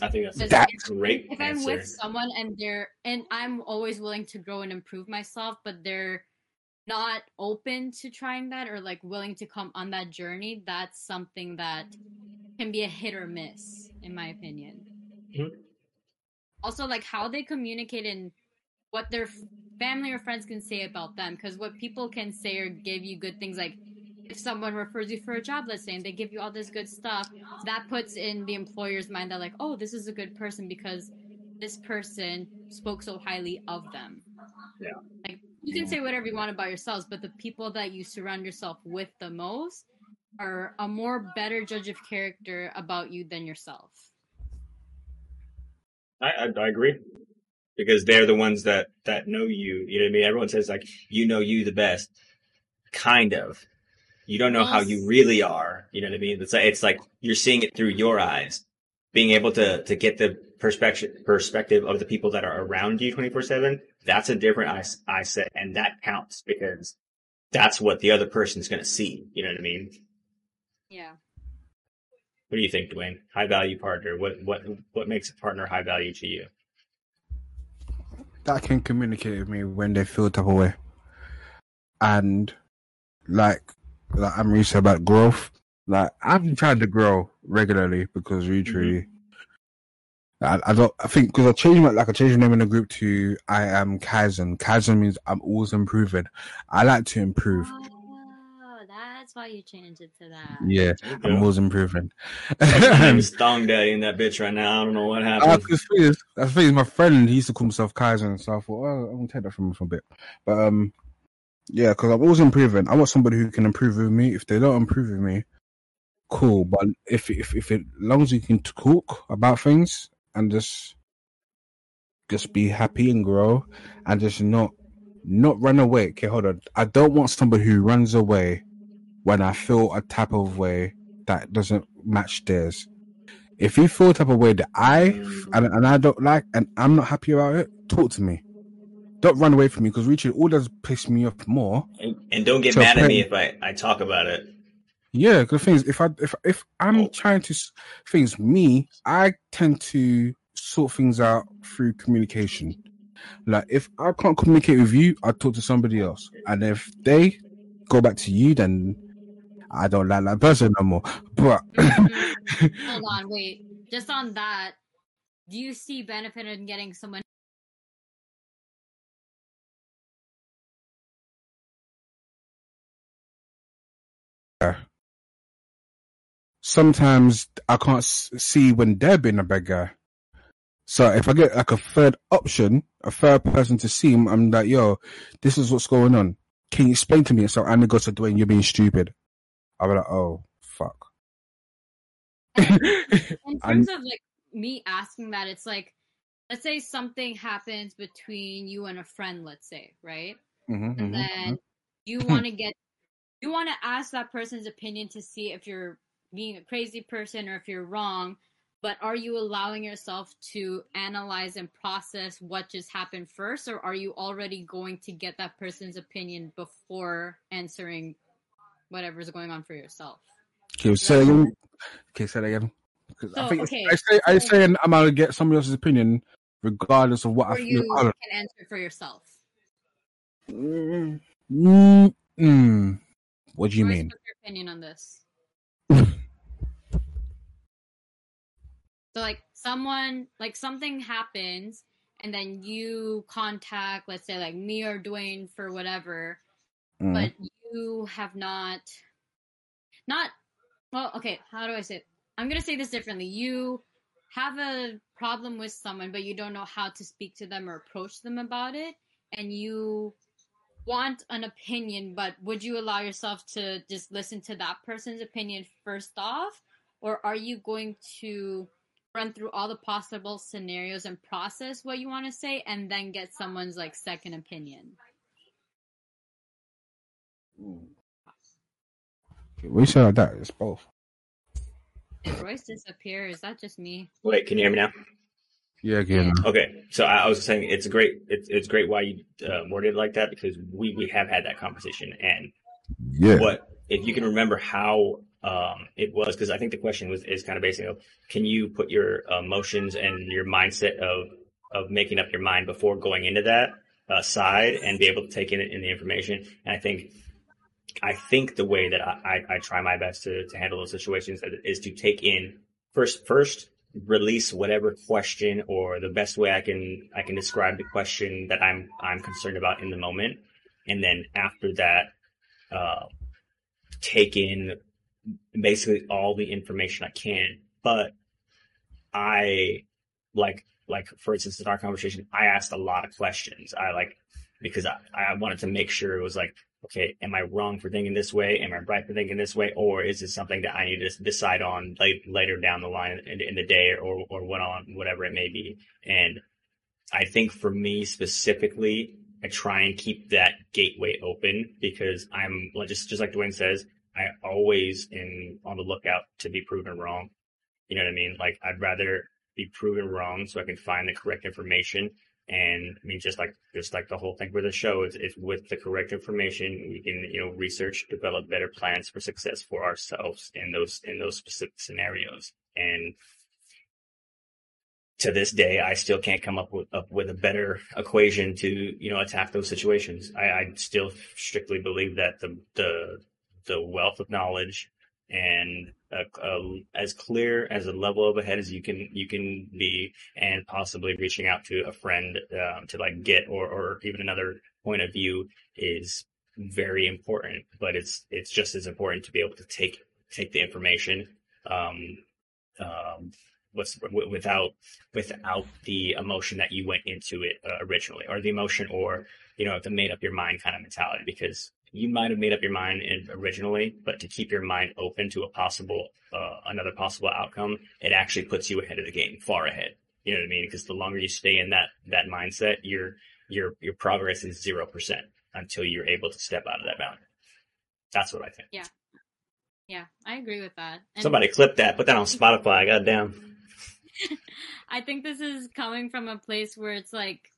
I think that's That's great if I'm with someone and they're and I'm always willing to grow and improve myself, but they're not open to trying that or like willing to come on that journey, that's something that can be a hit or miss, in my opinion. Mhm. Also, like how they communicate and what their family or friends can say about them, because what people can say or give you good things, like if someone refers you for a job, let's say, and they give you all this good stuff, that puts in the employer's mind that like, oh, this is a good person because this person spoke so highly of them. Yeah. Like you can say whatever you want about yourselves, but the people that you surround yourself with the most are a more better judge of character about you than yourself. I, I, I agree because they're the ones that that know you. You know what I mean? Everyone says like you know you the best, kind of. You don't know how you really are. You know what I mean? It's like it's like you're seeing it through your eyes. Being able to to get the perspective perspective of the people that are around you twenty four seven. That's a different eye eye set, and that counts because that's what the other person's going to see. You know what I mean? Yeah. What do you think, Dwayne? High value partner. What what what makes a partner high value to you? That can communicate with me when they feel type of way. And like like I'm said about growth, like I'm trying to grow regularly because literally mm-hmm. I, I don't I think because I changed my like I changed my name in the group to I am Kaizen. Kaizen means I'm always improving. I like to improve. Ah. That's why you changed it to that. Yeah, There I'm go. always improving. My name is Thong Daddy in that bitch right now. I don't know what happened. cause thing is, the my friend he used to call himself Kaizen, so I thought, oh, I'm gonna take that from him for a bit. But um, yeah, because I'm always improving. I want somebody who can improve with me. If they don't improve with me, cool. But if if if it, as long as you can talk about things and just just be happy and grow and just not not run away. Okay, hold on. I don't want somebody who runs away when I feel a type of way that doesn't match theirs. If you feel a type of way that I and, and I don't like and I'm not happy about it, talk to me. don't run away from me because reaching all does piss me off more. And, and don't get mad at me if I, I talk about it. Yeah, because things if I if if I'm Oh. trying to things me, I tend to sort things out through communication. Like if I can't communicate with you, I talk to somebody else, and if they go back to you, then I don't like that person no more. But. Hold on, wait. Just on that, do you see benefit in getting someone? sometimes I can't see when they're being a bad guy. So if I get like a third option, a third person to see, I'm, I'm like, yo, this is what's going on. Can you explain to me? So Anna goes to Dwayne, you're being stupid. I'll be like, oh, fuck. In I'm- terms of like me asking that, it's like, let's say something happens between you and a friend, let's say, right? Mhm, and mhm, then you want to get you want to ask that person's opinion to see if you're being a crazy person or if you're wrong but are you allowing yourself to analyze and process what just happened first or are you already going to get that person's opinion before answering whatever's going on for yourself Okay, say again. Okay, say that again. 'Cause I So, think okay, I say I so- say I'm gonna get somebody else's opinion, regardless of what I feel. you can answer for yourself Mm, mm, mm. What do you mean? what's your opinion on this So like someone like something happens and then you contact let's say like me or Dwayne for whatever, Mm. but you have not not well, okay, how do I say it? I'm gonna say this differently. You have a problem with someone but you don't know how to speak to them or approach them about it and you want an opinion but would you allow yourself to just listen to that person's opinion first off or are you going to run through all the possible scenarios and process what you want to say and then get someone's like second opinion Okay, When you say like that, it's both. did royce disappear is that just me Wait, can you hear me now? Yeah, again. Okay, so I, I was saying it's great. It's it's great why you uh, worded it like that because we we have had that conversation and Yeah. what if you can remember how um it was because I think the question was is kind of basically can you put your emotions and your mindset of of making up your mind before going into that uh, side and be able to take in, in the information and I think I think the way that I, I, try my best to, to handle those situations is to take in first first release whatever question or the best way I can I can describe the question that I'm I'm concerned about in the moment, and then after that, uh, take in basically all the information I can. But I like like for instance in our conversation, I asked a lot of questions. I like because I, I wanted to make sure it was like okay, am I wrong for thinking this way? Am I right for thinking this way? Or is this something that I need to decide on like later down the line in, in the day or, or what on, whatever it may be. And I think for me specifically, I try and keep that gateway open because I'm just, just like Dwayne says, I always am on the lookout to be proven wrong. You know what I mean? Like I'd rather be proven wrong so I can find the correct information and I mean, just like just like the whole thing with the show is, is with the correct information, we can you know research, develop better plans for success for ourselves in those in those specific scenarios. And to this day, I still can't come up with up with a better equation to you know attack those situations. I, I still strictly believe that the the the wealth of knowledge and uh, uh, as clear as a level of ahead as you can you can be, and possibly reaching out to a friend um, to like get or or even another point of view is very important. But it's it's just as important to be able to take take the information um, um, without without the emotion that you went into it uh, originally, or the emotion, or you know the made up your mind kind of mentality, because you might have made up your mind originally, but to keep your mind open to a possible, uh, another possible outcome, it actually puts you ahead of the game, far ahead. You know what I mean? Because the longer you stay in that, that mindset, your, your, your progress is 0% until you're able to step out of that boundary. That's what I think. Yeah. Yeah i agree with that and Somebody clip that, put that on Spotify, goddamn. i think this is coming from a place where it's like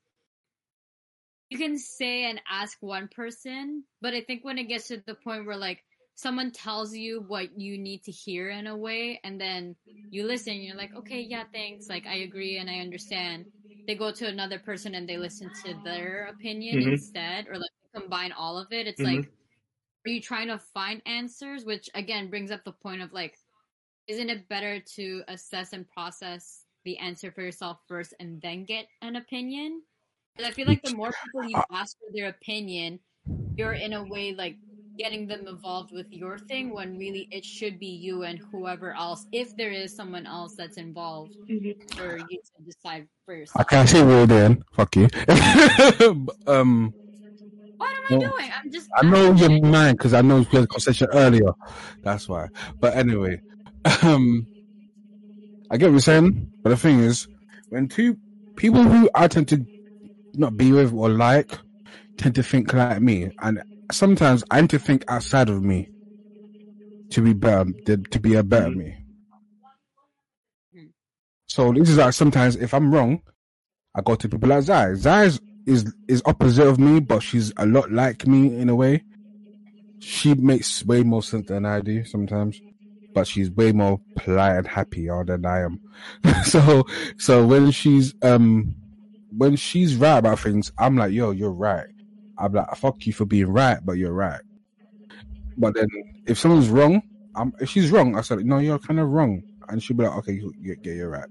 you can say and ask one person, but I think when it gets to the point where like someone tells you what you need to hear in a way, and then you listen, you're like, okay, yeah, thanks, like I agree and I understand. They go to another person and they listen to their opinion Mhm. instead, or like combine all of it. It's Mhm. like, are you trying to find answers? Which again brings up the point of like, isn't it better to assess and process the answer for yourself first and then get an opinion? I feel like the more people you ask for their opinion, you're in a way like getting them involved with your thing when really it should be you and whoever else, if there is someone else that's involved, for you to decide for yourself. I can't say you're doing. Fuck you. um, What am I Well, doing? I'm just. I know asking. your mind because I know we had a conversation earlier. That's why. But anyway, um, I get what you're saying. But the thing is, when two people who I tend to not be with or like tend to think like me, and sometimes I need to think outside of me to be better, to, be a better Mhm. me. Hmm. So this is like sometimes if I'm wrong, I go to people like Zai. Zai is, is is opposite of me, but she's a lot like me in a way. She makes way more sense than I do sometimes, but she's way more polite and happier than I am. so so when she's um when she's right about things, I'm like, yo, you're right. I'm like, fuck you for being right, but you're right. But then if someone's wrong, I'm, if she's wrong, I said, no, you're kind of wrong. And she'll be like, okay, you, yeah, you're right.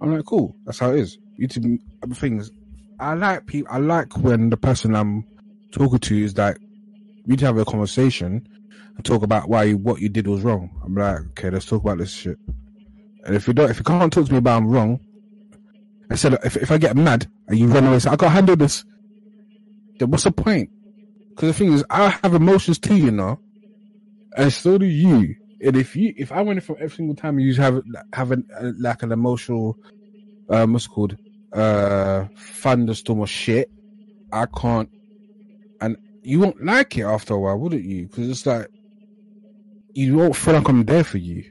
I'm like, cool. That's how it is. You other things. I like people. I like when the person I'm talking to is like, we to have a conversation and talk about why what you did was wrong. I'm like, okay, let's talk about this shit. And if you don't, if you can't talk to me about I'm wrong, I said, if if I get mad and you run away, say I can't handle this. Then what's the point? Because the thing is, I have emotions too, you know, and so do you. And if you, if I went from every single time you have have uh, like an emotional, um, what's called, uh, thunderstorm or shit, I can't, and you won't like it after a while, wouldn't you? Because it's like you won't feel like I'm there for you.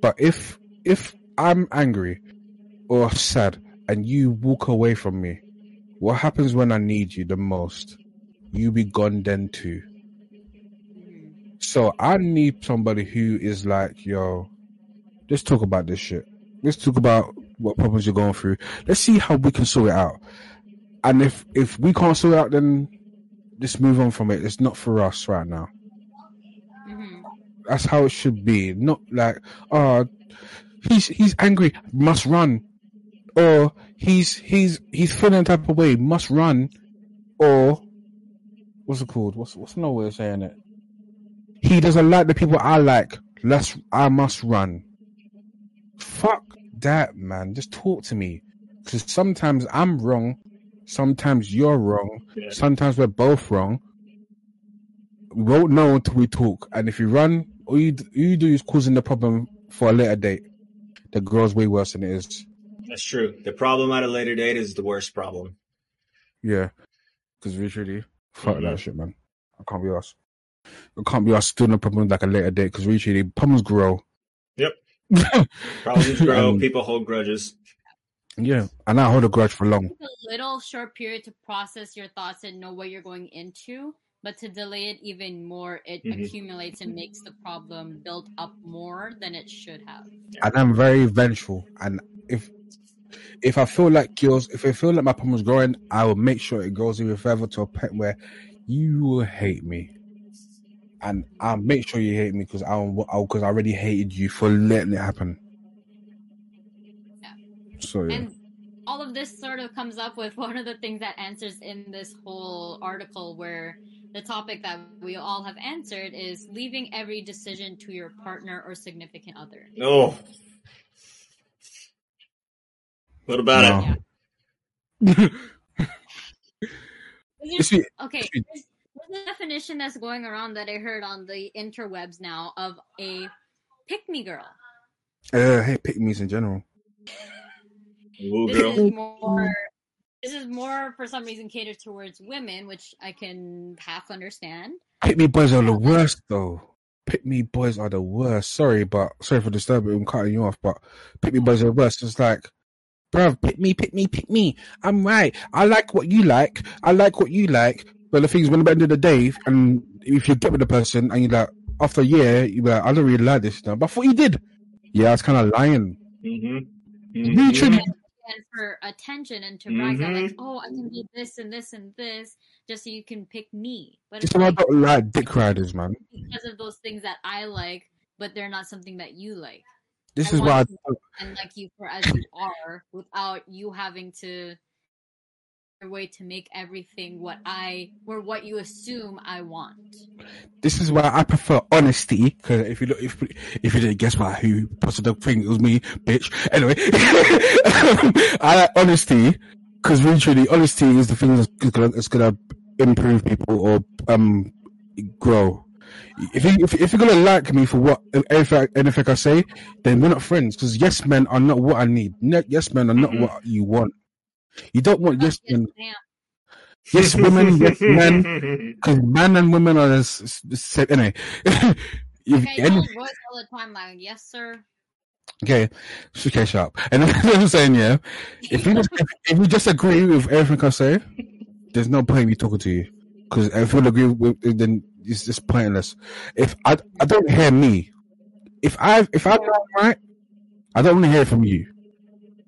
But if if I'm angry or sad and you walk away from me, what happens when I need you the most? You be gone then too. So I need somebody who is like, yo, let's talk about this shit. Let's talk about what problems you're going through. Let's see how we can sort it out. And if if we can't sort it out, then just move on from it. It's not for us right now. Mhm. That's how it should be. Not like, oh, he's he's angry, must run, or he's he's he's feeling a type of way, must run, or what's it called? What's what's another way of saying it? He doesn't like the people I like. Let's I must run. Fuck that, man. Just talk to me, because sometimes I'm wrong, sometimes you're wrong, Yeah. sometimes we're both wrong. We won't know until we talk. And if you run, all you, all you do is causing the problem for a later date. The girl's way worse than it is. That's true. The problem at a later date is the worst problem. Yeah. Because literally, fuck Mhm. that shit, man. I can't be us. I can't be us doing the problems like a later date because literally problems grow. Yep. Problems grow. Um, people hold grudges. yeah. And I hold a grudge for long. a little short period to process your thoughts and know what you're going into but to delay it even more it Mhm. accumulates and makes the problem build up more than it should have And I'm very vengeful. And if if I feel like yours, if I feel like my problem's growing, I will make sure it grows even further to a point where you will hate me. And I'll make sure you hate me because I'll because I already hated you for letting it happen. Yeah. So yeah. and all of this sort of comes up with one of the things that answers in this whole article where the topic that we all have answered is leaving every decision to your partner or significant other No. What about No. it? You okay see- there's, there's a definition that's going around that i heard on the interwebs now of a pick me girl uh, hey, pick me's in general. Ooh, this girl. is more this is more for some reason catered towards women which i can half understand Pick me boys are the worst though. Pick me boys are the worst. Sorry, but sorry for disturbing and cutting you off, but pick me boys are the worst. It's like bruv, pick me, pick me, pick me. I'm right. I like what you like. I like what you like. But the thing is, when at the end of the day, and if you get with the person and you're like, after a year, you're like, I don't really like this now. But I thought you did. Yeah, I was kind of lying. Mm-hmm. Literally. and for attention and to brag that like, oh, I can do this and this and this, just so you can pick me. But Just it's I like, don't like dick riders, man. because of those things that I like, but they're not something that you like. This I is why I and like you for as you are, without you having to your way to make everything what I or what you assume I want. this is why I prefer honesty. Because if you look, if if you didn't guess what who posted the thing, it was me, bitch. Anyway, I like honesty because literally honesty is the thing that's gonna, that's gonna improve people or um grow. If you if, if you're gonna like me for what anything, anything I say, then we're not friends. Because yes men are not what I need. Ne- Yes men are not Mhm. what you want. You don't want yes men. Yes women. Yes men. Because men and women are the s- s- the same. Anyway, if, Okay, any, boys all the time like, yes, sir. okay, okay, sharp. And I'm saying, yeah, if you just if you just agree with everything I say, there's no point in me talking to you. Because if you agree with, then it's just pointless. If I I don't hear me, if I if I know I'm right, I don't want to hear from you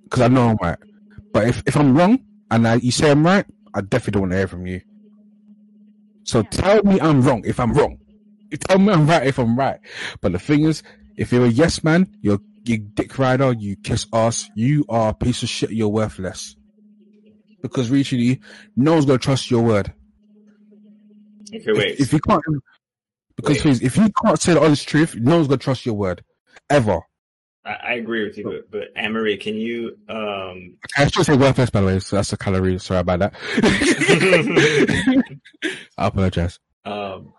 because I know I'm right. But if if I'm wrong and I, you say I'm right, I definitely don't want to hear from you. So tell me I'm wrong if I'm wrong. You tell me I'm right if I'm right. But the thing is, if you're a yes man, you're you dick rider, you kiss ass, you are a piece of shit, you're worthless. Because literally, no one's gonna trust your word. Okay, If- wait. If, you can't, because Wait. please, if you can't say the honest truth, no one's gonna trust your word. Ever. I, I agree with you, but, but Anne Marie, can you um I should say worthless, by the way, so that's a calorie. Sorry about that. I apologize. um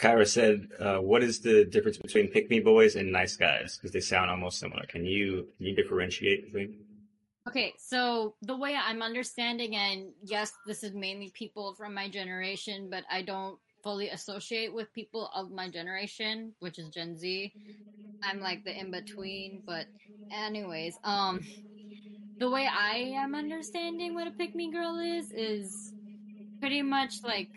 Kyra said, uh, what is the difference between pick me boys and nice guys? Because they sound almost similar. Can you can you differentiate between? Okay, so the way I'm understanding, and yes, this is mainly people from my generation, but I don't fully associate with people of my generation, which is Gen Z. I'm like the in between, but anyways, um, the way I am understanding what a pick me girl is is pretty much like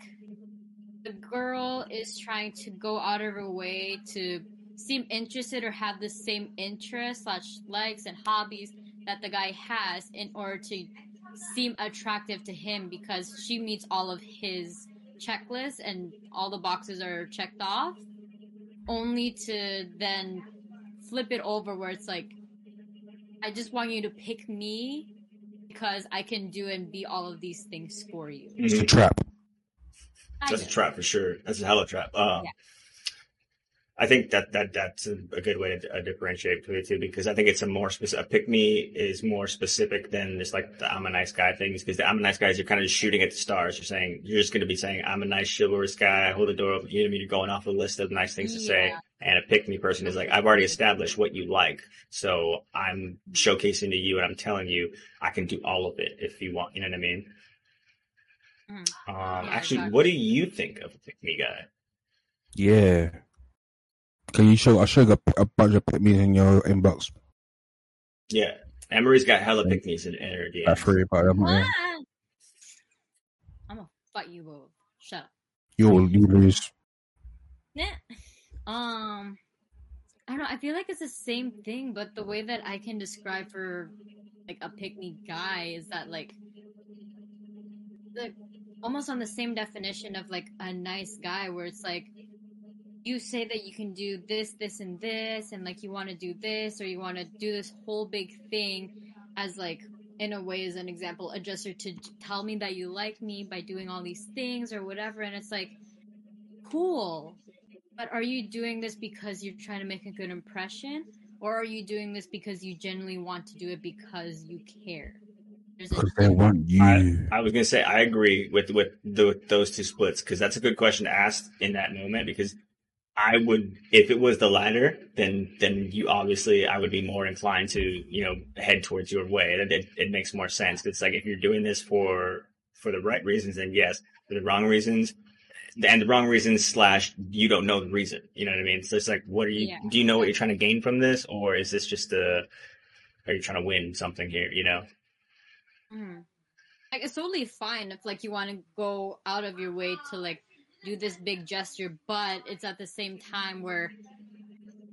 the girl is trying to go out of her way to seem interested or have the same interests likes and hobbies that the guy has in order to seem attractive to him because she meets all of his checklists and all the boxes are checked off only to then flip it over where it's like I just want you to pick me because I can do and be all of these things for you. It's a trap. That's a trap for sure. That's a hella trap. Um, Yeah. I think that that that's a, a good way to uh, differentiate between the two because I think it's a more specific. A pick me is more specific than just like the I'm a nice guy things because the I'm a nice guys you're kind of just shooting at the stars. You're saying you're just going to be saying I'm a nice chivalrous guy. Hold the door open. You know what I mean? You're going off a list of nice things to say. And a pick me person is like I've already established what you like, so I'm showcasing to you and I'm telling you I can do all of it if you want. You know what I mean? Mhm. Um, Yeah, actually, exactly. what do you think of a pick me guy? Yeah. Can you show? I show you a, a bunch of pick me's in your inbox. Yeah. Emery's got hella pick me's in, in her DMs. Like three, but I'm, yeah. Ah! I'm gonna fight you both. Shut up. you'll you lose. Nah. Um, I don't know. I feel like it's the same thing, but the way that I can describe for like a pick me guy is that like the almost on the same definition of like a nice guy, where it's like you say that you can do this, this, and this, and like you want to do this, or you want to do this whole big thing as like in a way as an example, a gesture to tell me that you like me by doing all these things or whatever, and it's like cool. But are you doing this because you're trying to make a good impression? Or are you doing this because you genuinely want to do it because you care? Because they want you. I was gonna say I agree with with, the, with those two splits because that's a good question to ask in that moment because I would if it was the latter then then you obviously I would be more inclined to you know head towards your way it it, it makes more sense it's like if you're doing this for for the right reasons then yes for the wrong reasons and the wrong reasons slash you don't know the reason you know what I mean so it's like what are you Yeah. do you know what you're trying to gain from this or is this just a are you trying to win something here? You know? Mm. Like it's totally fine if like you want to go out of your way to like do this big gesture, but it's at the same time where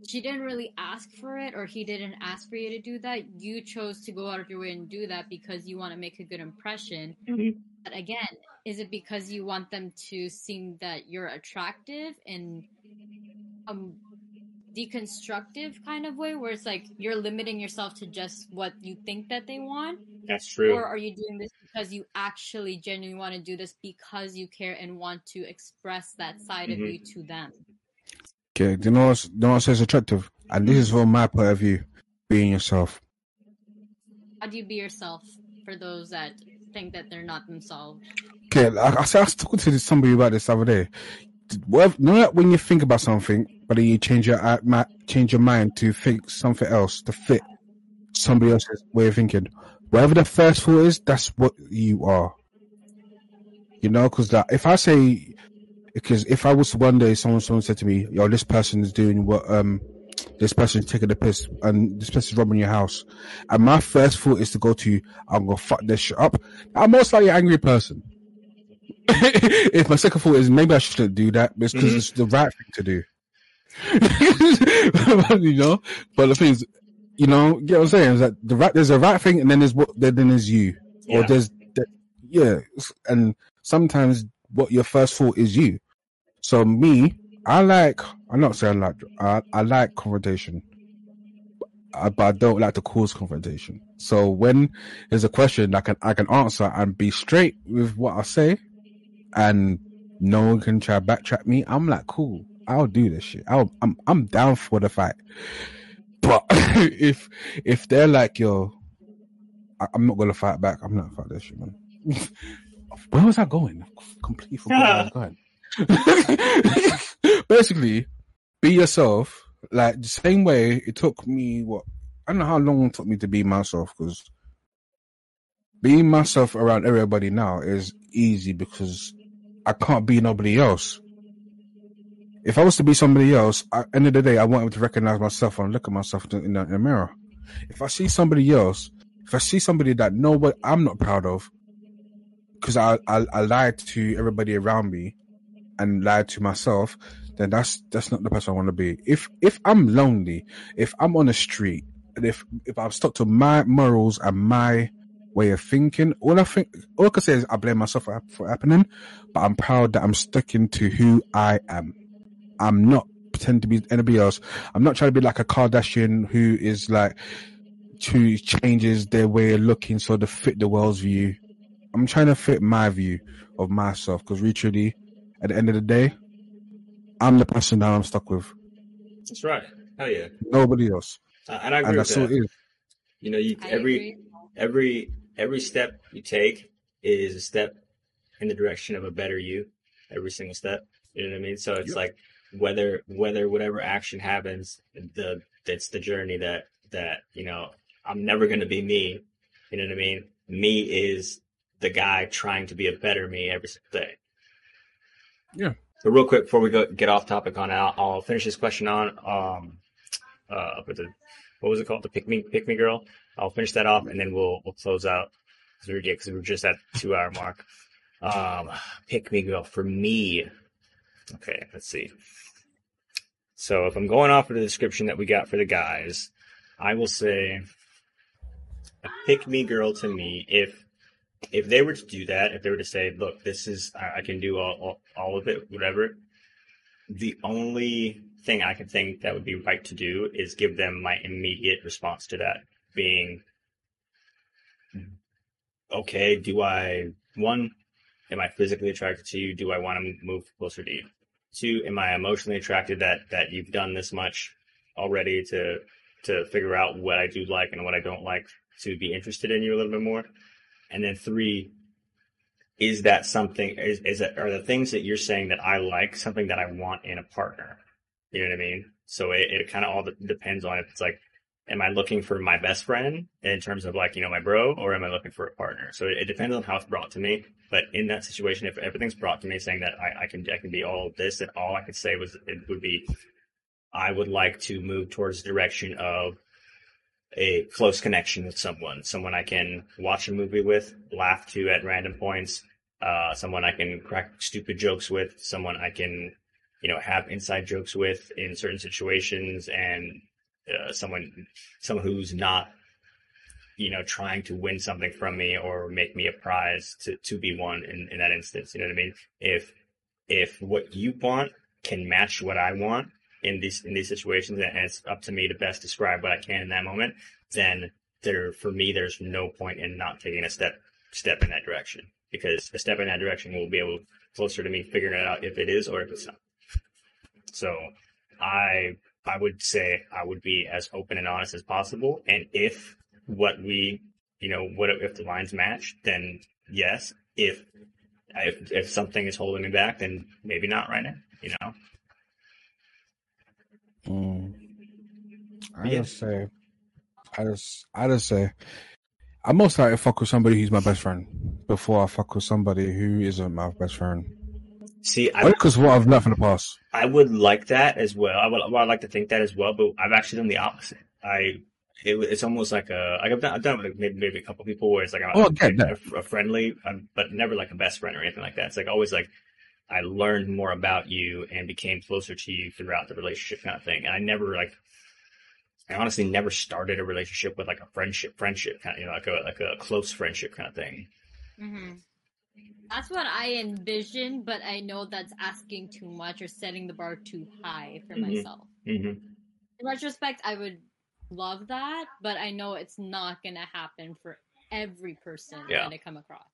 she didn't really ask for it or he didn't ask for you to do that. You chose to go out of your way and do that because you want to make a good impression. Mm-hmm. But again, is it because you want them to seem that you're attractive and a deconstructive kind of way where it's like you're limiting yourself to just what you think that they want? That's true. Or are you doing this because you actually genuinely want to do this because you care and want to express that side Mhm. of you to them? Okay, do you know what's, do you know what says attractive? And this is from my point of view, being yourself. How do you be yourself for those that think that they're not themselves? Okay, I, I, said- I was talking to somebody about this the other day. Know that when you think about something, but then you change your uh, ma- change your mind to think something else to fit somebody else's way of thinking. Whatever the first thought is, that's what you are. You know, because that if I say, because if I was one day someone someone said to me, "Yo, this person is doing what um." This person's taking the piss and this person's robbing your house. And my first thought is to go to, I'm gonna fuck this shit up. I'm most likely an angry person. if my second thought is maybe I shouldn't do that, it's because Mhm. it's the right thing to do. you know, but the thing is, you know, get what I'm saying is that the right there's a right thing, and then there's what then there's you, or there's the, yeah, and sometimes what your first thought is you. So me, I like. I'm not saying I like I, I like confrontation, I, but I don't like to cause confrontation. So when there's a question I can I can answer and be straight with what I say, and no one can try to backtrack me. I'm like, cool. I'll do this shit. I'll, I'm I'm down for the fight. But if if they're like, yo, I, I'm not gonna fight back. I'm not fight this shit, man. Where was I going? I completely forgot where I was going. Basically, be yourself. Like the same way it took me what I don't know how long it took me to be myself because being myself around everybody now is easy because I can't be nobody else. If I was to be somebody else, at the end of the day, I want to recognize myself and look at myself in the, in the mirror. If I see somebody else, if I see somebody that know what I'm not proud of, because I, I I lied to everybody around me and lied to myself, then that's that's not the person I want to be. If if I'm lonely, if I'm on the street, and if if I'm stuck to my morals and my way of thinking, all I think, all I can say is I blame myself for, for happening, but I'm proud that I'm sticking to who I am. I'm not pretending to be anybody else. I'm not trying to be like a Kardashian who is like who changes their way of looking so to fit the world's view. I'm trying to fit my view of myself because literally, at the end of the day, I'm the person that I'm stuck with. That's right. Hell yeah. Nobody else, Uh, and I agree and with that's that. You know, you I every agree. every every step you take is a step in the direction of a better you. Every single step. You know what I mean? So it's Yep. like whether whether whatever action happens, the it's the journey that that you know I'm never going to be me. You know what I mean? Me is the guy trying to be a better me every single day. Yeah. So real quick before we go get off topic on it, I'll, I'll finish this question on um uh with the what was it called the pick me pick me girl. I'll finish that off and then we'll we'll close out because we're, yeah, we're just at two hour mark. Um, pick me girl for me. Okay, let's see. So if I'm going off of the description that we got for the guys, I will say a pick me girl to me if if they were to do that, if they were to say, look, this is I, can do all, all all of it, whatever. The only thing I can think that would be right to do is give them my immediate response to that being okay, do I one am I physically attracted to you? Do I want to move closer to you? Two, am I emotionally attracted that that you've done this much already to to figure out what I do like and what I don't like to be interested in you a little bit more? And then three, is that something is is it are the things that you're saying that I like something that I want in a partner? You know what I mean? So it, it kind of all depends on if it's like, am I looking for my best friend in terms of like, you know, my bro, or am I looking for a partner? So it, it depends on how it's brought to me. But in that situation, if everything's brought to me saying that I, I can, I can be all of this, and all I could say was, it would be, I would like to move towards the direction of a close connection with someone, someone I can watch a movie with, laugh to at random points, uh, someone I can crack stupid jokes with, someone I can, you know, have inside jokes with in certain situations, and uh, someone, someone who's not, you know, trying to win something from me or make me a prize to to be won in in that instance. You know what I mean? If if what you want can match what I want in these in these situations, and it's up to me to best describe what I can in that moment, then there for me there's no point in not taking a step step in that direction because a step in that direction will be able closer to me figuring it out if it is or if it's not. So I I would say I would be as open and honest as possible, and if what we you know what if the lines match, then yes. If if if something is holding me back, then maybe not right now. You know. Mm. I Yeah. just say, I just, I just say, I'm most likely to fuck with somebody who's my best friend before I fuck with somebody who isn't my best friend. See, I because what I've learned from the past. I would like that as well. I would, well, I'd like to think that as well, but I've actually done the opposite. I, it, it's almost like a, like I've done, I've done it with maybe, maybe a couple people where it's like, Oh, I get that. a, a friendly, um, but never like a best friend or anything like that. It's like always like, I learned more about you and became closer to you throughout the relationship kind of thing. And I never like, I honestly never started a relationship with like a friendship, friendship kind of, you know, like a, like a close friendship kind of thing. hmm That's what I envision, but I know that's asking too much or setting the bar too high for Mhm. myself. hmm In retrospect, I would love that, but I know it's not gonna happen for every person Yeah. that I come across.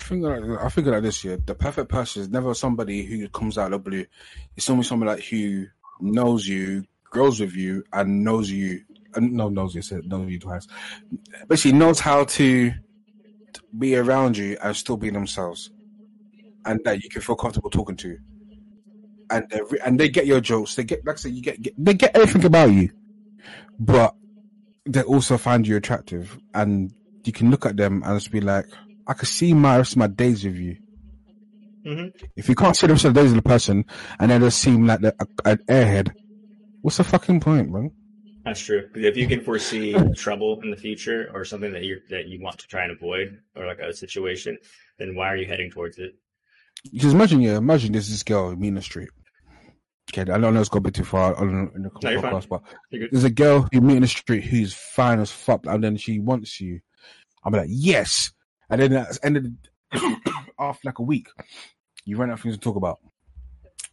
I think like, I figure like this year, the perfect person is never somebody who comes out of the blue. It's always somebody like who knows you, grows with you, and knows you. Uh, no, knows you. Said knows you twice. Basically, knows how to be around you and still be themselves, and that you can feel comfortable talking to. And they re- and they get your jokes. They get like I said, you get, get they get everything about you, but they also find you attractive, and you can look at them and just be like, I could see my rest of my days with you. hmm If you can't see the rest of the days of the person and they just seem like a, an airhead, what's the fucking point, man? That's true. if you can foresee trouble in the future or something that you that you want to try and avoid, or like a situation, then why are you heading towards it? Just imagine, yeah, imagine there's this girl in the street. Okay, I don't know it's got a bit too far on in the No, podcast, but there's a girl you meet in the street who's fine as fuck, and then she wants you. I'm like, yes, and then at the end of the, after like a week, you run out of things to talk about.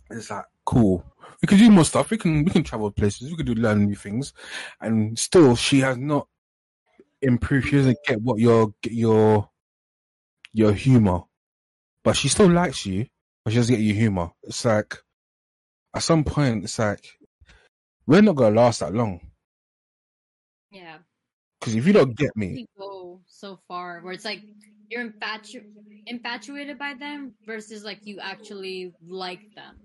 It's like cool. We can do more stuff. We can we can travel places. We can do learn new things, and still she has not improved. She doesn't get what your your your humor, but she still likes you. But she doesn't get your humor. It's like at some point, it's like we're not gonna last that long. Yeah. Because if you don't get me, We go so far where it's like you're infatu- infatuated by them versus like you actually like them.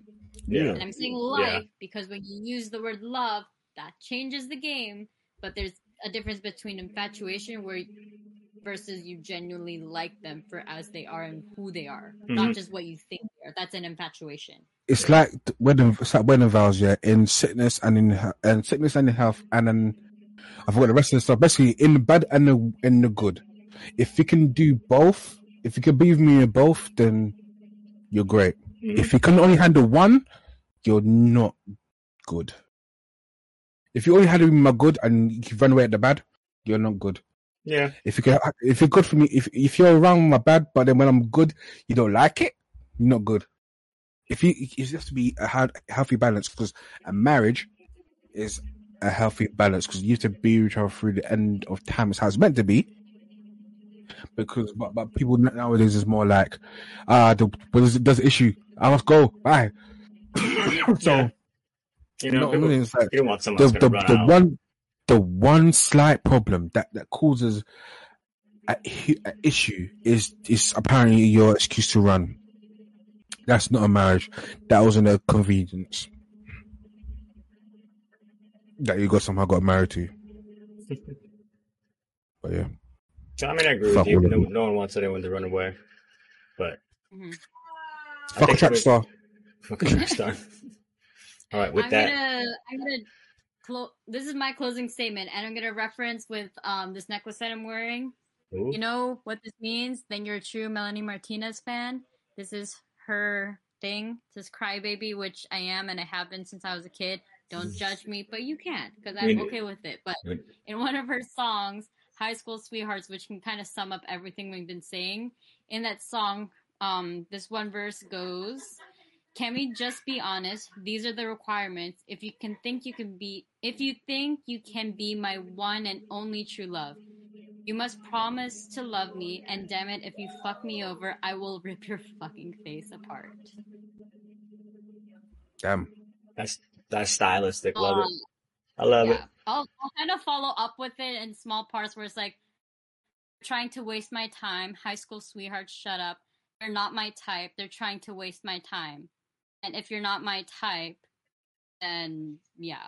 Yeah. And I'm saying like because when you use the word love, that changes the game. But there's a difference between infatuation where versus you genuinely like them for as they are and who they are, not Mhm. just what you think they are. That's an infatuation. it's like wedding, it's like wedding vows, yeah, in sickness and in and sickness and in health, and then I forgot the rest of the stuff. Basically, in the bad and the in the good. If you can do both, if you can be with me in both, then you're great. If you can only handle one, you're not good. If you only handle my good and you run away at the bad, you're not good. Yeah. If you can, if you're good for me, if if you're around my bad, but then when I'm good, you don't like it, you're not good. If you, it has to be a hea- healthy balance because a marriage is a healthy balance because you have to be with each other through the end of time. It's how it's meant to be. Because, but, but people nowadays is more like, ah, the, what is it, does the issue? I must go. Bye. so, Yeah. You you know, know what I people- mean? Like, you want someone the the, the one the one slight problem that that causes a, a issue is is apparently your excuse to run. That's not a marriage. That wasn't a convenience that you got somehow got married to. But yeah, So, I mean, I agree Fuck with you. No, no one wants anyone to run away, but Mhm. I fuck a think track star. fuck a track star. All right, with I'm that, gonna I'm gonna clo- this is my closing statement, and I'm gonna reference with um this necklace that I'm wearing. Ooh. You know what this means? Then you're a true Melanie Martinez fan. This is her thing. This Crybaby, which I am and I have been since I was a kid. Don't judge me, but you can't because I'm okay with it. But in one of her songs, High School Sweethearts, which can kind of sum up everything we've been saying, in that song, um, this one verse goes, Can we just be honest? These are the requirements. If you can think you can be, if you think you can be my one and only true love, you must promise to love me, and damn it, if you fuck me over, I will rip your fucking face apart. Damn. That's that's stylistic. Love Um, it. I love yeah. it. I'll, I'll kind of follow up with it in small parts where it's like, trying to waste my time. High school sweethearts, shut up. They're not my type. They're trying to waste my time. And if you're not my type, then yeah,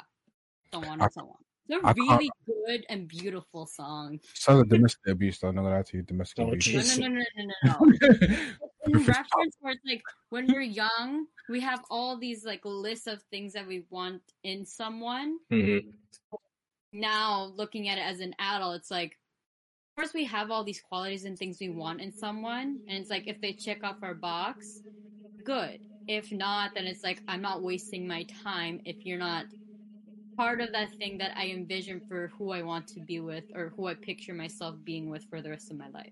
so on I- and so on. They're I can't- really good and beautiful songs. Sounds like domestic abuse, though. I'm not gonna lie to you, domestic Oh, abuse. No, jeez. no, no, no, no, no, no. in reference where it's like when we're young, we have all these like lists of things that we want in someone. hmm Now looking at it as an adult, it's like of course we have all these qualities and things we want in someone, and it's like if they check off our box, good. If not, then it's like I'm not wasting my time if you're not part of that thing that I envision for who I want to be with or who I picture myself being with for the rest of my life.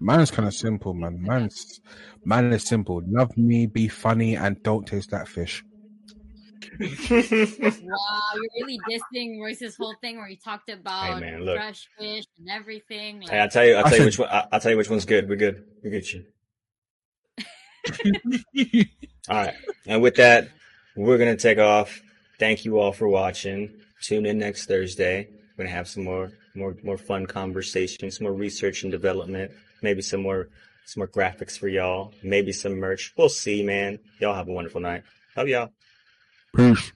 Mine's kind of simple, man. Mine's mine is simple. Love me, be funny, and don't taste that fish. Wow, you're really dissing Royce's whole thing where he talked about man, look. fresh fish and everything. Like, Hey, I'll tell you. I'll tell you which one. I- I'll tell you which one's good. We're good. We get you. All right. And with that, we're gonna take off. Thank you all for watching. Tune in next Thursday. We're gonna have some more, more, more fun conversations, some more research and development. Maybe some more, some more graphics for y'all. Maybe some merch. We'll see, man. Y'all have a wonderful night. Love y'all. Peace.